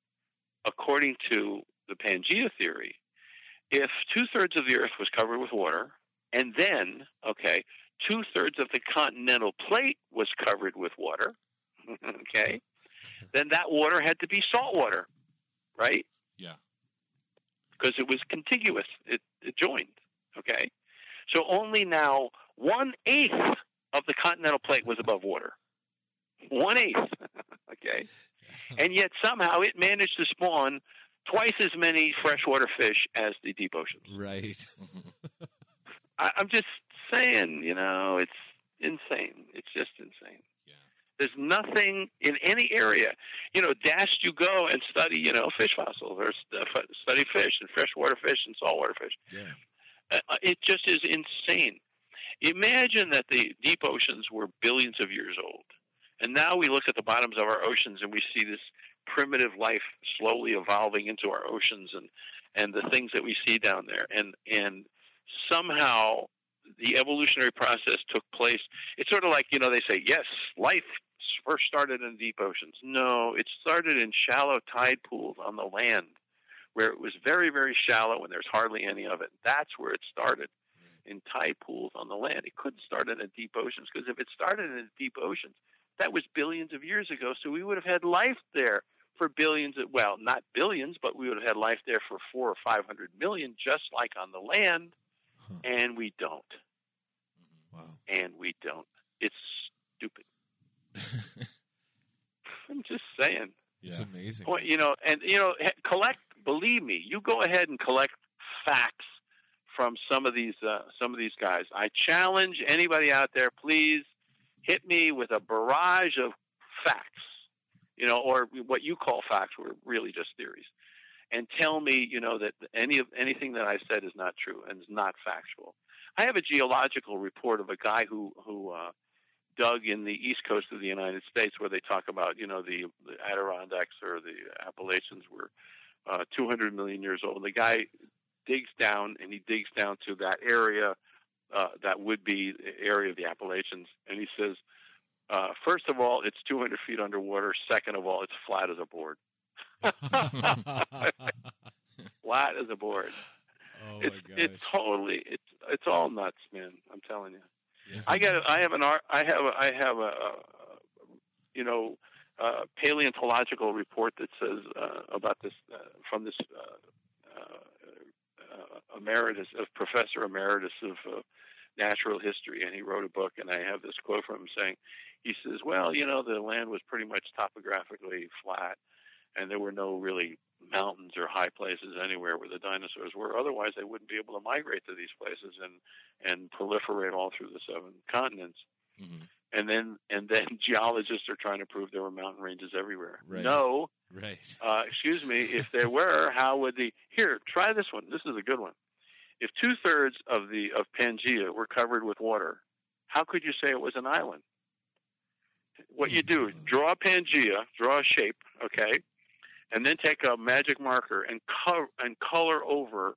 according to the Pangea theory, if two thirds of the Earth was covered with water, and then, okay, two thirds of the continental plate was covered with water, <laughs> okay, then that water had to be salt water, right? Yeah. Because it was contiguous, it, it joined, okay? So only now one eighth of the continental plate was above water. One eighth, <laughs> okay? <laughs> And yet somehow it managed to spawn twice as many freshwater fish as the deep oceans. Right. <laughs> I, I'm just saying, you know, it's insane. It's just insane. Yeah. There's nothing in any area. You know, dashed you go and study, you know, fish fossils or study fish and freshwater fish and saltwater fish. Yeah. Uh, it just is insane. Imagine that the deep oceans were billions of years old. And now we look at the bottoms of our oceans and we see this primitive life slowly evolving into our oceans and, and the things that we see down there. And, and somehow the evolutionary process took place. It's sort of like, you know, they say, yes, life first started in deep oceans. No, it started in shallow tide pools on the land where it was very, very shallow and there's hardly any of it. That's where it started in tide pools on the land. It couldn't start in the deep oceans because if it started in the deep oceans, that was billions of years ago. So we would have had life there for billions of, well, not billions, but we would have had life there for four or five hundred million, just like on the land. Huh. And we don't. Wow. And we don't. It's stupid. <laughs> I'm just saying. It's Yeah. amazing. Well, you know, and you know, collect. Believe me, you go ahead and collect facts from some of these uh, some of these guys. I challenge anybody out there, please hit me with a barrage of facts, you know, or what you call facts were really just theories, and tell me, you know, that any of anything that I said is not true and is not factual. I have a geological report of a guy who who uh, dug in the east coast of the United States, where they talk about you know the, the Adirondacks or the Appalachians were uh, 200 million years old. The guy digs down and he digs down to that area uh, that would be area of the Appalachians, and he says, uh, first of all, it's 200 feet underwater. Second of all, it's flat as a board. <laughs> flat as a board. Oh it's my it's totally it's it's all nuts, man. I'm telling you. Yes, I got. I have an art I have a, I have a, a you know uh, paleontological report that says uh, about this uh, from this uh, uh, uh, emeritus of professor emeritus of uh, natural history, and he wrote a book, and I have this quote from him saying, he says, well, you know, the land was pretty much topographically flat, and there were no really mountains or high places anywhere where the dinosaurs were. Otherwise, they wouldn't be able to migrate to these places and and proliferate all through the seven continents. Mhm. And then and then <laughs> geologists are trying to prove there were mountain ranges everywhere. Right. No, right. uh, excuse me, if there were, how would the here try this one? This is a good one. If two thirds of the of Pangea were covered with water, how could you say it was an island? What you do, draw Pangea, draw a shape, okay, and then take a magic marker and co- and color over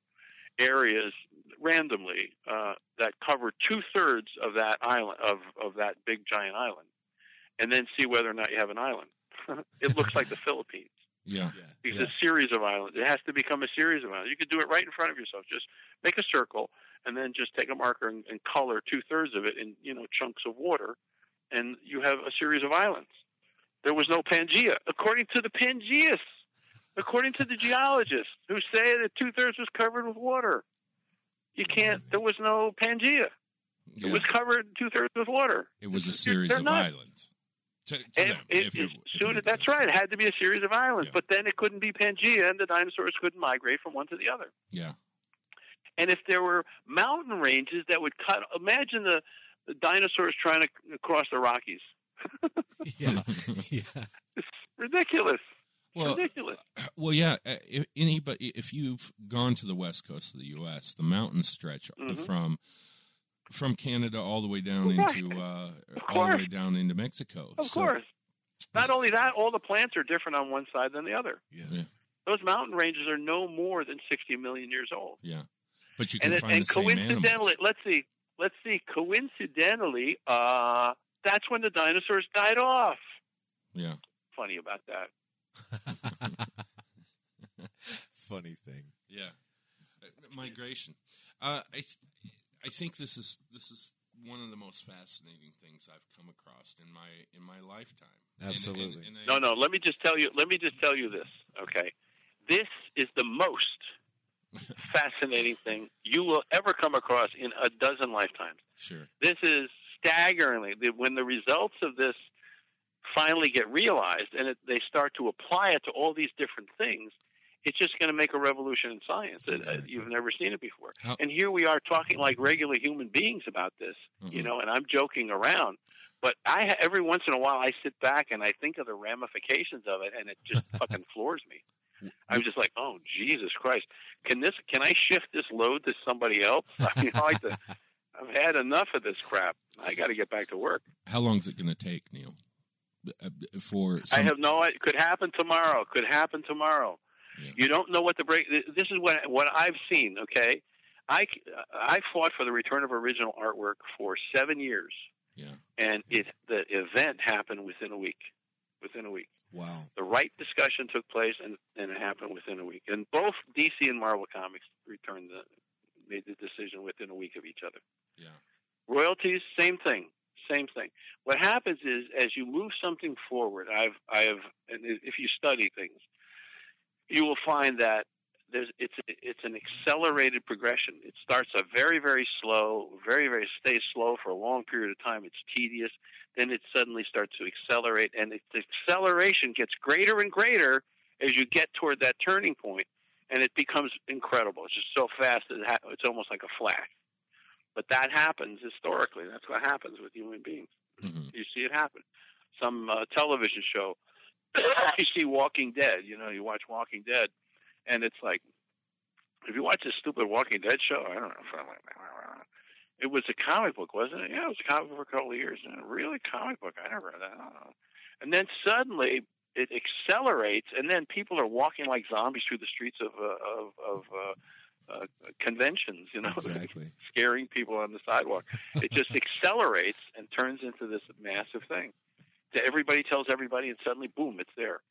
areas randomly uh, that cover two thirds of that island of of that big giant island, and then see whether or not you have an island. <laughs> it looks like the <laughs> Philippines. Yeah. Yeah. It's yeah. a series of islands. It has to become a series of islands. You could do it right in front of yourself. Just make a circle and then just take a marker and, and color two thirds of it in you know chunks of water, and you have a series of islands. There was no Pangea, according to the Pangeaists, according to the geologists who say that two thirds was covered with water. You can't. There was no Pangea. It was covered two thirds with water. It was a series They're of not. islands. To, to them, it, if it, it, soon, that's right. It had to be a series of islands, Yeah. but then it couldn't be Pangea, and the dinosaurs couldn't migrate from one to the other. Yeah. And if there were mountain ranges that would cut, imagine the, the dinosaurs trying to cross the Rockies. <laughs> yeah. <laughs> yeah. It's ridiculous. Well, ridiculous. well, yeah. uh, If anybody, if you've gone to the west coast of the U.S., the mountains stretch Mhm. from from Canada all the way down Right. into uh, all the way down into Mexico. Of So- course. Not only that, all the plants are different on one side than the other. Yeah. Yeah. Those mountain ranges are no more than 60 million years old. Yeah, but you can And, find and the same coincidentally, animals. let's see, let's see, coincidentally, uh, that's when the dinosaurs died off. Yeah. Funny about that. <laughs> Funny thing. Yeah, Uh, migration. Uh, I I think this is this is one of the most fascinating things I've come across in my in my lifetime. And- and- Absolutely. and I- No, no. Let me just tell you. Let me just tell you this. Okay, this is the most <laughs> fascinating thing you will ever come across in a dozen lifetimes. Sure. This is staggeringly when the results of this finally get realized and it, they start to apply it to all these different things. It's just going to make a revolution in science. that, uh, You've never seen it before. How- And here we are talking like regular human beings about this, you Mhm. know, and I'm joking around. But I every once in a while I sit back and I think of the ramifications of it, and it just <laughs> fucking floors me. I'm just like, oh Jesus Christ! Can this? Can I shift this load to somebody else? <laughs> I mean, I like to. I've had enough of this crap. I got to get back to work. How long is it going to take, Neal? Uh, For I have no. Idea. It could happen tomorrow. Could happen tomorrow. Yeah. You don't know what the break. This is what what I've seen. Okay, I I fought for the return of original artwork for seven years, yeah. and it the event happened within a week. Within a week, Wow. the right discussion took place, and and it happened within a week. And both DC and Marvel Comics returned the made the decision within a week of each other. Yeah. Royalties, same thing, same thing. What happens is, as you move something forward, I've, I've, and if you study things, you will find that there's, it's, it's an accelerated progression. It starts a very, very slow, very, very stays slow for a long period of time. It's tedious. Then it suddenly starts to accelerate, and its acceleration gets greater and greater as you get toward that turning point, and it becomes incredible. It's just so fast that it ha- it's almost like a flash. But that happens historically. That's what happens with human beings. hmm You see it happen. Some uh, television show, <laughs> you see Walking Dead. You know, you watch Walking Dead, and it's like, if you watch this stupid Walking Dead show, I don't know, <laughs> It was a comic book, wasn't it? Yeah, it was a comic book for a couple of years. And really, comic book? I never read that. I don't know. And then suddenly it accelerates, and then people are walking like zombies through the streets of uh, of, of uh, uh, conventions. You know, <laughs> Exactly. scaring people on the sidewalk. It just accelerates and turns into this massive thing. That everybody tells everybody, and suddenly, boom, it's there.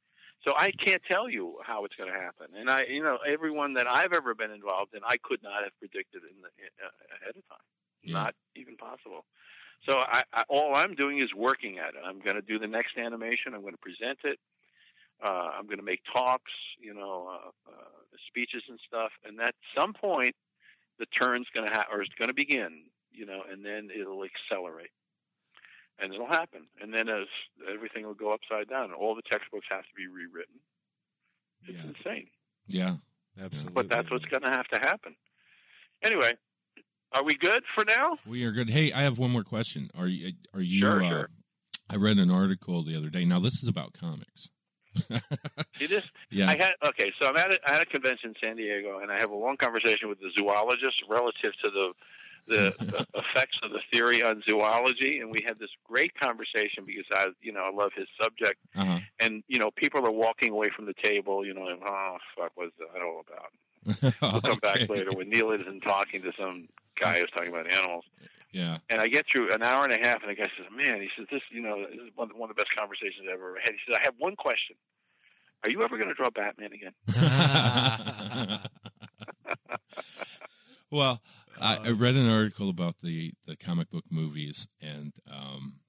So I can't tell you how it's going to happen. And I, you know, everyone that I've ever been involved in, I could not have predicted in the, uh, ahead of time. Yeah. Not even possible. So I, I, all I'm doing is working at it. I'm going to do the next animation. I'm going to present it. Uh, I'm going to make talks, you know, uh, uh, speeches and stuff. And at some point, the turn's going to ha- or it's going to begin, you know, and then it'll accelerate, and it'll happen. And then as everything will go upside down, all the textbooks have to be rewritten. It's Yeah. insane, Yeah. Absolutely. but that's what's going to have to happen. Anyway, are we good for now? We are good. Hey, I have one more question. Are you? Are you? Sure, uh, sure. I read an article the other day. Now this is about comics. <laughs> See this? yeah. I had okay, so I'm at a, I had a convention in San Diego, and I have a long conversation with the zoologist relative to the the <laughs> effects of the theory on zoology, and we had this great conversation because I, you know, I love his subject, uh-huh. and you know, people are walking away from the table, you know, and, oh fuck, what's that all about? <laughs> We'll come Okay. back later when Neal isn't talking to some guy who's talking about animals. Yeah. And I get through an hour and a half, and the guy says, "Man," he says, "This, you know, this is one, one of the best conversations I've ever had." He says, "I have one question: Are you ever going to draw Batman again?" <laughs> well, I, I read an article about the, the comic book movies and um,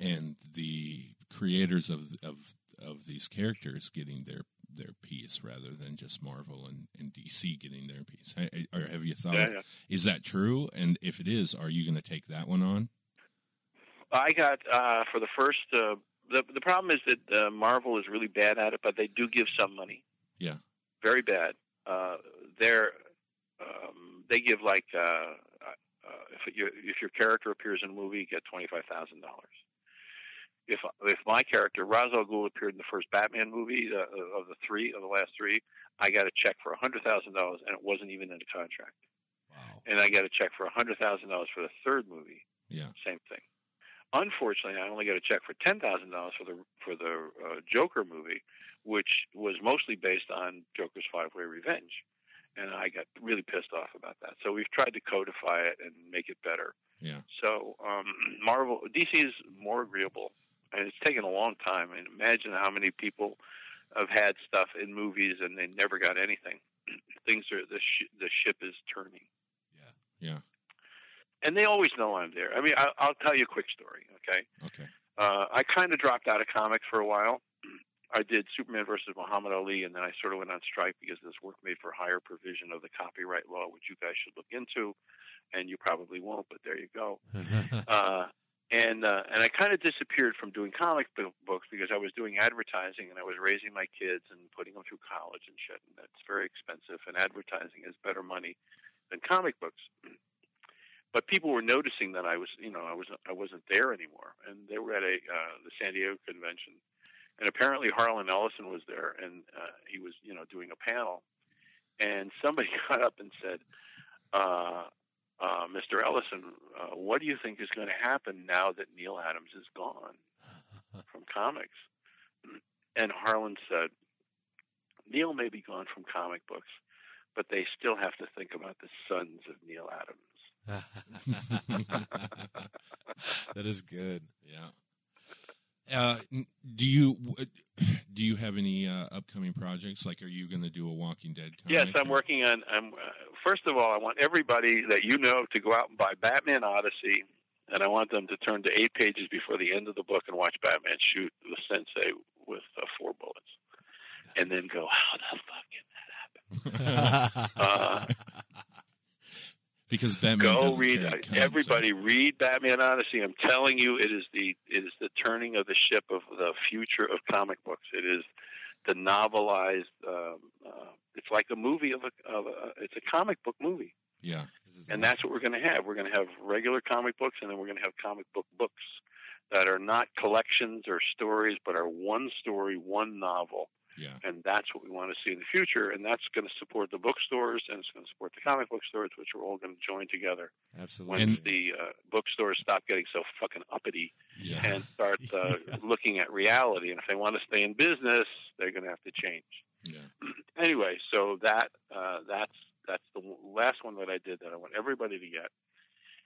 and the creators of of of these characters getting their their piece rather than just Marvel and, and DC getting their piece. I, I- or have you thought? Yeah, yeah. Is that true? And if it is, are you going to take that one on? I got uh, for the first. Uh, the the problem is that uh, Marvel is really bad at it, but they do give some money. Yeah. Very bad. Uh, they're um, they give like uh, uh, if you, if your character appears in a movie, you get twenty five thousand dollars. If if my character Ra's al Ghul appeared in the first Batman movie uh, of the three of the last three, I got a check for a hundred thousand dollars, and it wasn't even in a contract. Wow. And I got a check for a hundred thousand dollars for the third movie Yeah. same thing. Unfortunately, I only got a check for ten thousand dollars for the for the uh, Joker movie, which was mostly based on Joker's Five Way Revenge, and I got really pissed off about that. So we've tried to codify it and make it better. Yeah. So um, <clears throat> Marvel, DC is more agreeable, and it's taken a long time. And imagine how many people have had stuff in movies and they never got anything. <clears throat> Things are the sh- the ship is turning Yeah. Yeah. And they always know I'm there. I mean, I, I'll tell you a quick story. Okay, Okay. uh, I kind of dropped out of comics for a while. I did Superman versus Muhammad Ali, and then I sort of went on strike because this work made for hire provision of the copyright law, which you guys should look into, and you probably won't, but there you go. <laughs> Uh, and uh, and I kind of disappeared from doing comic bo- books because I was doing advertising and I was raising my kids and putting them through college and shit. And that's very expensive, and advertising is better money than comic books. <clears throat> But people were noticing that I was, you know, I was I wasn't there anymore, and they were at a uh, the San Diego convention, and apparently Harlan Ellison was there, and uh, he was, you know, doing a panel, and somebody <laughs> got up and said. Uh, uh, Mr. Ellison, uh, what do you think is going to happen now that Neal Adams is gone <laughs> from comics? And Harlan said, Neal may be gone from comic books, but they still have to think about the sons of Neal Adams. <laughs> that is good. Yeah. Uh, do you <sighs> do you have any uh, upcoming projects? Like, are you going to do a Walking Dead? Comic Yes, I'm or- working on. I'm, uh, first of all, I want everybody that you know to go out and buy Batman Odyssey, and I want them to turn to eight pages before the end of the book and watch Batman shoot the Sensei with uh, four bullets, and then go, "How the fuck did that happen?" <laughs> Uh, because Batman go doesn't read comics, everybody read batman odyssey. I'm telling you it is the it is the turning of the ship of the future of comic books. It is the novelized um, uh, it's like a movie of a, of a it's a comic book movie. Yeah. And awesome. that's what we're going to have. We're going to have regular comic books and then we're going to have comic book books that are not collections or stories but are one story one novel Yeah. And that's what we want to see in the future. And that's going to support the bookstores and it's going to support the comic book stores, which are all going to join together Absolutely. when And- the uh, bookstores stop getting so fucking uppity Yeah. and start uh, <laughs> looking at reality. And if they want to stay in business, they're going to have to change. Yeah. <clears throat> Anyway, so that uh, that's that's the last one that I did that I want everybody to get.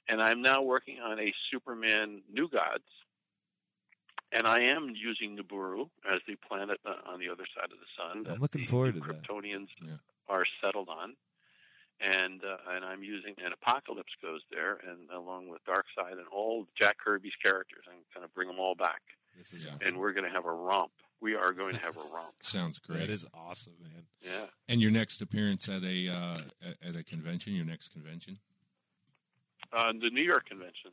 And I'm now working on a Superman New Gods, and I am using Nibiru as the planet uh, on the other side of the sun. that looking the forward to that. Kryptonians Yeah. are settled on. And uh, and I'm using and Apokolips goes there, and along with Darkseid and all Jack Kirby's characters, I'm going to bring them all back, this is Yeah. and we're going to have a romp. We are going to have a romp. <laughs> Sounds great. that is awesome, man. Yeah. and your next appearance at a uh, at- at a convention, your next convention? Uh, the New York convention.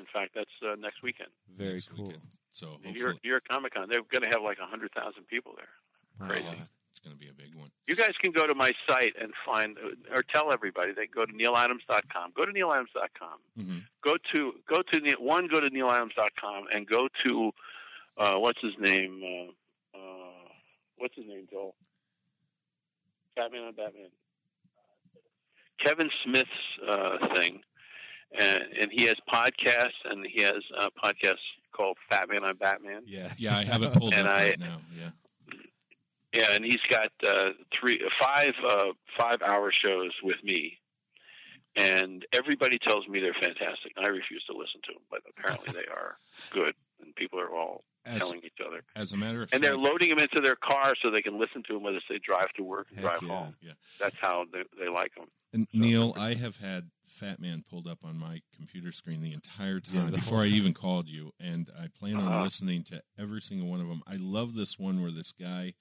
In fact, that's uh, next weekend. Very Next cool. weekend. So New hopefully York, New York Comic Con. They're going to have like a hundred thousand people there. Crazy. uh, it's going to be a big one. You guys can go to my site and find, or tell everybody they go to nealadams.com. Go to nealadams.com. hmm Go to go to Neal- one. Go to nealadams.com and go to uh, what's his name? Uh, uh, what's his name, Joel? Batman on Batman. Kevin Smith's uh, thing, and, and he has podcasts, and he has a podcast called Fat Man on Batman. Yeah. Yeah, I have it pulled And up I- right now. Yeah. Yeah, and he's got uh, three, five, uh, five-hour shows with me, and everybody tells me they're fantastic. I refuse to listen to them, but apparently they are <laughs> good, and people are all As telling each other. as a matter of And they're loading them into their car so they can listen to them as they drive to work and drive yeah. home. Yeah. That's how they, they like them. And Neal, I have had Fat Man pulled up on my computer screen the entire time Yeah, the before whole I even called you, and I plan on Uh-huh. listening to every single one of them. I love this one where this guy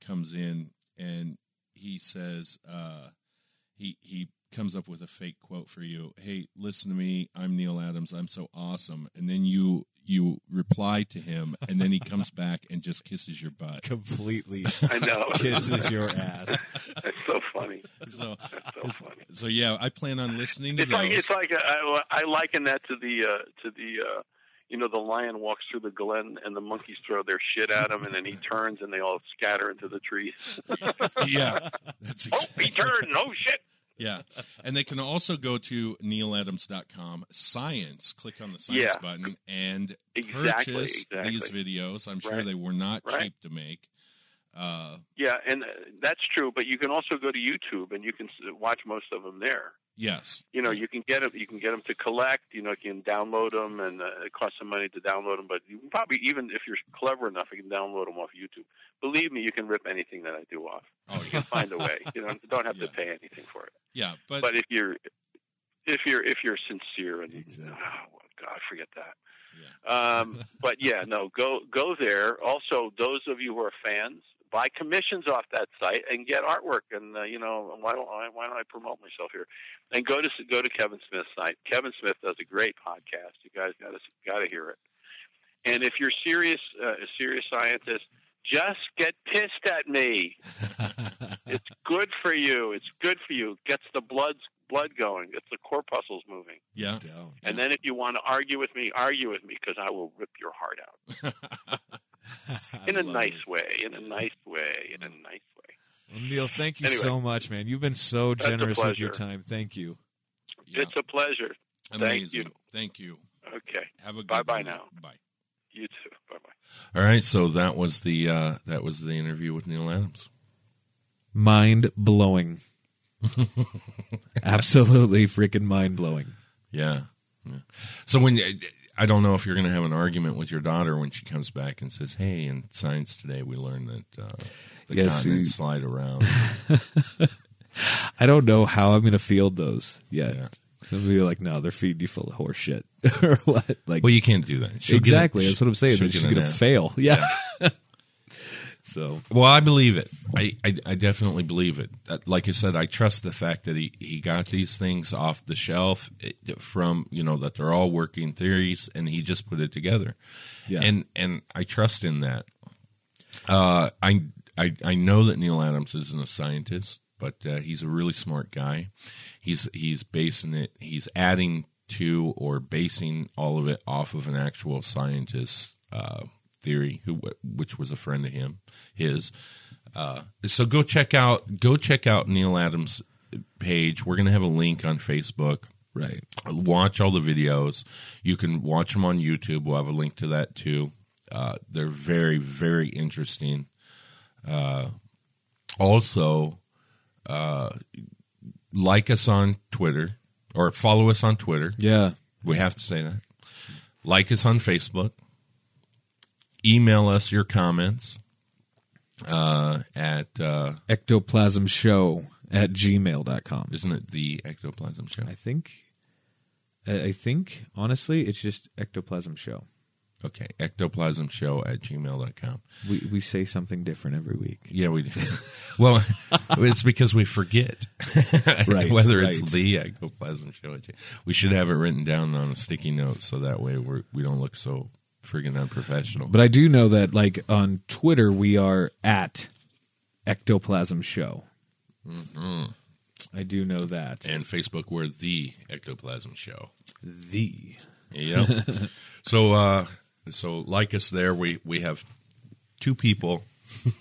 comes in and he says uh, he he comes up with a fake quote for you. Hey, listen to me. I'm Neal Adams. I'm so awesome. And then you you reply to him, and then he comes <laughs> back and just kisses your butt. Completely <laughs> I know. kisses your ass. That's so funny. So That's so funny. so yeah, I plan on listening to It's those. like it's like I, I liken that to the uh, to the uh, you know the lion walks through the glen and the monkeys throw their shit at him and then he turns and they all scatter into the trees. <laughs> yeah, that's oh, exactly he turned! Oh shit! Yeah. And they can also go to nealadams.com, science, click on the science Yeah. button, and Exactly, purchase exactly. these videos. I'm sure Right. they were not Right. cheap to make. Uh, Yeah, and uh, that's true. But you can also go to YouTube and you can watch most of them there. yes. You know, you can get them. You can get them to collect. You know, you can download them, and uh, it costs some money to download them. But you can probably, even if you're clever enough, you can download them off YouTube. Believe me, you can rip anything that I do off. Oh, You can find a way. You know, don't have Yeah. to pay anything for it. Yeah. But, But if you're, if you're, if you're sincere and Exactly. oh, God, forget that. yeah. Um, but yeah, no, go go there. Also, those of you who are fans, buy commissions off that site and get artwork. And uh, you know, why don't I, why don't I promote myself here? And go to go to Kevin Smith's site. Kevin Smith does a great podcast. You guys got to got to hear it. And if you're serious, uh, a serious scientist, just get pissed at me. <laughs> It's good for you. It's good for you. Gets the blood blood going. Gets the corpuscles moving. Yeah. Don't. And then if you want to argue with me, argue with me because I will rip your heart out <laughs> <laughs> in a nice it. way. In a nice way. In a nice way. Well, Neal, thank you Anyway. so much, man. You've been so generous with your time. Thank you. Yeah. It's a pleasure. Amazing. you. Thank you. Okay. Have a good Bye-bye now. Bye. You too. Bye bye. All right, so that was the uh, that was the interview with Neal Adams. Mind blowing. <laughs> Absolutely freaking mind blowing. Yeah. yeah. So when I don't know if you're going to have an argument with your daughter when she comes back and says, "Hey, in science today we learned that uh, the Yes, continents you- slide around." <laughs> I don't know how I'm going to field those yet. Yeah. Some people are like, no, they're feeding you full of horse shit. <laughs> or what? Like, well, you can't do that. She'll get a- exactly. That's what I'm saying. She's going to fail. <laughs> Yeah. So, Well, I believe it. I, I, I definitely believe it. Uh, Like I said, I trust the fact that he, he got these things off the shelf from, you know, that they're all working theories and he just put it together. yeah. And, and I trust in that. Uh, I, I, I know that Neal Adams isn't a scientist, but uh, he's a really smart guy. He's, he's basing it, he's adding to or basing all of it off of an actual scientist, uh, theory who, which was a friend of him, his, Uh, so go check out go check out Neal Adams' page. We're gonna have a link on Facebook. Right. Watch all the videos. You can watch them on YouTube. We'll have a link to that too. Uh, they're very very interesting. Uh, also, uh, like us on Twitter or follow us on Twitter. Yeah. We have to say that. Like us on Facebook. Email us your comments uh, at, uh, Ectoplasm show at gmail.com. isn't it the Ectoplasm Show? I think, I think, honestly, it's just ectoplasm show. Okay, ectoplasm show at gmail.com. We, we say something different every week. Yeah, we do. <laughs> well, it's because we forget. <laughs> Right, Whether it's the ectoplasm show. at We should have it written down on a sticky note so that way we're, we don't look so friggin' unprofessional. But I do know that, like, on Twitter, we are at ectoplasm show. I do know that. and Facebook, we're the ectoplasm show. The. Yep. <laughs> so uh so like us there, we we have two people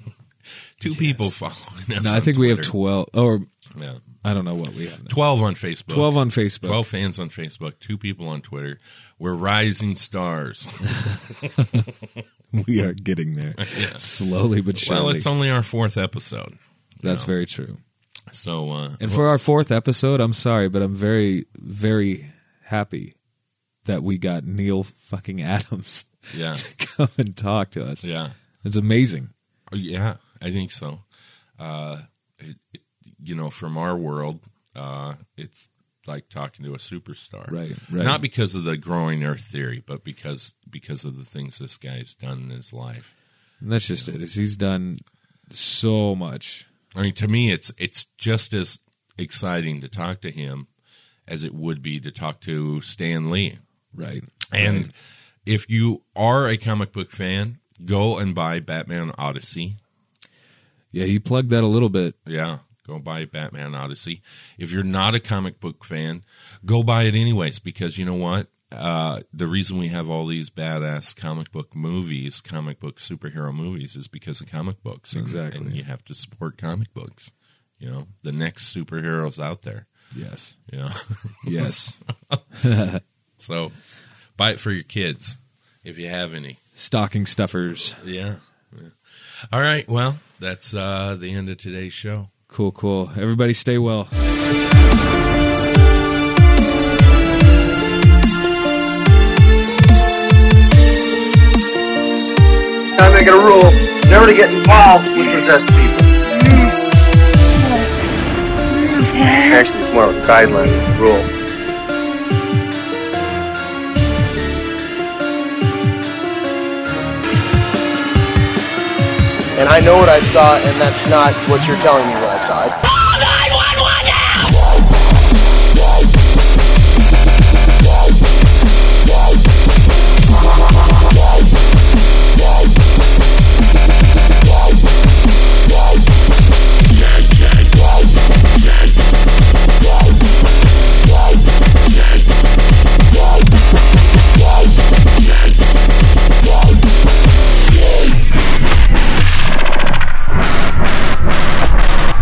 <laughs> two people following us. No, I think we have 12, or yeah. I don't know what we have now. 12 on Facebook. 12 on Facebook. 12 fans on Facebook, two people on Twitter. We're rising stars. <laughs> We are getting there. <laughs> Slowly but surely. well, it's only our fourth episode. That's know. very true. So uh And for our fourth episode, I'm sorry, but I'm very, very happy that we got Neal fucking Adams <laughs> yeah. to come and talk to us. Yeah. It's amazing. Oh, Yeah, I think so. Uh, it, it, you know, from our world, uh, it's like talking to a superstar, Right, right. Not because of the growing Earth theory, but because because of the things this guy's done in his life. And that's just it. Is he's done so much. I mean, to me, it's it's just as exciting to talk to him as it would be to talk to Stan Lee. Right. And Right. if you are a comic book fan, go and buy Batman Odyssey. yeah, he plugged that a little bit. Yeah, go buy Batman Odyssey. If you're not a comic book fan, go buy it anyways because you know what? Uh, the reason we have all these badass comic book movies, comic book superhero movies, is because of comic books. And, Exactly. And you have to support comic books. You know, the next superheroes out there. Yes. You know, <laughs> Yes. <laughs> so buy it for your kids if you have any. Stocking stuffers. Yeah. yeah. All right. Well, that's uh, the end of today's show. Cool, cool. Everybody stay well. I make it a rule never to get involved with possessed people. Actually, it's more of a guideline rule. And I know what I saw, and that's not what you're telling me what I saw.